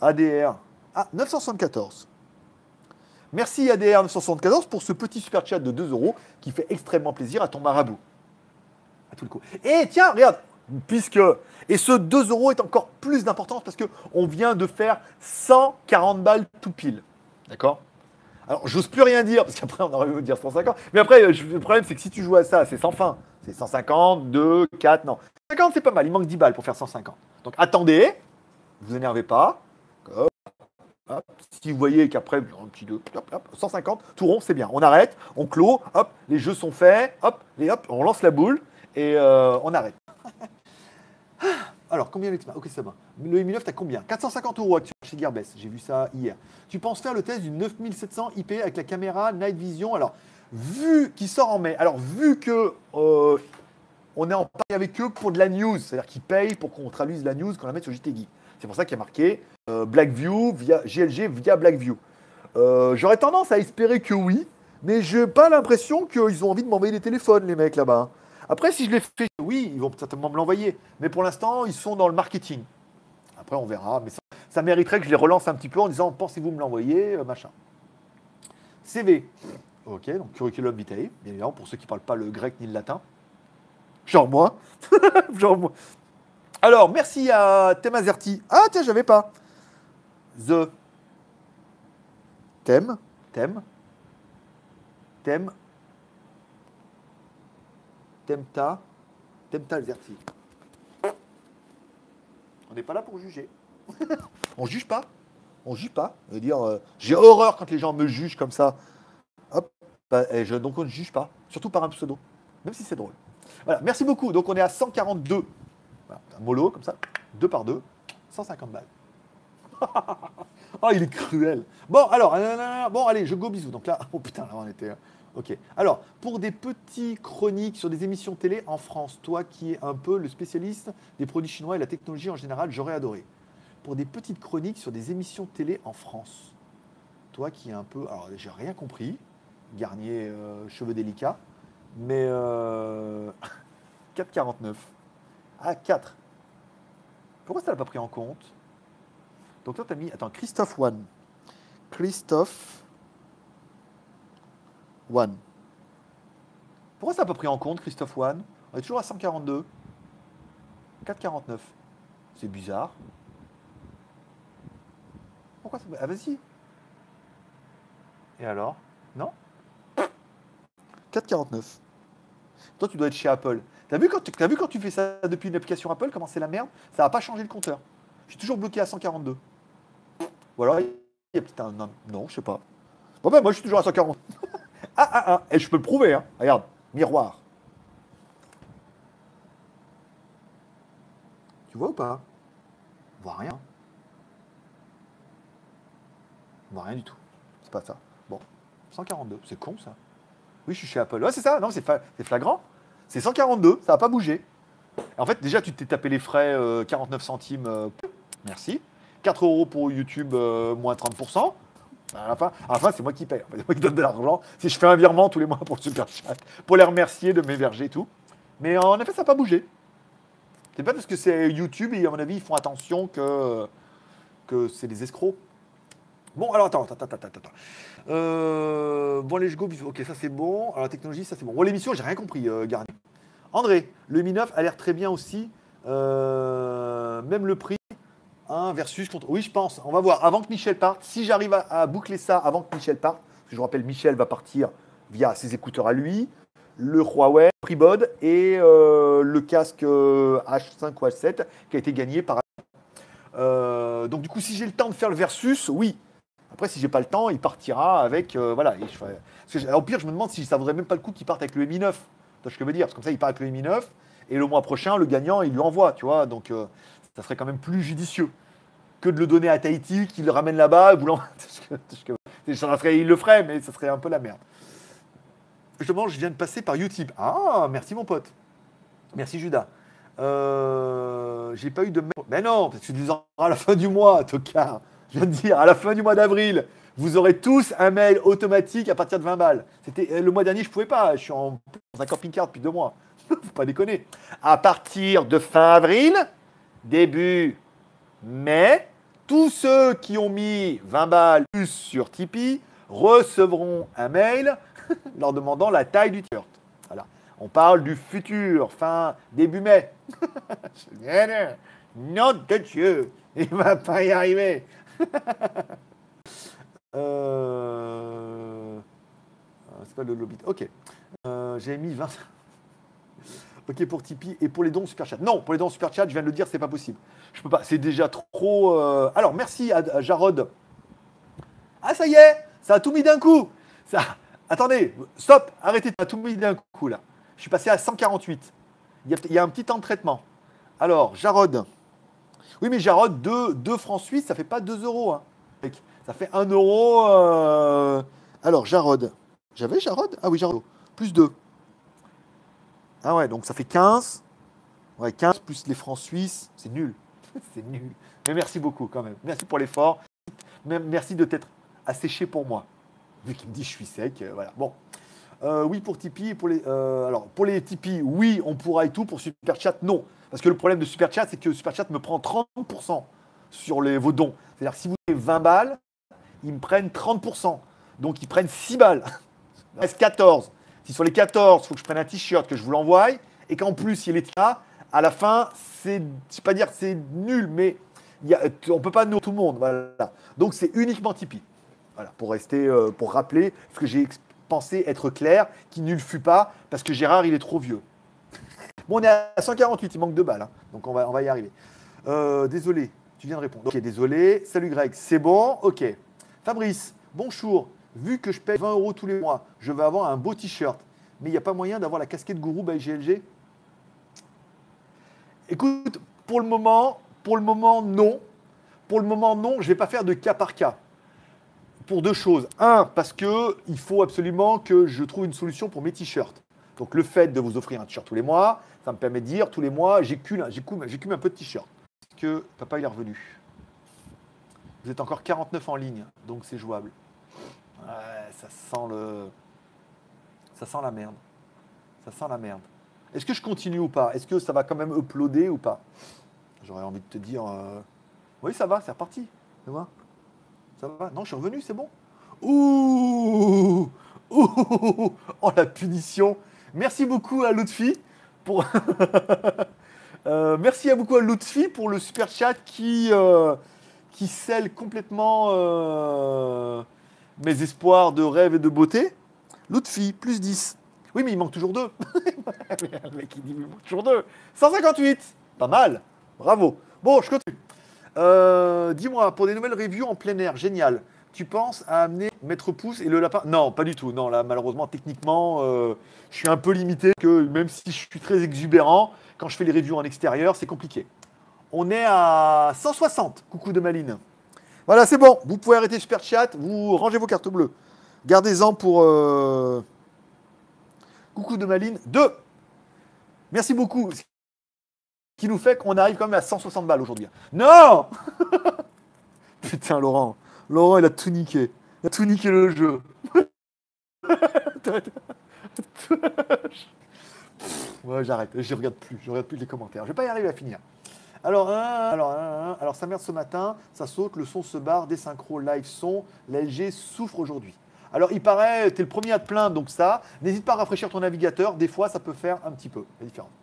ADR. Ah, 974. Merci ADR 974 pour ce petit super chat de 2 euros qui fait extrêmement plaisir à ton marabout. À tout le coup. Et tiens, regarde, puisque. Et ce 2 euros est encore plus d'importance parce qu'on vient de faire 140 balles tout pile. D'accord? Alors, j'ose plus rien dire parce qu'après, on aurait pu dire 150. Mais après, le problème, c'est que si tu joues à ça, c'est sans fin. C'est 150, 2, 4, non. 50, c'est pas mal. Il manque 10 balles pour faire 150. Donc, attendez. Vous énervez pas. Si vous voyez qu'après, un petit 2, hop, hop, 150, tout rond, c'est bien. On arrête, on clôt, hop, les jeux sont faits, hop, et hop, on lance la boule et euh, on arrête. Alors, combien d'expérience Ok, ça va. Le Mi 9, t'as combien? 450 euros actuellement chez Gearbest. J'ai vu ça hier. Tu penses faire le test du 9700 IP avec la caméra Night Vision? Alors, vu qui sort en mai, alors vu que euh, on est en partie avec eux pour de la news, c'est-à-dire qu'ils payent pour qu'on traduise la news, qu'on la mette sur JT Geek. C'est pour ça qu'il y a marqué euh, Blackview via GLG via Blackview. Euh, J'aurais tendance à espérer que oui, mais j'ai pas l'impression qu'ils ont envie de m'envoyer des téléphones, les mecs là-bas. Après, si je les fais, oui, ils vont certainement me l'envoyer. Mais pour l'instant, ils sont dans le marketing. Après, on verra. Mais ça, mériterait que je les relance un petit peu en disant pensez-vous me l'envoyer euh, Machin. CV. Ok, donc curriculum vitae, bien évidemment, pour ceux qui ne parlent pas le grec ni le latin. Genre moi. Genre moi. Alors, merci à Thème Ah, tiens, j'avais pas. The. Thème. Thème. Thème. Temta. Temta Azerti. On n'est pas là pour juger. on juge pas. On juge pas. veut dire, euh, j'ai horreur quand les gens me jugent comme ça. Hop. Bah, je, donc on ne juge pas. Surtout par un pseudo. Même si c'est drôle. Voilà, merci beaucoup. Donc on est à 142. Un mollo comme ça, deux par deux, 150 balles. oh, il est cruel. Bon, alors, euh, bon, allez, je go bisous. Donc là, oh putain, là on était. Ok. Alors, pour des petits chroniques sur des émissions télé en France, toi qui es un peu le spécialiste des produits chinois et la technologie en général, j'aurais adoré. Pour des petites chroniques sur des émissions télé en France, toi qui es un peu. Alors, j'ai rien compris. Garnier, euh, cheveux délicats. Mais euh, 4,49. Ah, 4. Pourquoi ça l'a pas pris en compte? Donc toi, tu as mis. Attends, Christophe One. Christophe One. Pourquoi ça n'a pas pris en compte, Christophe One? On est toujours à 142. 4,49. C'est bizarre. Pourquoi ça... Ah, vas-y. Et alors? Non? 4,49. Toi, tu dois être chez Apple. T'as vu, quand tu, vu quand tu fais ça depuis une application Apple, comment c'est la merde? Ça va pas changer le compteur. Je suis toujours bloqué à 142. Ou alors, il y a peut-être un. Non, je sais pas. Bon, ben, moi, je suis toujours à 140. ah, ah, ah. Et je peux le prouver, hein. Regarde, miroir. Tu vois ou pas? On voit rien. On voit rien du tout. C'est pas ça. Bon, 142. C'est con, ça. Oui, je suis chez Apple. Ouais, c'est ça. Non, c'est flagrant. C'est 142, ça n'a pas bougé. En fait, déjà, tu t'es tapé les frais 49 euh, centimes. Euh, merci. 4 euros pour YouTube, euh, moins 30%. À la fin, c'est moi qui paye. C'est moi qui donne de l'argent. Si je fais un virement tous les mois pour super chat, pour les remercier de m'héberger et tout. Mais en effet, ça n'a pas bougé. C'est pas parce que c'est YouTube et à mon avis, ils font attention que, que c'est des escrocs. Bon, alors attends, attends, attends, attends. Euh, bon, je go. Ok, ça c'est bon. Alors, la technologie, ça c'est bon. Bon, l'émission, j'ai rien compris, euh. André, le Mi 9 a l'air très bien aussi. Euh, même le prix, 1 versus contre. Oui, je pense. On va voir. Avant que Michel parte, si j'arrive à, boucler ça avant que Michel parte, parce que je vous rappelle, Michel va partir via ses écouteurs à lui, le Huawei, Pribod et le casque H5 ou H7 qui a été gagné par. donc, du coup, si j'ai le temps de faire le versus, oui, après, si j'ai pas le temps, il partira avec. Euh, voilà. au pire, je me demande si ça vaudrait même pas le coup qu'il parte avec le Mi 9. Tu vois ce que je veux dire? Parce que comme ça, il part avec le Mi 9 et le mois prochain, le gagnant, il lui envoie, tu vois? Donc, euh, ça serait quand même plus judicieux que de le donner à Tahiti, qu'il le ramène là-bas, voulant. il le ferait, mais ça serait un peu la merde. Justement, je viens de passer par Utip. Ah, merci mon pote. Merci Judas. Euh, j'ai pas eu de. Mais non, parce que tu nous à la fin du mois, tocard. Je viens dire, à la fin du mois d'avril, vous aurez tous un mail automatique à partir de 20 balles. C'était euh, le mois dernier, je pouvais pas. Je suis en, dans un camping-car depuis deux mois. Faut pas déconner. À partir de fin avril, début mai, tous ceux qui ont mis 20 balles plus sur Tipeee recevront un mail leur demandant la taille du t-shirt. Voilà. On parle du futur, fin début mai. non de Dieu, il va pas y arriver. Euh, c'est pas le lobby. Ok. Euh, j'ai mis 20. ok pour Tipeee et pour les dons super chat. Non, pour les dons super chat, je viens de le dire, c'est pas possible. Je peux pas. C'est déjà trop. Euh, alors merci à, Jarod. Ah ça y est, ça a tout mis d'un coup. Ça. Attendez, stop, arrêtez, ça a tout mis d'un coup là. Je suis passé à 148. Il y, a, il y a un petit temps de traitement. Alors, Jarod. Oui, mais Jarod, 2, francs suisses, ça fait pas 2 euros. Hein. Ça fait 1 euro. Euh, alors, Jarod. J'avais Jarod? Ah oui, Jarod. Plus 2. Ah ouais, donc ça fait 15. Ouais, 15 plus les francs suisses. C'est nul. c'est nul. Mais merci beaucoup quand même. Merci pour l'effort. Merci de t'être asséché pour moi. Vu qu'il me dit je suis sec. Euh, voilà. Bon. Euh, oui pour Tipeee. Pour les, euh, alors, pour les Tipeee, oui, on pourra et tout. Pour Super Chat, non. Parce que le problème de Super Chat, c'est que Super Chat me prend 30% sur les, vos dons. C'est-à-dire si vous avez 20 balles, ils me prennent 30%. Donc ils prennent 6 balles. Il reste 14. Si sur les 14, il faut que je prenne un t-shirt, que je vous l'envoie, et qu'en plus il est là, à la fin, c'est, pas dire que c'est nul, mais on ne peut pas nourrir tout le monde. Voilà. Donc c'est uniquement Tipeee. Voilà, pour rester, euh, pour rappeler ce que j'ai pensé être clair, qui nul fut pas, parce que Gérard, il est trop vieux. Bon, on est à 148, il manque deux balles, hein. donc on va, on va y arriver. Euh, désolé, tu viens de répondre. Ok, désolé. Salut Greg, c'est bon? Ok. Fabrice, bonjour. Vu que je paye 20 euros tous les mois, je vais avoir un beau t-shirt. Mais il n'y a pas moyen d'avoir la casquette gourou by GLG Écoute, pour le moment, pour le moment, non. Pour le moment, non. Je ne vais pas faire de cas par cas. Pour deux choses. Un, parce qu'il faut absolument que je trouve une solution pour mes t-shirts. Donc le fait de vous offrir un t-shirt tous les mois, ça me permet de dire tous les mois, j'écume un peu de t-shirt que papa il est revenu. Vous êtes encore 49 en ligne, donc c'est jouable. Ouais, ça sent le. Ça sent la merde. Ça sent la merde. Est-ce que je continue ou pas? Est-ce que ça va quand même uploader ou pas? J'aurais envie de te dire. Euh, oui, ça va, c'est reparti. Tu Ça va Non, je suis revenu, c'est bon. Ouh Ouh Oh la punition Merci beaucoup à Lutfi pour. Euh, merci à beaucoup à Lutfi pour le super chat qui, euh, qui scelle complètement euh, mes espoirs de rêve et de beauté. Lutfi, plus 10. Oui, mais il manque toujours 2. le il il manque toujours 2. 158. Pas mal. Bravo. Bon, je continue. Dis-moi, pour des nouvelles reviews en plein air, génial. Tu penses à amener Maître Pouce et le lapin? Non, pas du tout. Non, là, malheureusement, techniquement, je suis un peu limité. Même si je suis très exubérant, quand je fais les reviews en extérieur, c'est compliqué. On est à 160. Coucou de Maline. Voilà, c'est bon. Vous pouvez arrêter Super Chat. Vous rangez vos cartes bleues. Gardez-en pour. Euh, coucou de Maline. 2. Merci beaucoup. Qui nous fait qu'on arrive quand même à 160 balles aujourd'hui. Non Putain, Laurent. Laurent, il a tout niqué. Il a tout niqué le jeu. ouais, j'arrête, je regarde plus, je regarde plus les commentaires. Je vais pas y arriver à finir. Alors, alors, alors, ça merde ce matin, ça saute, le son se barre, des synchros live son, l'LG souffre aujourd'hui. Alors, il paraît, tu es le premier à te plaindre, donc ça, n'hésite pas à rafraîchir ton navigateur, des fois, ça peut faire un petit peu la différence.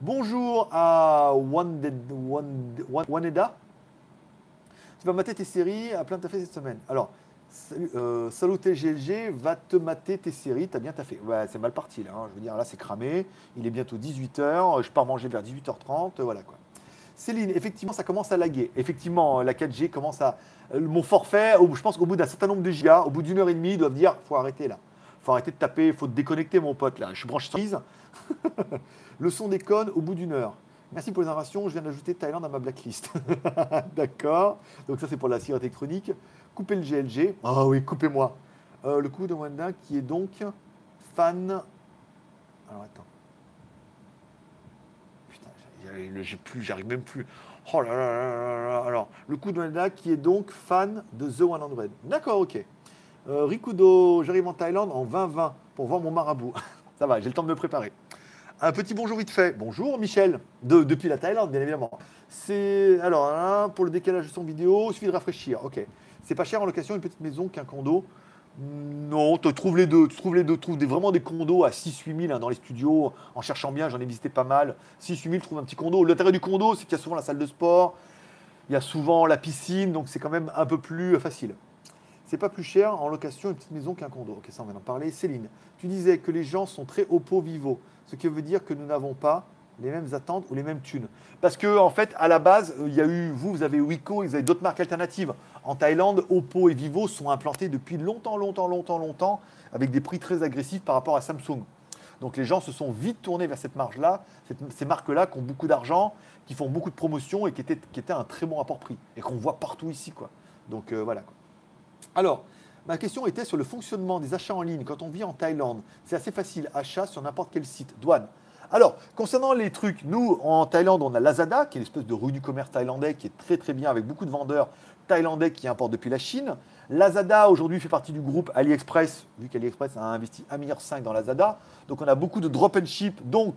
Bonjour à Waneda. Tu vas mater tes séries à plein de fait cette semaine. Alors, Salut, euh, GLG, va te mater tes séries, t'as bien taffé. Ouais, c'est mal parti là, hein. je veux dire, là c'est cramé, il est bientôt 18h, je pars manger vers 18h30, voilà quoi. Céline, effectivement, ça commence à laguer. Effectivement, la 4G commence à. Euh, mon forfait, je pense qu'au bout d'un certain nombre de gigas, au bout d'une heure et demie, ils doivent dire faut arrêter là. faut arrêter de taper, faut te déconnecter, mon pote là. Je suis branché Le son déconne au bout d'une heure. Merci pour les informations, je viens d'ajouter Thaïlande à ma blacklist. D'accord. Donc ça c'est pour la cire électronique. Coupez le GLG. Ah oui, coupez-moi. Euh, le coup de Wanda qui est donc fan. Alors attends. Putain, j'ai plus, j'arrive même plus. Oh là là là là Alors, le coup de Wanda qui est donc fan de The 100. D'accord, ok. Euh, Rikudo, j'arrive en Thaïlande en 2020 pour voir mon marabout. Ça va, j'ai le temps de me préparer. Un petit bonjour vite fait. Bonjour Michel, de, depuis la Thaïlande bien évidemment. C'est alors pour le décalage de son vidéo, il suffit de rafraîchir. Ok. C'est pas cher en location une petite maison qu'un condo? Non, tu trouves les deux. Tu trouves les deux. Tu trouves vraiment des condos à 6-8 000 hein, dans les studios. En cherchant bien, j'en ai visité pas mal. 6-8 000, tu trouves un petit condo. L'intérêt du condo, c'est qu'il y a souvent la salle de sport, il y a souvent la piscine, donc c'est quand même un peu plus facile. C'est pas plus cher en location une petite maison qu'un condo. Ok, ça on va en parler. Céline, tu disais que les gens sont très oppo vivo ce qui veut dire que nous n'avons pas les mêmes attentes ou les mêmes thunes. Parce que en fait, à la base, il y a eu, vous, vous avez Wiko, vous avez d'autres marques alternatives. En Thaïlande, Oppo et Vivo sont implantés depuis longtemps, longtemps, longtemps, longtemps, avec des prix très agressifs par rapport à Samsung. Donc les gens se sont vite tournés vers cette marge-là, ces marques-là qui ont beaucoup d'argent, qui font beaucoup de promotions et qui étaient, qui étaient un très bon rapport prix et qu'on voit partout ici. Quoi. Donc euh, voilà. Alors, Ma question était sur le fonctionnement des achats en ligne quand on vit en Thaïlande. C'est assez facile, achat sur n'importe quel site. Douane. Alors, concernant les trucs, nous, en Thaïlande, on a Lazada, qui est l'espèce de rue du commerce thaïlandais, qui est très très bien, avec beaucoup de vendeurs thaïlandais qui importent depuis la Chine. Lazada aujourd'hui fait partie du groupe AliExpress, vu qu'AliExpress a investi 1,5 milliard dans Lazada. Donc on a beaucoup de drop and ship, donc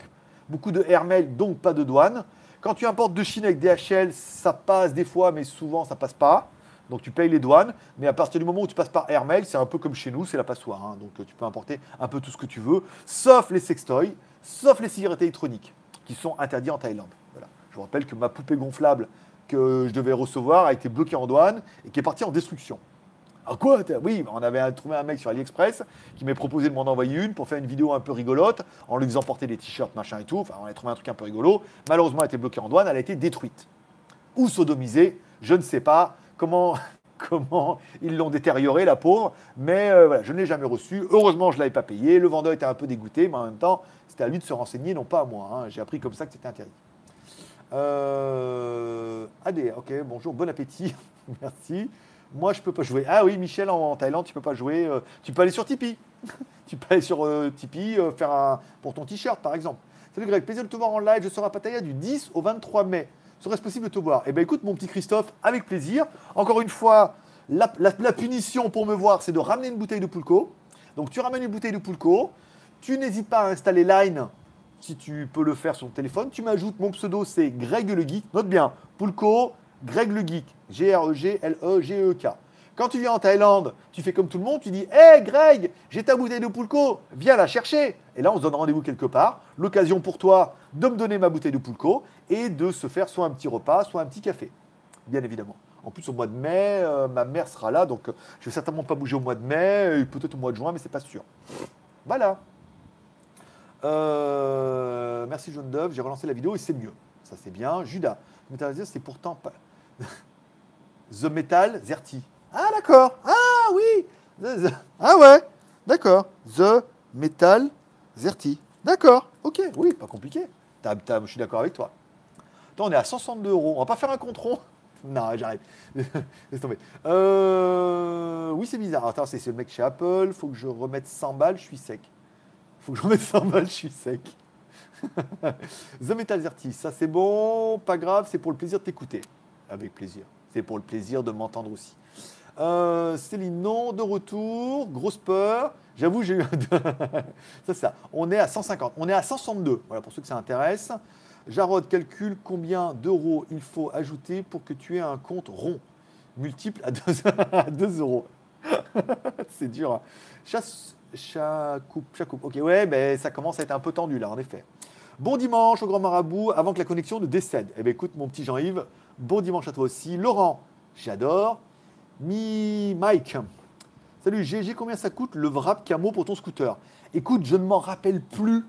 beaucoup de airmail, donc pas de douane. Quand tu importes de Chine avec DHL, ça passe des fois, mais souvent ça passe pas. Donc tu payes les douanes, mais à partir du moment où tu passes par airmail, c'est un peu comme chez nous, c'est la passoire. hein. Donc tu peux importer un peu tout ce que tu veux, sauf les sextoys, sauf les cigarettes électroniques, qui sont interdits en Thaïlande. Voilà. Je vous rappelle que ma poupée gonflable que je devais recevoir a été bloquée en douane et qui est partie en destruction. Ah quoi Oui, on avait trouvé un mec sur AliExpress qui m'a proposé de m'en envoyer une pour faire une vidéo un peu rigolote en lui faisant porter des t-shirts, machin et tout. Enfin, on a trouvé un truc un peu rigolo. Malheureusement, elle a été bloquée en douane, elle a été détruite. Ou sodomisée, je ne sais pas comment, comment ils l'ont détériorée, la pauvre. Mais euh, je ne l'ai jamais reçue. Heureusement, je ne l'avais pas payé. Le vendeur était un peu dégoûté, mais en même temps, c'était à lui de se renseigner, non pas à moi. hein. J'ai appris comme ça que c'était interdit. Euh... AD, ok, bonjour, bon appétit, merci. Moi, je peux pas jouer. Ah oui, Michel, en, Thaïlande, tu peux pas jouer. euh, tu peux aller sur Tipeee. tu peux aller sur euh, Tipeee, faire un, pour ton t-shirt, par exemple. Salut Greg, plaisir de te voir en live. Je serai à Pattaya du 10 au 23 mai. Serait-ce possible de te voir Eh bien, écoute, mon petit Christophe, avec plaisir. Encore une fois, la, punition pour me voir, c'est de ramener une bouteille de Pulco. Donc, tu ramènes une bouteille de Pulco. Tu n'hésites pas à installer Line si tu peux le faire sur ton téléphone. Tu m'ajoutes, mon pseudo, c'est Greg le Geek. Note bien, Pulco, Greg le Geek. G-R-E-G-L-E-G-E-K. Quand tu viens en Thaïlande, tu fais comme tout le monde, tu dis Hé Greg, j'ai ta bouteille de Pulco, viens la chercher. Et là, on se donne rendez-vous quelque part. L'occasion pour toi de me donner ma bouteille de Pulco et de se faire soit un petit repas, soit un petit café. Bien évidemment. En plus, au mois de mai, euh, ma mère sera là, donc euh, je vais certainement pas bouger au mois de mai, peut-être au mois de juin, mais c'est pas sûr. Voilà. Euh, merci Jaune Dove, j'ai relancé la vidéo et c'est mieux. Ça c'est bien. Judas, c'est pourtant pas. The Metal Zerti. Ah d'accord. Ah oui. Ah ouais. D'accord. The Metal Zerti. D'accord. Ok. Oui, pas compliqué. T'as- t'as- je suis d'accord avec toi. On est à 162 euros. On va pas faire un contron Non, tomber. Euh, Oui, c'est bizarre. Attends, c'est ce mec chez Apple. Faut que je remette 100 balles. Je suis sec. Faut que je remette 100 balles. Je suis sec. The Metal Zerti, ça c'est bon, pas grave, c'est pour le plaisir de t'écouter. Avec plaisir. C'est pour le plaisir de m'entendre aussi. Euh, Céline, non, de retour, grosse peur. J'avoue, j'ai eu. c'est ça. On est à 150. On est à 162. Voilà, pour ceux que ça intéresse. Jarod calcule combien d'euros il faut ajouter pour que tu aies un compte rond, multiple à 2, à 2 euros. c'est dur. hein. Chasse, coupe, coupe. Ok, ouais, ben, ça commence à être un peu tendu là, en effet. Bon dimanche au Grand Marabout, avant que la connexion ne décède. Eh bien, écoute, mon petit Jean-Yves, bon dimanche à toi aussi. Laurent, j'adore. Mi Mike, salut GG, combien ça coûte le wrap camo pour ton scooter? Écoute, je ne m'en rappelle plus.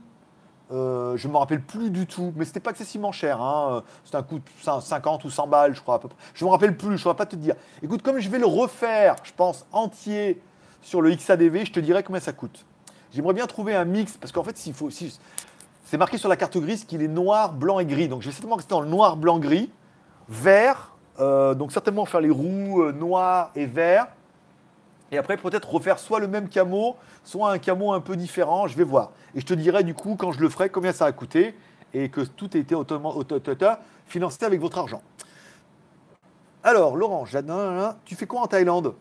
Euh, je ne m'en rappelle plus du tout, mais c'était pas excessivement cher. Hein. C'était un coût de cin- 50 ou 100 balles, je crois à peu près. Je ne me rappelle plus, je ne saurais pas te dire. Écoute, comme je vais le refaire, je pense, entier sur le XADV, je te dirai combien ça coûte. J'aimerais bien trouver un mix, parce qu'en fait, s'il faut, si, c'est marqué sur la carte grise qu'il est noir, blanc et gris. Donc je vais certainement rester dans le noir, blanc, gris, vert. euh, donc certainement faire les roues euh, noires et verts. Et après peut-être refaire soit le même camo, soit un camo un peu différent. Je vais voir. Et je te dirai du coup quand je le ferai combien ça a coûté et que tout a été financé avec votre argent. Alors Laurent, tu fais quoi en Thaïlande?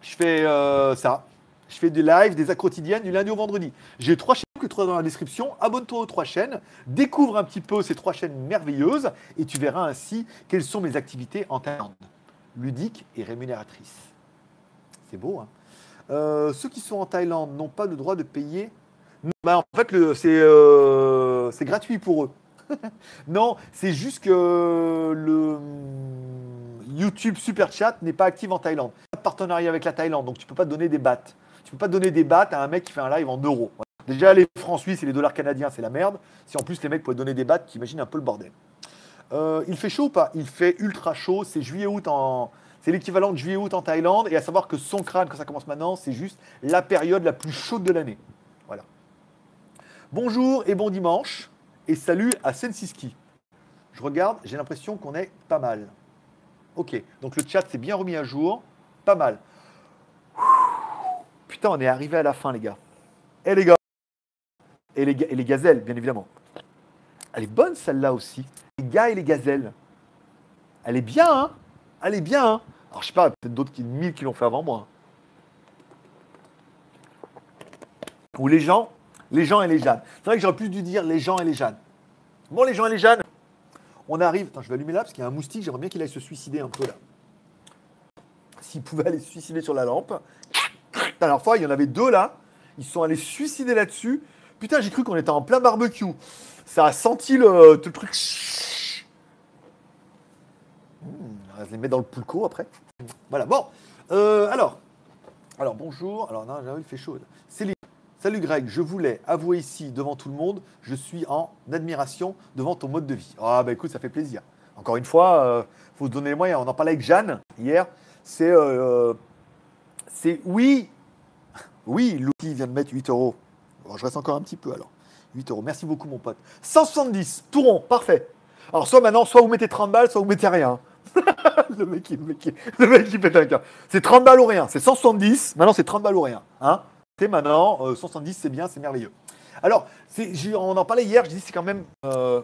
Je fais euh, ça. Je fais des lives, des quotidiennes du lundi au vendredi. J'ai trois chaînes que tu trouveras dans la description. Abonne-toi aux trois chaînes, découvre un petit peu ces trois chaînes merveilleuses et tu verras ainsi quelles sont mes activités en Thaïlande. Ludiques et rémunératrices. C'est beau, hein Euh, Ceux qui sont en Thaïlande n'ont pas le droit de payer. Non, bah, en fait, euh, c'est gratuit pour eux. non, c'est juste que le hum, YouTube Super Chat n'est pas actif en Thaïlande. Pas de partenariat avec la Thaïlande, donc tu peux pas donner des bahts. Tu peux pas donner des bahts à un mec qui fait un live en euros. Déjà, les francs suisses et les dollars canadiens, c'est la merde. Si en plus les mecs pouvaient donner des bahts, t'imagines un peu le bordel. Euh, il fait chaud ou pas? Il fait ultra chaud. C'est juillet-août en. C'est l'équivalent de juillet-août en Thaïlande. Et à savoir que son crâne, quand ça commence maintenant, c'est juste la période la plus chaude de l'année. Voilà. Bonjour et bon dimanche. Et salut à Sensiski. Je regarde, j'ai l'impression qu'on est pas mal. Ok, donc le chat s'est bien remis à jour. Pas mal. Putain, on est arrivé à la fin, les gars. Et les gars. Et les, et les gazelles, bien évidemment. Elle est bonne, celle-là aussi. Les gars et les gazelles. Elle est bien, hein? Elle est bien, hein Alors je sais pas, peut-être d'autres qui, mille qui l'ont fait avant moi. Ou les gens, les gens et les Jeannes. C'est vrai que j'aurais plus dû dire les gens et les Jeannes. Bon, les gens et les Jeannes, on arrive. Attends, je vais allumer là parce qu'il y a un moustique. J'aimerais bien qu'il aille se suicider un peu là. S'il pouvait aller se suicider sur la lampe. La dernière fois, il y en avait deux là. Ils sont allés se suicider là-dessus. Putain, j'ai cru qu'on était en plein barbecue. Ça a senti le, le truc. On les mettre dans le pulco après. Voilà, bon. Euh, alors, alors bonjour. Alors, non, il fait chaud. Céline. Salut Greg, je voulais avouer ici devant tout le monde, je suis en admiration devant ton mode de vie. Ah bah écoute, ça fait plaisir. Encore une fois, euh, faut se donner les moyens. On en parlait avec Jeanne hier. C'est, euh, oui, oui, l'outil vient de mettre 8 euros. je reste encore un petit peu alors. 8 euros. Merci beaucoup mon pote. 170, tout rond, parfait. Alors soit maintenant, soit vous mettez 30 balles, soit vous mettez rien. le, mec, pète un cœur. C'est 30 balles ou rien. C'est 170, maintenant c'est 30 balles ou rien. Hein maintenant, 170 euh, c'est bien, c'est merveilleux. Alors, on en parlait hier, je dis c'est quand même... Euh,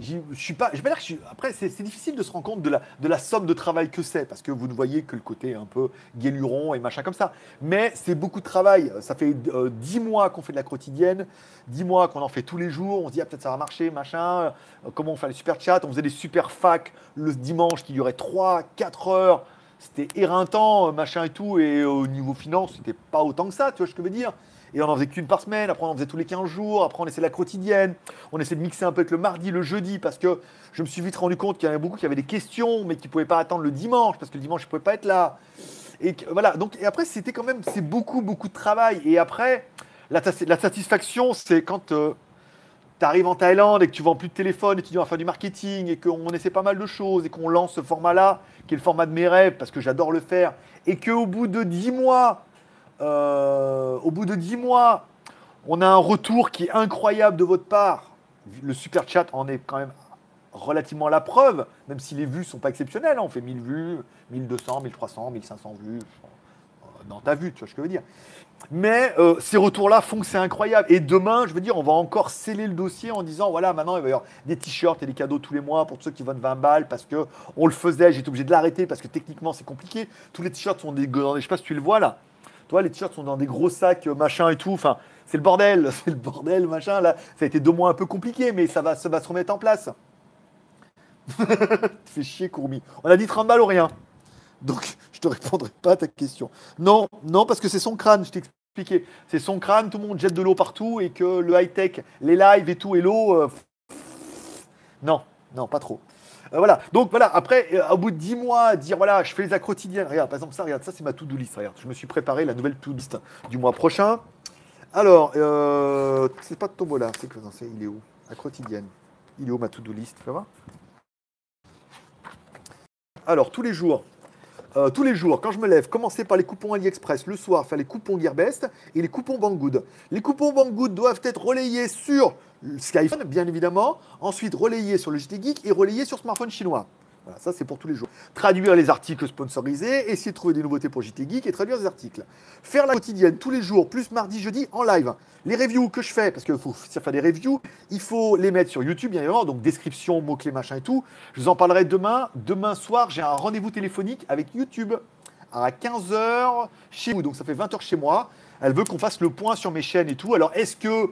je suis pas, je vais pas dire que je suis, après c'est difficile de se rendre compte de la, somme de travail que c'est parce que vous ne voyez que le côté un peu guéluron et machin comme ça. Mais c'est beaucoup de travail. Ça fait euh, mois qu'on fait de la quotidienne, dix mois qu'on en fait tous les jours. On se dit ah, peut-être ça va marcher, machin. comment on fait les super chats On faisait des super facs le dimanche qui duraient 3, 4 heures c'était éreintant, machin et tout, et au niveau finance, c'était pas autant que ça, tu vois ce que je veux dire? Et on en faisait qu'une par semaine, après on en faisait tous les 15 jours, après on essaie la quotidienne, on essaie de mixer un peu avec le mardi, le jeudi, parce que je me suis vite rendu compte qu'il y avait beaucoup qui avaient des questions, mais qui ne pouvaient pas attendre le dimanche, parce que le dimanche, ils ne pouvaient pas être là. Et voilà, donc et après, c'était quand même, c'est beaucoup, beaucoup de travail. Et après, la, satisfaction, c'est quand euh, tu arrives en Thaïlande et que tu vends plus de téléphone et tu dis on va faire du marketing et qu'on essaie pas mal de choses et qu'on lance ce format-là, qui est le format de mes rêves parce que j'adore le faire, et qu'au bout de 10 mois, euh, au bout de 10 mois, on a un retour qui est incroyable de votre part. Le super chat en est quand même relativement la preuve, même si les vues sont pas exceptionnelles. Hein. On fait 1000 vues, 1200, 1300, 1500 vues dans ta vue, tu vois ce que je veux dire. Mais euh, ces retours-là font que c'est incroyable. Et demain, je veux dire, on va encore sceller le dossier en disant voilà, maintenant il va y avoir des t-shirts et des cadeaux tous les mois pour ceux qui vendent 20 balles parce que on le faisait, j'étais obligé de l'arrêter parce que techniquement c'est compliqué. Tous les t-shirts sont des. Je sais pas si tu le vois là. Toi, les t-shirts sont dans des gros sacs, euh, machin et tout. Enfin, c'est le bordel, c'est le bordel, machin. Là, ça a été deux mois un peu compliqué, mais ça va, se remettre en place. C'est chier, Courmi. On a dit 30 balles ou rien. Donc, je te répondrai pas à ta question. Non, non, parce que c'est son crâne, je t'ai expliqué. C'est son crâne, tout le monde jette de l'eau partout et que le high-tech, les lives et tout, et l'eau. Non, non, pas trop. Euh, voilà, donc voilà, après, euh, au bout de 10 mois, dire voilà, je fais les quotidiennes. Regarde, par exemple, ça, regarde, ça, c'est ma to-do list. Regarde, je me suis préparé la nouvelle to-do list du mois prochain. Alors, c'est pas de Tombola, c'est que, c'est, il est où? La quotidienne. Il est où ma to-do list? Tu Alors, tous les jours, euh, tous les jours, quand je me lève, commencer par les coupons AliExpress, le soir, faire les coupons Gearbest et les coupons Banggood. Les coupons Banggood doivent être relayés sur Skyphone, bien évidemment, ensuite relayés sur le JT Geek et relayés sur smartphone chinois. Voilà, ça c'est pour tous les jours. Traduire les articles sponsorisés, essayer de trouver des nouveautés pour JT Geek et traduire des articles. Faire la quotidienne tous les jours, plus mardi, jeudi, en live. Les reviews que je fais, parce qu'il faut faire des reviews, il faut les mettre sur YouTube, bien évidemment, donc description, mots-clés, machin et tout. Je vous en parlerai demain. Demain soir, j'ai un rendez-vous téléphonique avec YouTube à 15h chez vous, donc ça fait 20h chez moi. Elle veut qu'on fasse le point sur mes chaînes et tout. Alors, est-ce que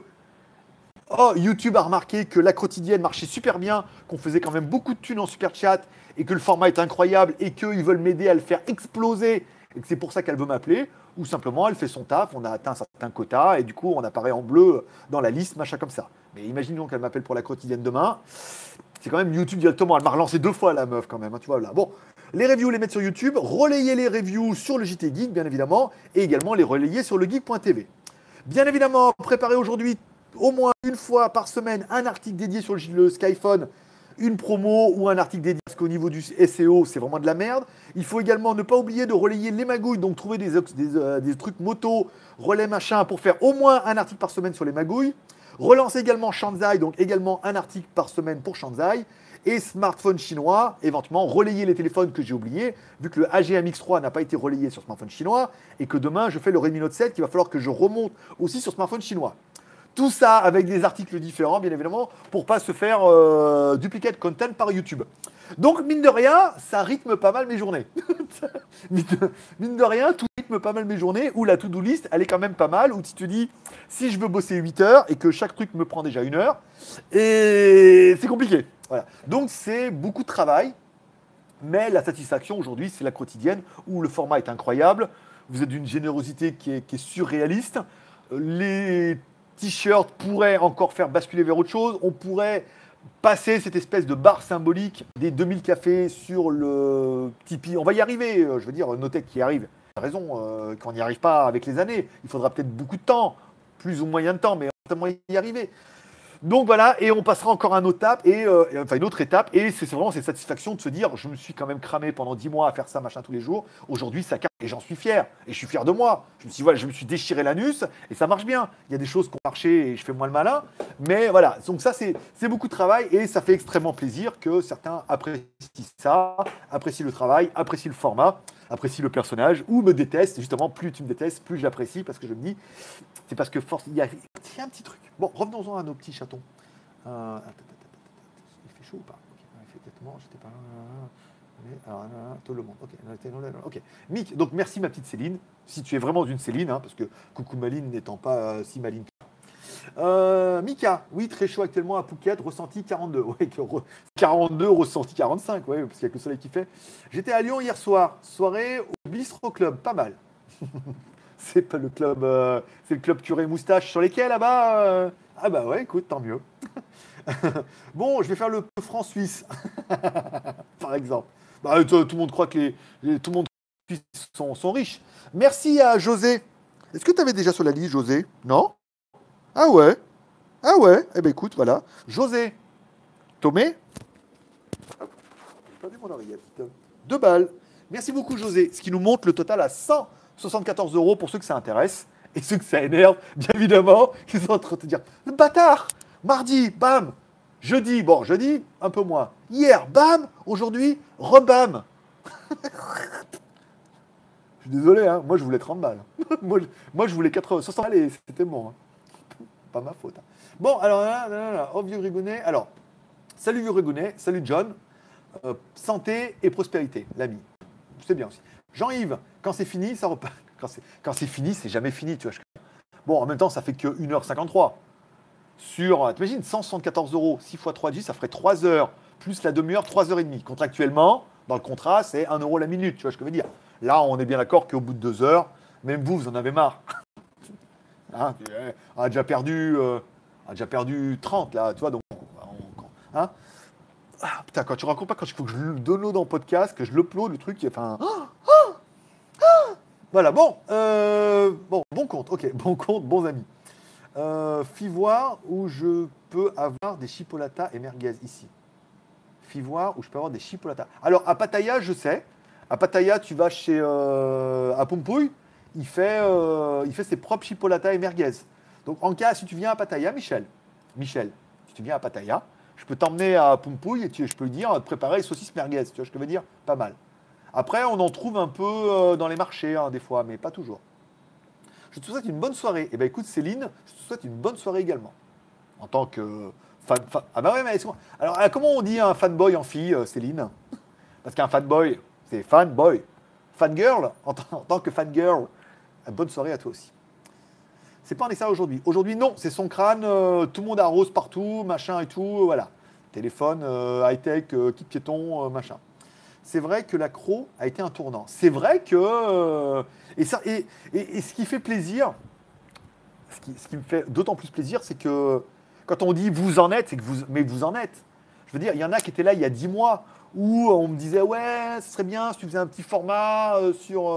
Oh, YouTube a remarqué que la quotidienne marchait super bien, qu'on faisait quand même beaucoup de thunes en super chat et que le format est incroyable et qu'ils veulent m'aider à le faire exploser et que c'est pour ça qu'elle veut m'appeler, ou simplement elle fait son taf, on a atteint un certain quota et du coup on apparaît en bleu dans la liste, machin comme ça. Mais imaginons qu'elle m'appelle pour la quotidienne demain. C'est quand même YouTube directement. Elle m'a relancé deux fois la meuf quand même. Hein, tu vois là. Bon, les reviews les mettre sur YouTube, relayer les reviews sur le JT Geek bien évidemment, et également les relayer sur le geek.tv. Bien évidemment, préparer aujourd'hui au moins une fois par semaine un article dédié sur le Skyphone, une promo ou un article dédié, parce qu'au niveau du SEO, c'est vraiment de la merde. Il faut également ne pas oublier de relayer les magouilles, donc trouver des, euh, trucs moto, relais machin, pour faire au moins un article par semaine sur les magouilles. Relancer également Shanzai, donc également un article par semaine pour Shanzai. Et smartphone chinois, éventuellement relayer les téléphones que j'ai oubliés, vu que le AGM X3 n'a pas été relayé sur smartphone chinois, et que demain je fais le Redmi Note 7, qu'il va falloir que je remonte aussi sur smartphone chinois. Tout ça avec des articles différents, bien évidemment, pour pas se faire euh, duplicate content par YouTube. Donc, mine de rien, ça rythme pas mal mes journées. mine, de, rien, tout rythme pas mal mes journées, où la to-do list, elle est quand même pas mal, où tu te dis, si je veux bosser 8 heures et que chaque truc me prend déjà une heure, et c'est compliqué. Voilà. Donc, c'est beaucoup de travail, mais la satisfaction aujourd'hui, c'est la quotidienne, où le format est incroyable, vous êtes d'une générosité qui est, qui est surréaliste. Les t-shirts pourraient encore faire basculer vers autre chose, on pourrait passer cette espèce de barre symbolique des 2000 cafés sur le Tipeee. On va y arriver, euh, je veux dire, Notech qui arrive. raison, euh, qu'on n'y arrive pas avec les années. Il faudra peut-être beaucoup de temps, plus ou moyen de temps, mais on va y arriver. Donc voilà, et on passera encore à une autre étape, et, euh, enfin une autre étape, et c'est vraiment cette satisfaction de se dire, je me suis quand même cramé pendant 10 mois à faire ça, machin, tous les jours. Aujourd'hui, ça carre, et j'en suis fier, et je suis fier de moi. Je me suis, voilà, je me suis déchiré l'anus, et ça marche bien. Il y a des choses qui ont marché, et je fais moins le malin, mais voilà. Donc ça, c'est beaucoup de travail, et ça fait extrêmement plaisir que certains apprécient ça, apprécient le travail, apprécient le format apprécient le personnage ou me détestent. Justement, plus tu me détestes, plus je l'apprécie parce que je me dis, c'est parce que force, il y, a, un petit truc. Bon, revenons-en à nos petits chatons. Euh, il fait chaud ou pas? Il fait peut-être j'étais pas. Alors, tout le monde. Ok. Mick, donc merci ma petite Céline. Si tu es vraiment une Céline, hein, parce que coucou Maline n'étant pas euh, si maline euh, Mika, oui, très chaud actuellement à Phuket, ressenti 42. Ouais, 42, ressenti 45, ouais, parce qu'il n'y a que le soleil qui fait. J'étais à Lyon hier soir, soirée au Bistro Club, pas mal. c'est pas le club, euh, c'est le club curé moustache sur lesquels là-bas. Euh ah bah ouais, écoute, tant mieux. bon, je vais faire le France-Suisse, par exemple. Bah, tout, le monde croit que les, tout le monde sont, sont riches. Merci à José. Est-ce que tu avais déjà sur la liste, José? Non? Ah ouais Ah ouais Eh ben écoute, voilà. José. Tomé mon Deux balles. Merci beaucoup, José. Ce qui nous montre le total à 174 euros pour ceux que ça intéresse. Et ceux que ça énerve, bien évidemment, qui sont en train de dire Le bâtard Mardi, bam Jeudi, bon, jeudi, un peu moins. Hier, bam Aujourd'hui, rebam Je suis désolé, hein. moi je voulais 30 balles. moi, je, voulais 80, 60 balles et c'était bon. Hein pas ma faute. Hein. Bon, alors là, là, là, oh vieux Rigounet. Alors, salut vieux Rigounet, salut John. Euh, santé et prospérité, l'ami. C'est bien aussi. Jean-Yves, quand c'est fini, ça repart. Quand c'est fini, c'est jamais fini, tu vois. Bon, en même temps, ça fait que 1h53. Sur, t'imagines, 174 euros, 6 x 3 10, ça ferait 3 heures, plus la demi-heure, 3 h 30 Contractuellement, dans le contrat, c'est 1 euro la minute, tu vois ce que je veux dire. Là, on est bien d'accord qu'au bout de 2 heures, même vous, vous en avez marre. Hein, on a déjà perdu, euh, a déjà perdu 30 là, tu vois, donc, hein ah, putain, quand tu racontes pas, quand il faut que je le download en podcast, que je l'upload, le truc, enfin. voilà, bon, euh, bon, bon compte, ok, bon compte, bons amis. Euh, Fivoire où je peux avoir des chipolatas et merguez ici. Fivoire où je peux avoir des chipolatas. Alors à Pattaya, je sais. À Pattaya, tu vas chez à Pompouille, il fait, euh, il fait ses propres chipolata et merguez. Donc, en cas, si tu viens à Pattaya, Michel, Michel, si tu viens à Pattaya, je peux t'emmener à Pompouille et tu, je peux lui dire préparer les saucisses merguez. Tu vois ce que je veux dire? Pas mal. Après, on en trouve un peu euh, dans les marchés, hein, des fois, mais pas toujours. Je te souhaite une bonne soirée. Eh bien, écoute, Céline, je te souhaite une bonne soirée également. En tant que fan. ah, bah ouais, mais. Alors, euh, comment on dit un fanboy en fille, Céline? Parce qu'un fanboy, c'est fanboy. Fangirl, en, en tant que fangirl, bonne soirée à toi aussi. C'est pas un ça aujourd'hui. Aujourd'hui, non, c'est son crâne, euh, tout le monde arrose partout, machin et tout, voilà. Téléphone, euh, high-tech, euh, kit piéton, machin. C'est vrai que l'accro a été un tournant. C'est vrai que. et, ça, et, et, ce qui fait plaisir, ce qui me fait d'autant plus plaisir, c'est que quand on dit vous en êtes, c'est que vous. Mais vous en êtes. Je veux dire, il y en a qui étaient là il y a dix mois où on me disait ouais, ce serait bien si tu faisais un petit format sur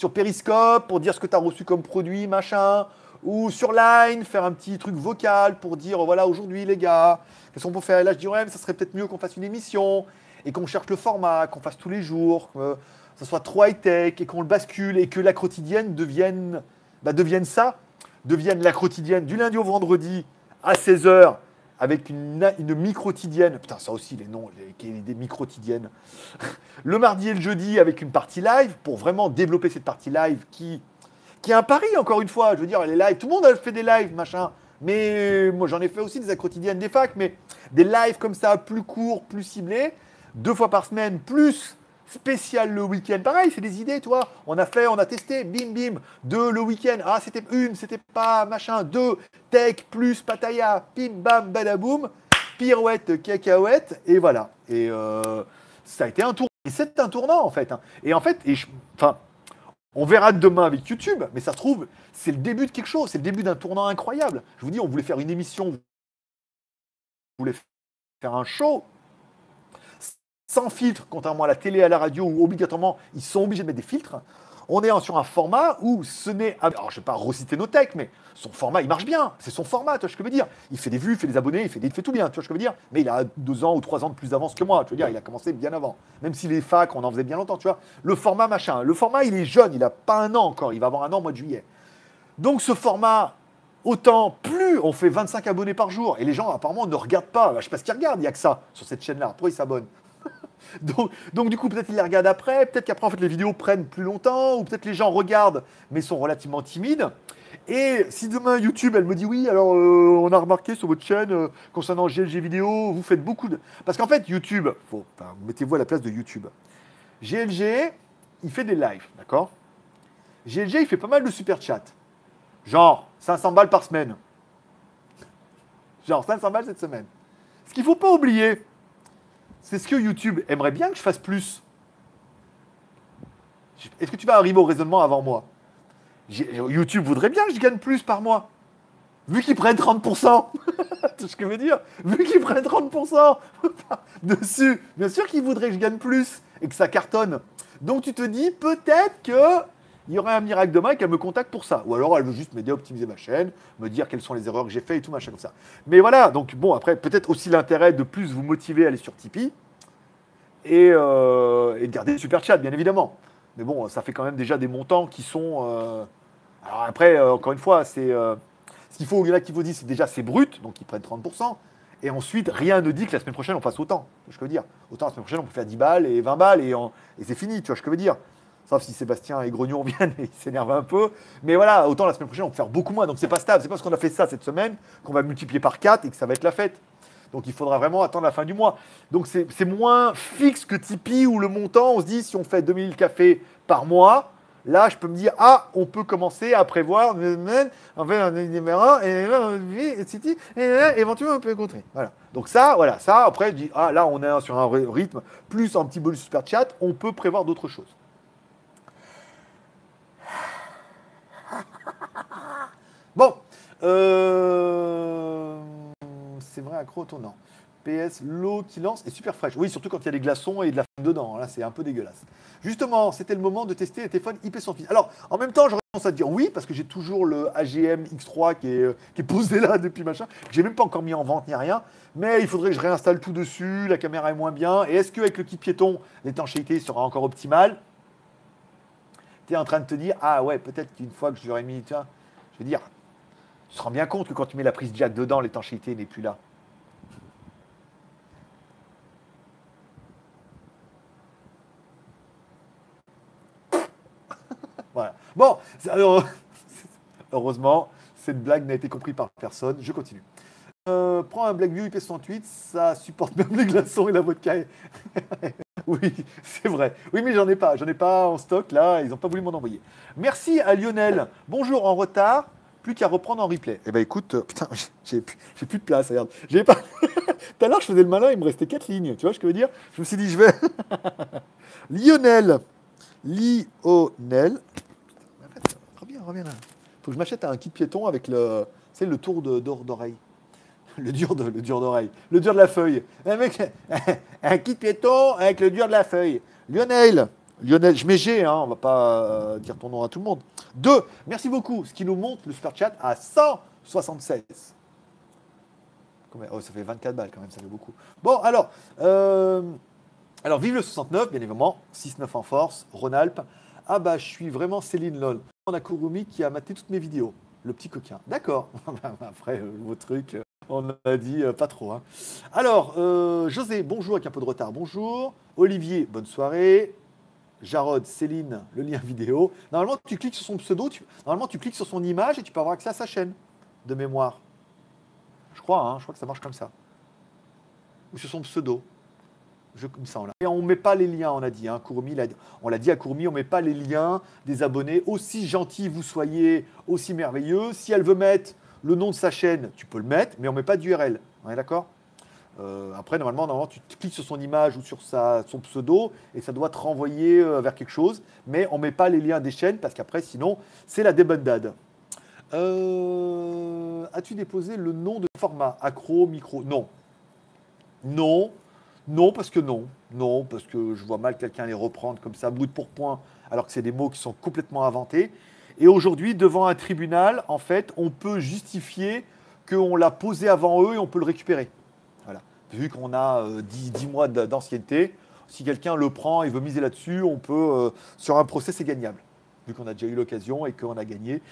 sur Periscope pour dire ce que tu as reçu comme produit, machin, ou sur Line, faire un petit truc vocal pour dire voilà, aujourd'hui les gars, qu'est-ce qu'on peut faire? Là, je dis ouais, ça serait peut-être mieux qu'on fasse une émission et qu'on cherche le format, qu'on fasse tous les jours, que ça soit trop high-tech et qu'on le bascule et que la quotidienne devienne, bah, devienne ça, devienne la quotidienne du lundi au vendredi à 16h avec une, une mi-quotidienne. Putain, ça aussi, les noms, les, des mi-quotidiennes. le mardi et le jeudi avec une partie live pour vraiment développer cette partie live qui, qui est un pari, encore une fois. Je veux dire, les lives, tout le monde a fait des lives, machin. Mais moi, j'en ai fait aussi des quotidiennes des facs, mais des lives comme ça, plus courts, plus ciblés, deux fois par semaine, plus spécial le week-end. Pareil, c'est des idées, toi. On a fait, on a testé, bim, bim. Deux le week-end. Ah, c'était une, c'était pas machin. Deux, tech plus pataya. Bim, bam, badaboum. Pirouette, cacahuète. Et voilà. Et euh, ça a été un tournant. Et c'est un tournant, en fait. Hein. Et en fait, et enfin, on verra demain avec YouTube, mais ça se trouve, c'est le début de quelque chose. C'est le début d'un tournant incroyable. Je vous dis, on voulait faire une émission. On voulait faire un show sans filtre, contrairement à la télé et à la radio où obligatoirement ils sont obligés de mettre des filtres. On est sur un format où ce n'est. Alors, je ne vais pas reciter nos techs, mais son format, il marche bien. C'est son format, tu vois ce que je veux dire. Il fait des vues, il fait des abonnés, il fait, tout bien, tu vois ce que je veux dire. Mais il a deux ans ou trois ans de plus d'avance que moi, tu veux dire. Il a commencé bien avant. Même si les facs, on en faisait bien longtemps, tu vois. Le format, machin. Le format, il est jeune, il n'a pas un an encore. Il va avoir un an au mois de juillet. Donc, ce format, autant plus on fait 25 abonnés par jour, et les gens, apparemment, ne regardent pas. Je ne sais pas ce qu'ils regardent, il n'y a que ça sur cette chaîne-là. Pourquoi ils s'abonnent? donc, du coup, peut-être ils les regardent après, peut-être qu'après, en fait, les vidéos prennent plus longtemps, ou peut-être les gens regardent, mais sont relativement timides. Et si demain YouTube, elle me dit oui, alors euh, on a remarqué sur votre chaîne euh, concernant GLG vidéo, vous faites beaucoup de. Parce qu'en fait, YouTube, faut, mettez-vous à la place de YouTube. GLG, il fait des lives, d'accord? GLG, il fait pas mal de super chat. Genre 500 balles par semaine. Genre 500 balles cette semaine. Ce qu'il ne faut pas oublier, c'est ce que YouTube aimerait bien que je fasse plus. Est-ce que tu vas arriver au raisonnement avant moi? YouTube voudrait bien que je gagne plus par mois. Vu qu'ils prennent 30%. tu ce que je veux dire Vu qu'ils prennent 30% dessus. Bien sûr qu'ils voudraient que je gagne plus et que ça cartonne. Donc tu te dis peut-être que il y aurait un miracle demain et qu'elle me contacte pour ça. Ou alors elle veut juste m'aider à optimiser ma chaîne, me dire quelles sont les erreurs que j'ai faites et tout, machin comme ça. Mais voilà, donc bon, après, peut-être aussi l'intérêt de plus vous motiver à aller sur Tipeee et, euh, de garder le super chat, bien évidemment. Mais bon, ça fait quand même déjà des montants qui sont. Euh, alors après, euh, encore une fois, c'est. ce qu'il faut, il y en a qui vous disent, c'est déjà c'est brut, donc ils prennent 30%. Et ensuite, rien ne dit que la semaine prochaine, on fasse autant. Je veux dire? Autant la semaine prochaine, on peut faire 10 balles et 20 balles et, et c'est fini, tu vois ce que je veux dire? Sauf si Sébastien et Grognon viennent et ils s'énervent un peu. Mais voilà, autant la semaine prochaine, on peut faire beaucoup moins. Donc c'est pas stable. C'est parce qu'on a fait ça cette semaine qu'on va multiplier par 4 et que ça va être la fête. Donc il faudra vraiment attendre la fin du mois. Donc c'est moins fixe que Tipeee où le montant, on se dit si on fait 2000 cafés par mois, là je peux me dire ah on peut commencer à prévoir en fait un numéro et éventuellement on peut contrer. Voilà. Donc ça voilà ça après je dis ah là on est sur un rythme plus un petit bonus super chat, on peut prévoir d'autres choses. Bon, euh, c'est vrai, accro non. PS, l'eau qui lance est super fraîche. Oui, surtout quand il y a des glaçons et de la femme dedans. Là, c'est un peu dégueulasse. Justement, c'était le moment de tester les téléphones IP sans fil. Alors, en même temps, j'aurais tendance à dire oui, parce que j'ai toujours le AGM X3 qui est, qui est posé là depuis machin. J'ai même pas encore mis en vente ni rien. Mais il faudrait que je réinstalle tout dessus. La caméra est moins bien. Et est-ce qu'avec le kit piéton, l'étanchéité sera encore optimale? Tu es en train de te dire, ah ouais, peut-être qu'une fois que je l'aurais mis, vois, je veux dire, tu te rends bien compte que quand tu mets la prise jack dedans, l'étanchéité n'est plus là. voilà. Bon, heureusement, cette blague n'a été comprise par personne. Je continue. Euh, prends un Blackview IP68, ça supporte même les glaçons et la vodka. oui, c'est vrai. Oui, mais j'en ai pas. J'en ai pas en stock là. Ils n'ont pas voulu m'en envoyer. Merci à Lionel. Bonjour en retard plus qu'à reprendre en replay. Eh ben écoute, euh, putain, j'ai plus, de place, regarde. J'ai pas. Tout à l'heure, je faisais le malin, il me restait quatre lignes. Tu vois ce que je veux dire? Je me suis dit, je vais. Lionel. Lionel. Reviens, reviens là. Faut que je m'achète un kit piéton avec le, c'est le tour d'oreille. Le dur de, le dur d'oreille. Le dur de la feuille. Un kit piéton avec le dur de la feuille. Lionel. Lionel, G, hein, on va pas euh, dire ton nom à tout le monde. Deux, merci beaucoup, ce qui nous monte le super chat à 176. Oh, ça fait 24 balles quand même, ça fait beaucoup. Bon, alors, euh, alors vive le 69, bien évidemment, 6-9 en force, Rhône-Alpes. Ah bah, je suis vraiment Céline Lol. On a Kurumi qui a maté toutes mes vidéos, le petit coquin. D'accord, après, euh, vos trucs, on a dit pas trop. Hein. Alors, José, bonjour avec un peu de retard, bonjour. Olivier, bonne soirée. Jarod, Céline, le lien vidéo. Normalement, tu cliques sur son pseudo, normalement, tu cliques sur son image et tu peux avoir accès à sa chaîne de mémoire. crois, hein, je crois que ça marche comme ça. Ou sur son pseudo. Je, comme ça, Et on ne met pas les liens, on a dit. Hein, on l'a dit à Courmi, on ne met pas les liens des abonnés. Aussi gentil vous soyez, aussi merveilleux. Si elle veut mettre le nom de sa chaîne, tu peux le mettre, mais on ne met pas d'URL. On est d'accord? Euh, après, normalement, normalement, tu cliques sur son image ou sur son pseudo et ça doit te renvoyer euh, vers quelque chose. Mais on ne met pas les liens des chaînes parce qu'après, sinon, c'est la débandade. Euh, as-tu déposé le nom de format? Accro, micro? Non. Non. Non, parce que non. Non, parce que je vois mal quelqu'un les reprendre comme ça, brut pour point, alors que c'est des mots qui sont complètement inventés. Et aujourd'hui, devant un tribunal, en fait, on peut justifier qu'on l'a posé avant eux et on peut le récupérer. Vu qu'on a 10, euh, mois d'ancienneté, si quelqu'un le prend et veut miser là-dessus, on peut, euh, sur un procès, c'est gagnable vu qu'on a déjà eu l'occasion et qu'on a gagné,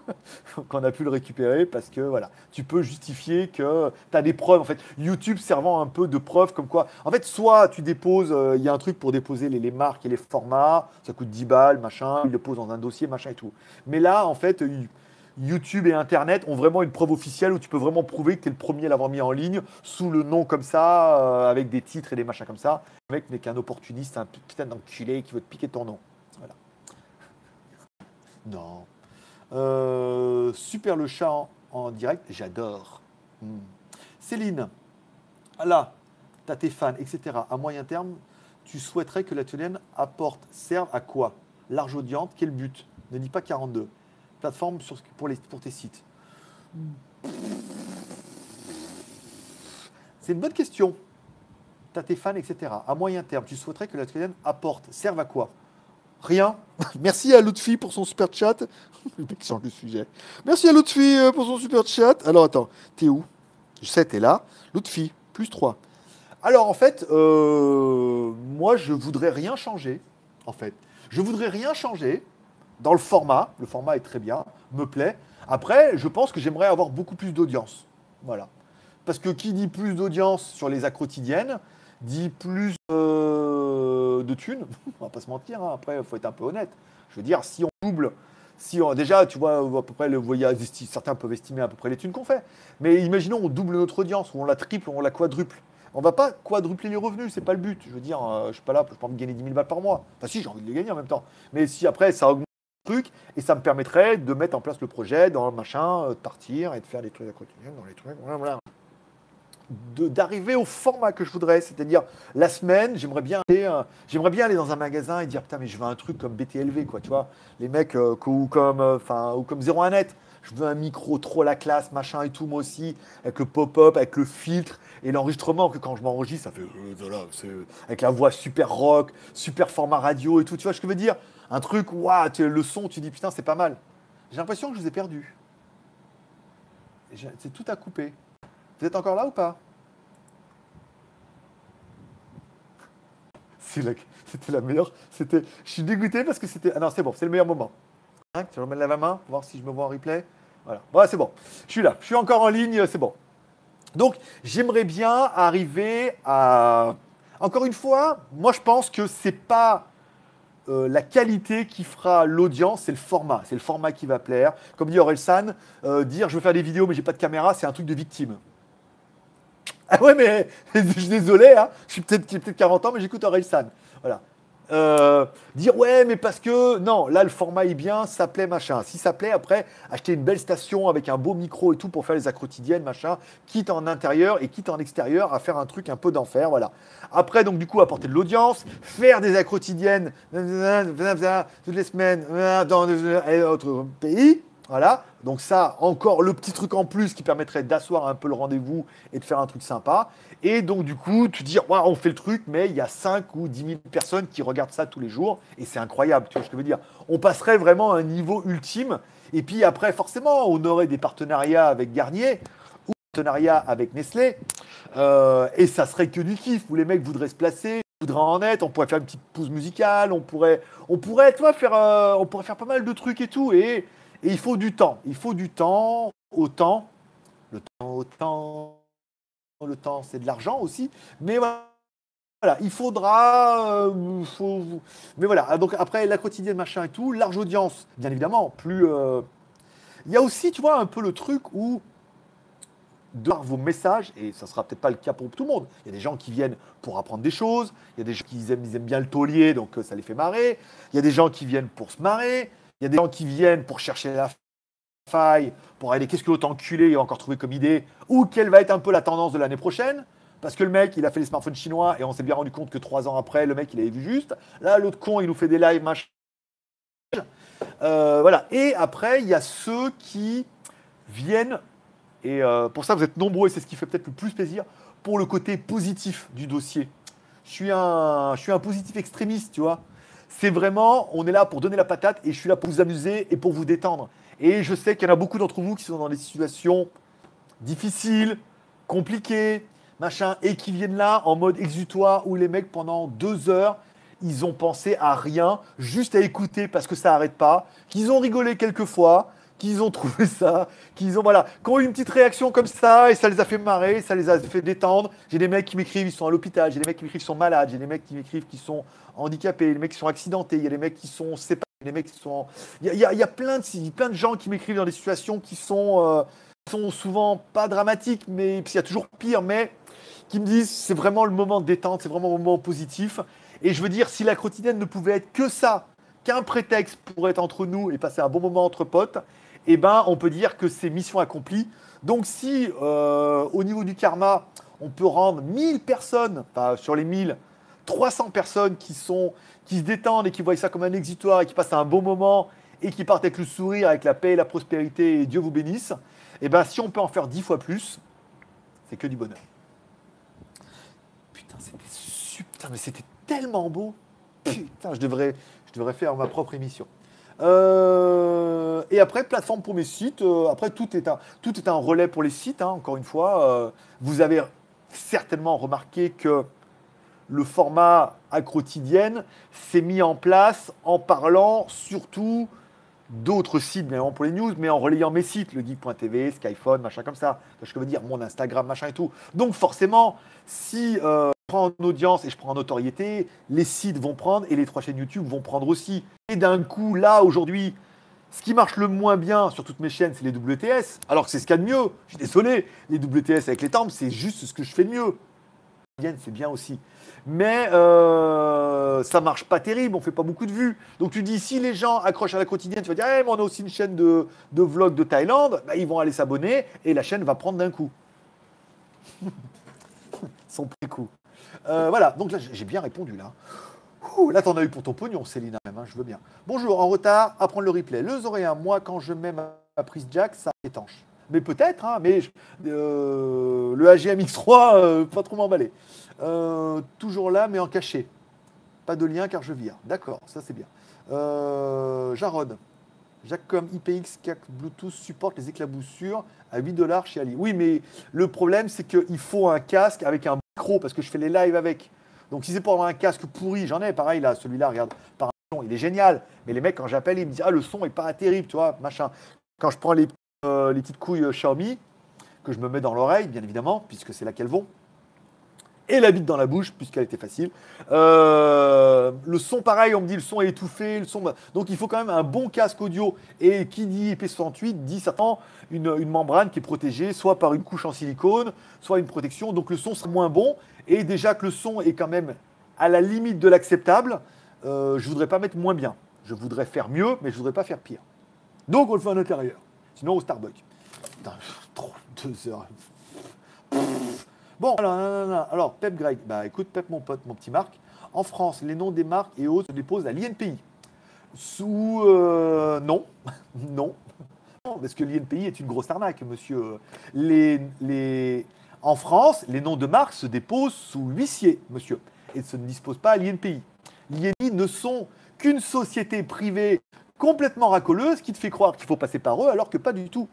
qu'on a pu le récupérer parce que voilà, tu peux justifier que tu as des preuves. En fait, YouTube servant un peu de preuve comme quoi, en fait, soit tu déposes, euh, il y a un truc pour déposer les, marques et les formats, ça coûte 10 balles, machin, il le pose dans un dossier, machin et tout. Mais là, en fait, YouTube et Internet ont vraiment une preuve officielle où tu peux vraiment prouver que tu es le premier à l'avoir mis en ligne sous le nom comme ça, euh, avec des titres et des machins comme ça. Le mec n'est qu'un opportuniste, un putain d'enculé qui veut te piquer ton nom. Non. Euh, super le chat en, direct, j'adore. Hmm. Céline, là, tu as tes fans, etc. À moyen terme, tu souhaiterais que la TNN apporte, serve à quoi? Large audience, quel but? Ne dis pas 42. Plateforme pour, les, pour tes sites. C'est une bonne question. Tu as tes fans, etc. À moyen terme, tu souhaiterais que la TNN apporte, serve à quoi? Rien. Merci à Lutfi pour son super chat. Le mec change de sujet. Merci à Lutfi euh, pour son super chat. Alors attends, t'es où? Je sais, t'es là. Lutfi, plus 3. Alors en fait, euh, moi je voudrais rien changer. En fait, je voudrais rien changer dans le format. Le format est très bien, me plaît. Après, je pense que j'aimerais avoir beaucoup plus d'audience. Voilà. Parce que qui dit plus d'audience sur les quotidiennes dit plus. Euh, de thunes, on va pas se mentir, hein. après il faut être un peu honnête. Je veux dire, si on double, si on, déjà, tu vois, à peu près, le voyage, certains peuvent estimer à peu près les thunes qu'on fait, mais imaginons on double notre audience, ou on la triple, ou on la quadruple. On va pas quadrupler les revenus, c'est pas le but. Je veux dire, euh, je suis pas là, je pas gagner 10 000 balles par mois. Enfin si, j'ai envie de les gagner en même temps. Mais si après, ça augmente truc, et ça me permettrait de mettre en place le projet, dans le machin, euh, de partir et de faire des trucs à dans les trucs, voilà, voilà. D'arriver au format que je voudrais, c'est-à-dire la semaine, j'aimerais bien, aller, euh, bien aller dans un magasin et dire putain mais je veux un truc comme BTLV quoi, tu vois, les mecs euh, ou comme enfin ou comme 01net, je veux un micro trop la classe machin et tout moi aussi avec le pop-up, avec le filtre et l'enregistrement que quand je m'enregistre ça fait voilà, avec la voix super rock, super format radio et tout, tu vois ce que je veux dire, un truc waouh, le son tu dis putain c'est pas mal. J'ai l'impression que je vous ai perdu. C'est tout à couper. Vous êtes encore là ou pas? C'était la meilleure. C'était. Je suis dégoûté parce que c'était. Ah non, c'est bon, c'est le meilleur moment. Hein, je remets la main, voir si je me vois en replay. Voilà. Voilà, c'est bon. Je suis là. Je suis encore en ligne, c'est bon. Donc, j'aimerais bien arriver à. Encore une fois, moi, je pense que c'est pas euh, la qualité qui fera l'audience, c'est le format. C'est le format qui va plaire. Comme dit Orelsan, euh, dire je veux faire des vidéos mais j'ai pas de caméra, c'est un truc de victime. Ah ouais, mais je suis désolé, hein, je suis peut-être peut 40 ans, mais j'écoute Orelsan. Voilà. Euh, dire ouais, mais parce que non, là le format est bien, ça plaît, machin. Si ça plaît, après, acheter une belle station avec un beau micro et tout pour faire les quotidiennes, machin, quitte en intérieur et quitte en extérieur à faire un truc un peu d'enfer, voilà. Après, donc du coup, apporter de l'audience, faire des quotidiennes toutes les semaines dans d'autres pays, voilà. Donc ça, encore le petit truc en plus qui permettrait d'asseoir un peu le rendez-vous et de faire un truc sympa. Et donc du coup, tu dis, on fait le truc, mais il y a 5 ou 10 000 personnes qui regardent ça tous les jours. Et c'est incroyable, tu vois ce que je veux dire. On passerait vraiment à un niveau ultime. Et puis après, forcément, on aurait des partenariats avec Garnier ou partenariats avec Nestlé. Euh, et ça serait que du kiff, où les mecs voudraient se placer, voudraient en être, on pourrait faire une petite pause musicale, on pourrait, on pourrait, toi, faire, euh, on pourrait faire pas mal de trucs et tout. Et et il faut du temps. Il faut du temps, autant. Le temps, autant. Le temps, c'est de l'argent aussi. Mais voilà, il faudra. Euh, mais voilà, donc après la quotidienne, machin et tout, large audience, bien évidemment. Plus. Euh, il y a aussi, tu vois, un peu le truc où de par vos messages, et ça sera peut-être pas le cas pour tout le monde. Il y a des gens qui viennent pour apprendre des choses, il y a des gens qui aiment, ils aiment bien le taulier, donc euh, ça les fait marrer. Il y a des gens qui viennent pour se marrer, il y a des gens qui viennent pour chercher la faille, pour aller qu'est-ce que l'autre enculé a encore trouvé comme idée, ou quelle va être un peu la tendance de l'année prochaine. Parce que le mec, il a fait les smartphones chinois et on s'est bien rendu compte que trois ans après, le mec, il avait vu juste. Là, l'autre con, il nous fait des lives, machin. Euh, voilà. Et après, il y a ceux qui viennent, et euh, pour ça, vous êtes nombreux, et c'est ce qui fait peut-être le plus plaisir, pour le côté positif du dossier. Je suis un, je suis un positif extrémiste, tu vois. C'est vraiment, on est là pour donner la patate et je suis là pour vous amuser et pour vous détendre. Et je sais qu'il y en a beaucoup d'entre vous qui sont dans des situations difficiles, compliquées, machin, et qui viennent là en mode exutoire où les mecs pendant deux heures, ils ont pensé à rien, juste à écouter parce que ça n'arrête pas, qu'ils ont rigolé quelques fois, qu'ils ont trouvé ça, qu'ils ont voilà, ont eu une petite réaction comme ça et ça les a fait marrer, ça les a fait détendre. J'ai des mecs qui m'écrivent, ils sont à l'hôpital, j'ai des mecs qui m'écrivent, ils sont malades, j'ai des mecs qui m'écrivent, qui sont handicapés, des mecs qui sont accidentés, il y a des mecs qui sont séparés, des mecs qui sont, il y a, plein de plein de gens qui m'écrivent dans des situations qui sont euh, sont souvent pas dramatiques, mais il y a toujours pire, mais qui me disent c'est vraiment le moment de détente, c'est vraiment un moment positif. Et je veux dire, si la quotidienne ne pouvait être que ça, qu'un prétexte pour être entre nous et passer un bon moment entre potes, eh ben, on peut dire que c'est mission accomplie. Donc si euh, au niveau du karma, on peut rendre 1000 personnes, enfin, sur les 1000, 300 personnes qui, sont, qui se détendent et qui voient ça comme un exitoire et qui passent un bon moment et qui partent avec le sourire, avec la paix et la prospérité et Dieu vous bénisse, eh ben, si on peut en faire 10 fois plus, c'est que du bonheur. Putain, c'était super, mais c'était tellement beau. Putain, je devrais, je devrais faire ma propre émission. Euh, et après, plateforme pour mes sites. Euh, après, tout est, un, tout est un relais pour les sites, hein, encore une fois. Euh, vous avez certainement remarqué que le format à quotidienne s'est mis en place en parlant surtout d'autres sites, mais pour les news, mais en relayant mes sites, le geek.tv, Skyphone, machin comme ça. Je veux dire, mon Instagram, machin et tout. Donc forcément, si prends en audience et je prends en notoriété, les sites vont prendre et les trois chaînes YouTube vont prendre aussi. Et d'un coup, là, aujourd'hui, ce qui marche le moins bien sur toutes mes chaînes, c'est les WTS. Alors que c'est ce qu'il y a de mieux. Je suis désolé, les WTS avec les tempes, c'est juste ce que je fais de mieux. C'est bien aussi mais euh, ça marche pas terrible, on fait pas beaucoup de vues. Donc tu dis, si les gens accrochent à la quotidienne, tu vas dire, hey, mais on a aussi une chaîne de, de vlog de Thaïlande, bah, ils vont aller s'abonner et la chaîne va prendre d'un coup. Son prix coup. Euh, voilà, donc là j'ai bien répondu là. là t'en as eu pour ton pognon, Céline, même, hein, je veux bien. Bonjour, en retard, à prendre le replay. Le Zoréen, moi quand je mets ma, prise jack, ça étanche. Mais peut-être, hein, mais euh, le AGM X3, pas trop m'emballer. Euh, toujours là, mais en cachet. Pas de lien car je vire. D'accord, ça c'est bien. Euh, Jarod. Jacom IPX 4 Bluetooth supporte les éclaboussures à 8 dollars chez Ali. Oui, mais le problème, c'est qu'il faut un casque avec un micro parce que je fais les lives avec. Donc, si c'est pour avoir un casque pourri, j'en ai pareil là, celui-là, regarde, par il est génial. Mais les mecs, quand j'appelle, ils me disent Ah, le son est pas terrible, tu vois, machin. Quand je prends les, euh, les petites couilles Xiaomi, que je me mets dans l'oreille, bien évidemment, puisque c'est là qu'elles vont, et la bite dans la bouche, puisqu'elle était facile. Euh, le son, pareil, on me dit le son est étouffé. Le son... Donc il faut quand même un bon casque audio. Et qui dit IP68 dit certainement une, membrane qui est protégée, soit par une couche en silicone, soit une protection. Donc le son sera moins bon. Et déjà que le son est quand même à la limite de l'acceptable, euh, je ne voudrais pas mettre moins bien. Je voudrais faire mieux, mais je ne voudrais pas faire pire. Donc on le fait en intérieur. Sinon au Starbucks. Trop, deux heures. Bon, alors, alors, Pep Greg, bah écoute, Pep, mon pote, mon petit Marc, en France, les noms des marques et autres se déposent à l'INPI. Sous. Euh, non, non. Parce que l'INPI est une grosse arnaque, monsieur. En France, les noms de marques se déposent sous huissier, monsieur, et se ne disposent pas à l'INPI. L'INPI ne sont qu'une société privée complètement racoleuse qui te fait croire qu'il faut passer par eux, alors que pas du tout.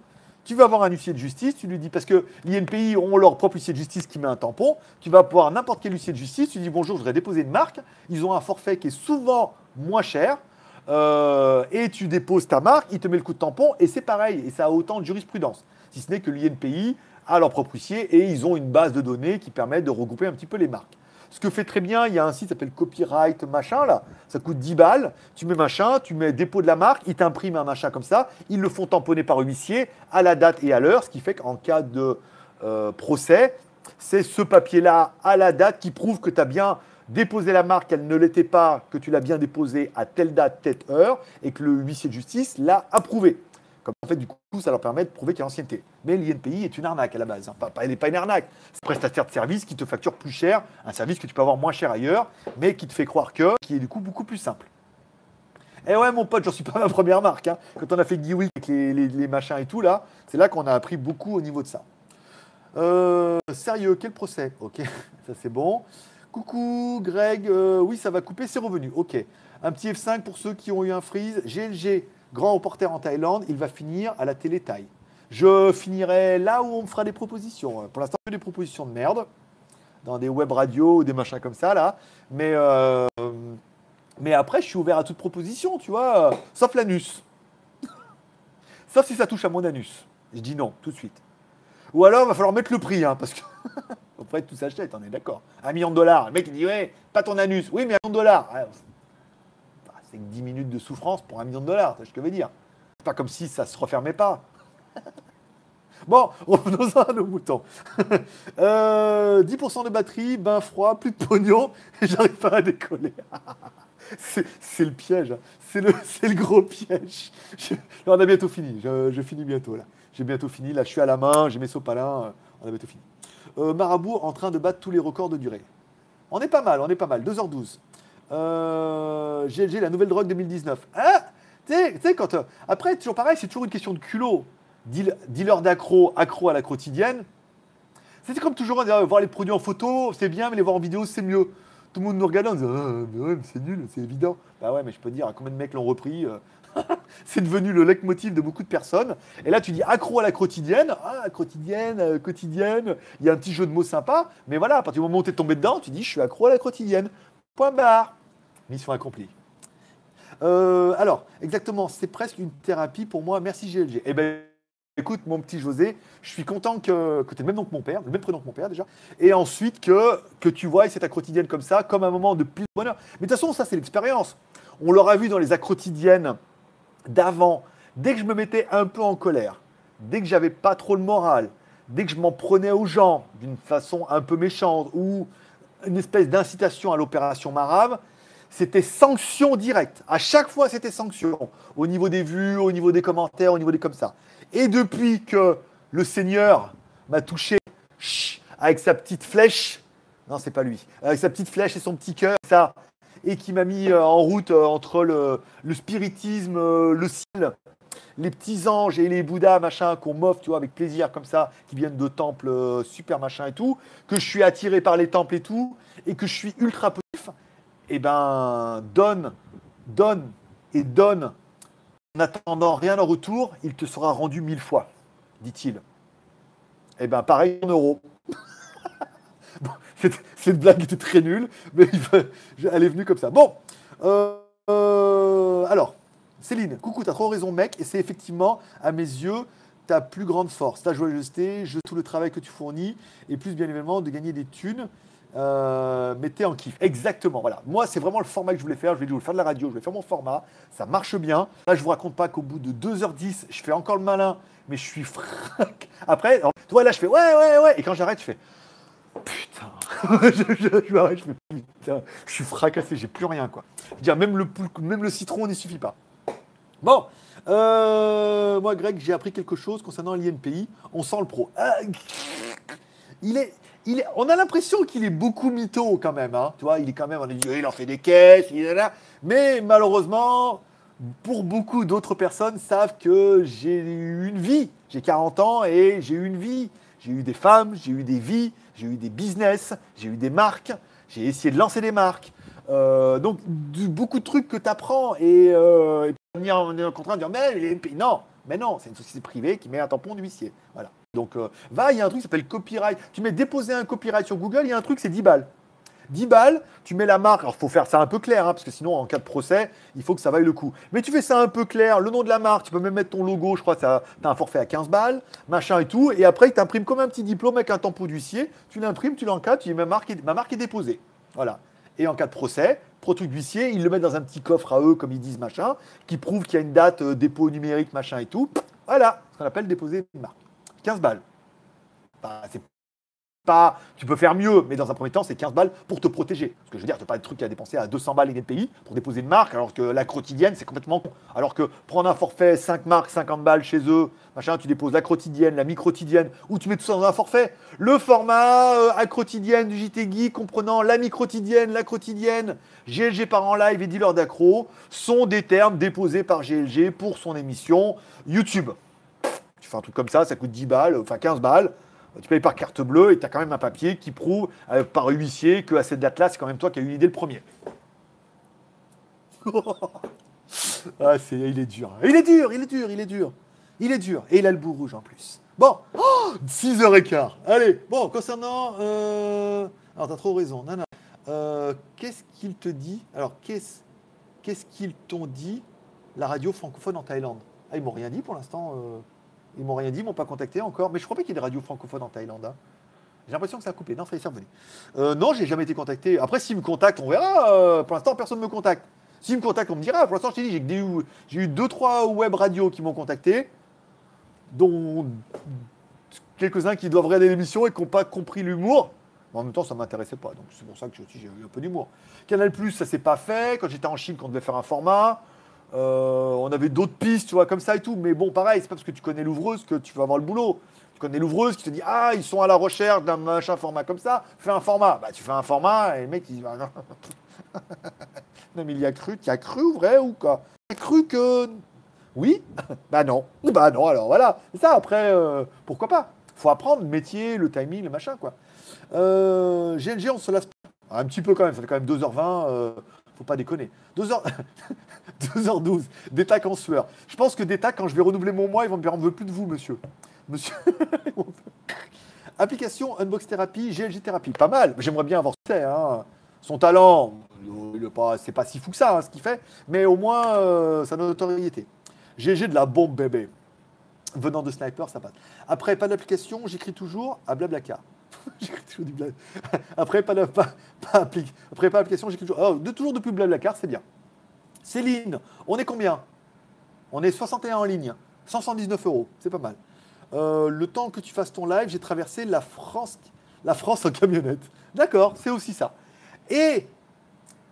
Tu vas avoir un huissier de justice, tu lui dis, parce que l'INPI ont leur propre huissier de justice qui met un tampon, tu vas pouvoir n'importe quel huissier de justice, tu dis bonjour, je voudrais déposer une marque, ils ont un forfait qui est souvent moins cher, euh, et tu déposes ta marque, il te met le coup de tampon, et c'est pareil, et ça a autant de jurisprudence, si ce n'est que l'INPI a leur propre huissier, et ils ont une base de données qui permet de regrouper un petit peu les marques. Ce que fait très bien, il y a un site qui s'appelle Copyright machin là, ça coûte 10 balles, tu mets machin, tu mets dépôt de la marque, ils t'impriment un machin comme ça, ils le font tamponner par huissier à la date et à l'heure, ce qui fait qu'en cas de euh, procès, c'est ce papier-là à la date qui prouve que tu as bien déposé la marque, elle ne l'était pas, que tu l'as bien déposée à telle date, telle heure, et que le huissier de justice l'a approuvé. Comme en fait, du coup, ça leur permet de prouver qu'il y a ancienneté. Mais l'INPI est une arnaque à la base. Elle n'est pas une arnaque. C'est un prestataire de service qui te facture plus cher, un service que tu peux avoir moins cher ailleurs, mais qui te fait croire que, qui est du coup beaucoup plus simple. Et eh ouais, mon pote, j'en suis pas ma première marque. Hein. Quand on a fait Geewick avec les, les, machins et tout, là, c'est là qu'on a appris beaucoup au niveau de ça. Euh, sérieux, quel procès? Ok, ça c'est bon. Coucou Greg, euh, oui, ça va couper, c'est revenu. Ok. Un petit F5 pour ceux qui ont eu un freeze. GLG, grand reporter en Thaïlande, il va finir à la télé Thaï. Je finirai là où on me fera des propositions. Pour l'instant, des propositions de merde, dans des web radios ou des machins comme ça, là. Mais, euh, après, je suis ouvert à toute proposition, tu vois, sauf l'anus. sauf si ça touche à mon anus. Je dis non, tout de suite. Ou alors, il va falloir mettre le prix, hein, parce que après, tout s'achète, on est d'accord. Un million de dollars. Le mec, il dit, ouais, pas ton anus. Oui, mais un million de dollars. C'est 10 minutes de souffrance pour un million de dollars, c'est ce que je veux dire. C'est pas comme si ça se refermait pas. Bon, revenons-en à nos moutons. 10% euh, de batterie, bain froid, plus de pognon, j'arrive pas à décoller. c'est le piège, hein. c'est le, le, gros piège. on a bientôt fini, je, finis bientôt là. J'ai bientôt fini, là je suis à la main, j'ai mes sopalins, euh, on a bientôt fini. Euh, Marabout en train de battre tous les records de durée. On est pas mal, on est pas mal, 2h12. Euh, GLG, la nouvelle drogue 2019. Ah Tu sais, quand. Euh, après, toujours pareil, c'est toujours une question de culot. dealer d'accro, accro à la quotidienne. C'est comme toujours, voir les produits en photo, c'est bien, mais les voir en vidéo, c'est mieux. Tout le monde nous regarde en disant ah, c'est nul, c'est évident. Bah ouais, mais je peux dire combien de mecs l'ont repris. Euh, c'est devenu le leitmotiv de beaucoup de personnes. Et là, tu dis accro à la quotidienne. Ah, quotidienne, quotidienne. Il y a un petit jeu de mots sympa. Mais voilà, à partir du moment où tu es tombé dedans, tu dis je suis accro à la quotidienne. Point barre. Mission accomplie. Euh, alors, exactement, c'est presque une thérapie pour moi. Merci GLG. Eh ben, écoute, mon petit José, je suis content que, que tu aies même nom que mon père, le même prénom que mon père déjà, et ensuite que, que tu vois c'est ta comme ça, comme un moment de plus de bonheur. Mais de toute façon, ça, c'est l'expérience. On l'aura vu dans les quotidiennes d'avant. Dès que je me mettais un peu en colère, dès que j'avais pas trop le moral, dès que je m'en prenais aux gens d'une façon un peu méchante ou une espèce d'incitation à l'opération Marave, c'était sanction directe. À chaque fois, c'était sanction. Au niveau des vues, au niveau des commentaires, au niveau des comme ça. Et depuis que le Seigneur m'a touché avec sa petite flèche, non, c'est pas lui, avec sa petite flèche et son petit cœur, ça, et qui m'a mis euh, en route euh, entre le, spiritisme, euh, le ciel, les petits anges et les bouddhas, machin, qu'on m'offre, tu vois, avec plaisir comme ça, qui viennent de temples super machin et tout, que je suis attiré par les temples et tout, et que je suis ultra positif, eh ben, donne, donne et donne en attendant rien en retour, il te sera rendu mille fois, dit-il. Eh ben, pareil en euros. cette, blague était très nulle, mais elle est venue comme ça. Bon, euh, euh, alors, Céline, coucou, t'as trop raison, mec, et c'est effectivement, à mes yeux, ta plus grande force, ta joyeuseté, je, tout le travail que tu fournis, et plus bien évidemment de gagner des thunes. Euh, mettez en kiff. Exactement, voilà. Moi, c'est vraiment le format que je voulais faire. Je vais faire de la radio, je vais faire mon format. Ça marche bien. Là, je vous raconte pas qu'au bout de 2h10, je fais encore le malin, mais je suis frac. Après, tu vois, là, je fais ouais, ouais, ouais. Et quand j'arrête, je fais putain. je, je, m'arrête, je fais putain. Je suis fracassé, j'ai plus rien, quoi. Dire, même le, même le citron n'y suffit pas. Bon. Euh, moi, Greg, j'ai appris quelque chose concernant l'INPI. On sent le pro. Ah, il est, on a l'impression qu'il est beaucoup mytho quand même. Hein. Tu vois, il est quand même, on dit, il en fait des caisses, il est là. Mais malheureusement, pour beaucoup d'autres personnes, savent que j'ai eu une vie. J'ai 40 ans et j'ai eu une vie. J'ai eu des femmes, j'ai eu des vies, j'ai eu des business, j'ai eu des marques, j'ai essayé de lancer des marques. Euh, donc, beaucoup de trucs que tu apprends et, euh, et on est en train de dire, mais non, mais non, c'est une société privée qui met un tampon d'huissier. Voilà. Donc, euh, va, il y a un truc qui s'appelle copyright. Tu mets déposer un copyright sur Google, il y a un truc, c'est 10 balles. 10 balles, tu mets la marque. Alors, il faut faire ça un peu clair, hein, parce que sinon, en cas de procès, il faut que ça vaille le coup. Mais tu fais ça un peu clair, le nom de la marque, tu peux même mettre ton logo, je crois que tu as un forfait à 15 balles, machin et tout. Et après, il t'imprime comme un petit diplôme avec un tampon d'huissier. Tu l'imprimes, tu l'encadres, tu dis ma marque, est, ma marque est déposée. Voilà. Et en cas de procès, pro truc d'huissier, ils le mettent dans un petit coffre à eux, comme ils disent, machin, qui prouve qu'il y a une date, euh, dépôt numérique, machin et tout. Voilà, ce qu'on appelle déposer une marque. 15 balles. Bah, c'est pas, tu peux faire mieux, mais dans un premier temps, c'est 15 balles pour te protéger. Parce que je veux dire, tu pas de truc à dépenser à 200 balles pays pour déposer une marque, alors que la quotidienne, c'est complètement con. Alors que prendre un forfait, 5 marques, 50 balles chez eux, machin, tu déposes la quotidienne, la mi-quotidienne, ou tu mets tout ça dans un forfait. Le format euh, à quotidienne du JT comprenant la mi-quotidienne, la quotidienne, GLG par en live et dealer d'accro, sont des termes déposés par GLG pour son émission YouTube. Un truc comme ça, ça coûte 10 balles, enfin 15 balles tu payes par carte bleue et tu as quand même un papier qui prouve euh, par huissier que à cette date-là, c'est quand même toi qui as eu l'idée le premier. ah, il est dur. Il est dur, il est dur, il est dur. Il est dur. Et il a le bout rouge en plus. Bon, 6h15. Allez, bon, concernant. Euh... Alors, t'as trop raison. Nana. Euh, qu'est-ce qu'il te dit Alors, qu'est-ce qu'est-ce qu'ils t'ont dit, la radio francophone en Thaïlande? Ah, ils m'ont rien dit pour l'instant. Ils m'ont rien dit, ils m'ont pas contacté encore. Mais je crois pas qu'il y ait des radios francophones en Thaïlande. Hein. J'ai l'impression que ça a coupé. Non, ça y est, revenu. Euh, non, j'ai jamais été contacté. Après, s'ils me contactent, on verra. Euh, pour l'instant, personne ne me contacte. S'ils me contactent, on me dira. Pour l'instant, je t'ai dit, j'ai, eu deux, trois web radios qui m'ont contacté, dont quelques-uns qui doivent regarder l'émission et qui n'ont pas compris l'humour. En même temps, ça ne m'intéressait pas. Donc, c'est pour ça que j'ai eu un peu d'humour. Canal Plus, ça s'est pas fait. Quand j'étais en Chine, quand on devait faire un format. Euh, on avait d'autres pistes, tu vois, comme ça et tout. Mais bon, pareil, c'est pas parce que tu connais l'ouvreuse que tu vas avoir le boulot. Tu connais l'ouvreuse qui te dit Ah, ils sont à la recherche d'un machin format comme ça, fais un format. Bah, tu fais un format et le mec, il dit non. non, mais il y a cru, tu as cru vrai ou quoi? Tu as cru que. Oui? Bah non. Bah non, alors voilà. Ça, après, euh, pourquoi pas? Faut apprendre le métier, le timing, le machin, quoi. Euh, GLG, on se lasse un petit peu quand même, ça fait quand même 2h20 faut pas déconner. 2h... 2h12, Détac en sueur. Je pense que Détac, quand je vais renouveler mon mois, ils vont me dire on veut plus de vous, monsieur. Monsieur. Application Unbox Therapy, GLG Therapy. Pas mal. J'aimerais bien avoir hein. son talent. C'est pas si fou que ça, hein, ce qu'il fait, mais au moins euh, sa notoriété. GLG de la bombe bébé. Venant de sniper, ça passe. Après, pas d'application, j'écris toujours à Blablacar. toujours du blabla. Après, pas, pas, Après, pas d'application, j'écris toujours. Oh, de, toujours depuis Blablacar, c'est bien. Céline, on est combien? On est 61 en ligne. 179 euros, c'est pas mal. Euh, le temps que tu fasses ton live, j'ai traversé la France, la France en camionnette. D'accord, c'est aussi ça. Et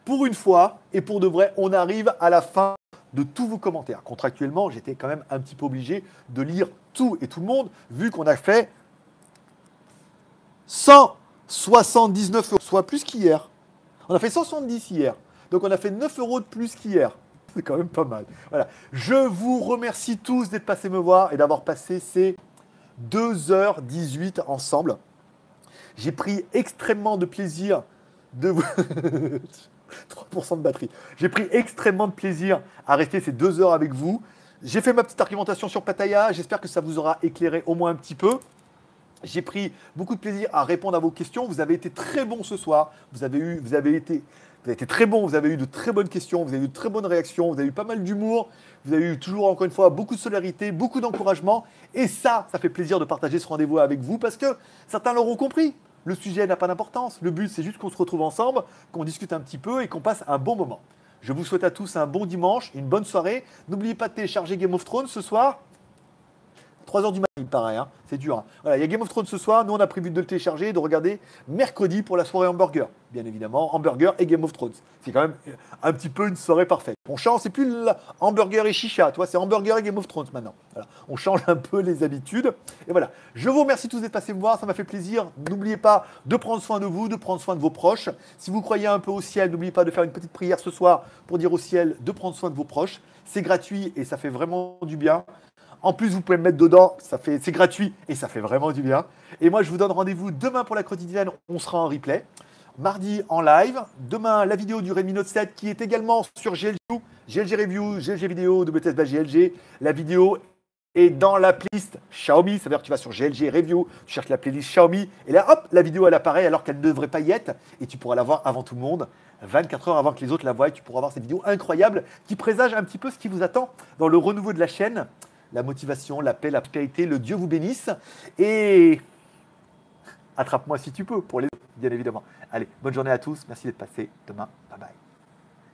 pour une fois, et pour de vrai, on arrive à la fin de tous vos commentaires. Contractuellement, j'étais quand même un petit peu obligé de lire tout et tout le monde, vu qu'on a fait 179 euros, soit plus qu'hier. On a fait 170 hier. Donc on a fait 9 euros de plus qu'hier. C'est quand même pas mal. Voilà. Je vous remercie tous d'être passés me voir et d'avoir passé ces 2h18 ensemble. J'ai pris extrêmement de plaisir de vous. 3% de batterie. J'ai pris extrêmement de plaisir à rester ces deux heures avec vous. J'ai fait ma petite argumentation sur Pattaya. J'espère que ça vous aura éclairé au moins un petit peu. J'ai pris beaucoup de plaisir à répondre à vos questions. Vous avez été très bons ce soir. Vous avez, eu, vous avez, été, vous avez été très bons. Vous avez eu de très bonnes questions. Vous avez eu de très bonnes réactions. Vous avez eu pas mal d'humour. Vous avez eu toujours, encore une fois, beaucoup de solidarité, beaucoup d'encouragement. Et ça, ça fait plaisir de partager ce rendez-vous avec vous parce que certains l'auront compris. Le sujet n'a pas d'importance. Le but, c'est juste qu'on se retrouve ensemble, qu'on discute un petit peu et qu'on passe un bon moment. Je vous souhaite à tous un bon dimanche, une bonne soirée. N'oubliez pas de télécharger Game of Thrones ce soir. 3h du matin, il paraît, hein. c'est dur. Hein. Voilà, il y a Game of Thrones ce soir, nous on a prévu de le télécharger et de regarder mercredi pour la soirée hamburger. Bien évidemment, hamburger et Game of Thrones. C'est quand même un petit peu une soirée parfaite. On change, c'est plus hamburger et chicha, toi, c'est hamburger et Game of Thrones maintenant. On change un peu les habitudes. Et voilà, je vous remercie tous d'être passés me voir, ça m'a fait plaisir. N'oubliez pas de prendre soin de vous, de prendre soin de vos proches. Si vous croyez un peu au ciel, n'oubliez pas de faire une petite prière ce soir pour dire au ciel de prendre soin de vos proches. C'est gratuit et ça fait vraiment du bien. En plus, vous pouvez me mettre dedans, ça fait, c'est gratuit et ça fait vraiment du bien. Et moi, je vous donne rendez-vous demain pour la quotidienne, on sera en replay. Mardi en live. Demain, la vidéo du Redmi Note 7 qui est également sur GLG, GLG Review, GLG Vidéo, WTS GLG. La vidéo est dans la playlist Xiaomi. Ça veut dire que tu vas sur GLG Review, tu cherches la playlist Xiaomi et là, hop, la vidéo elle apparaît alors qu'elle ne devrait pas y être et tu pourras la voir avant tout le monde. 24 heures avant que les autres la voient, tu pourras voir cette vidéo incroyable qui présage un petit peu ce qui vous attend dans le renouveau de la chaîne la motivation, la paix, la prospérité, le Dieu vous bénisse. Et attrape-moi si tu peux, pour les bien évidemment. Allez, bonne journée à tous. Merci d'être passé. Demain, bye bye.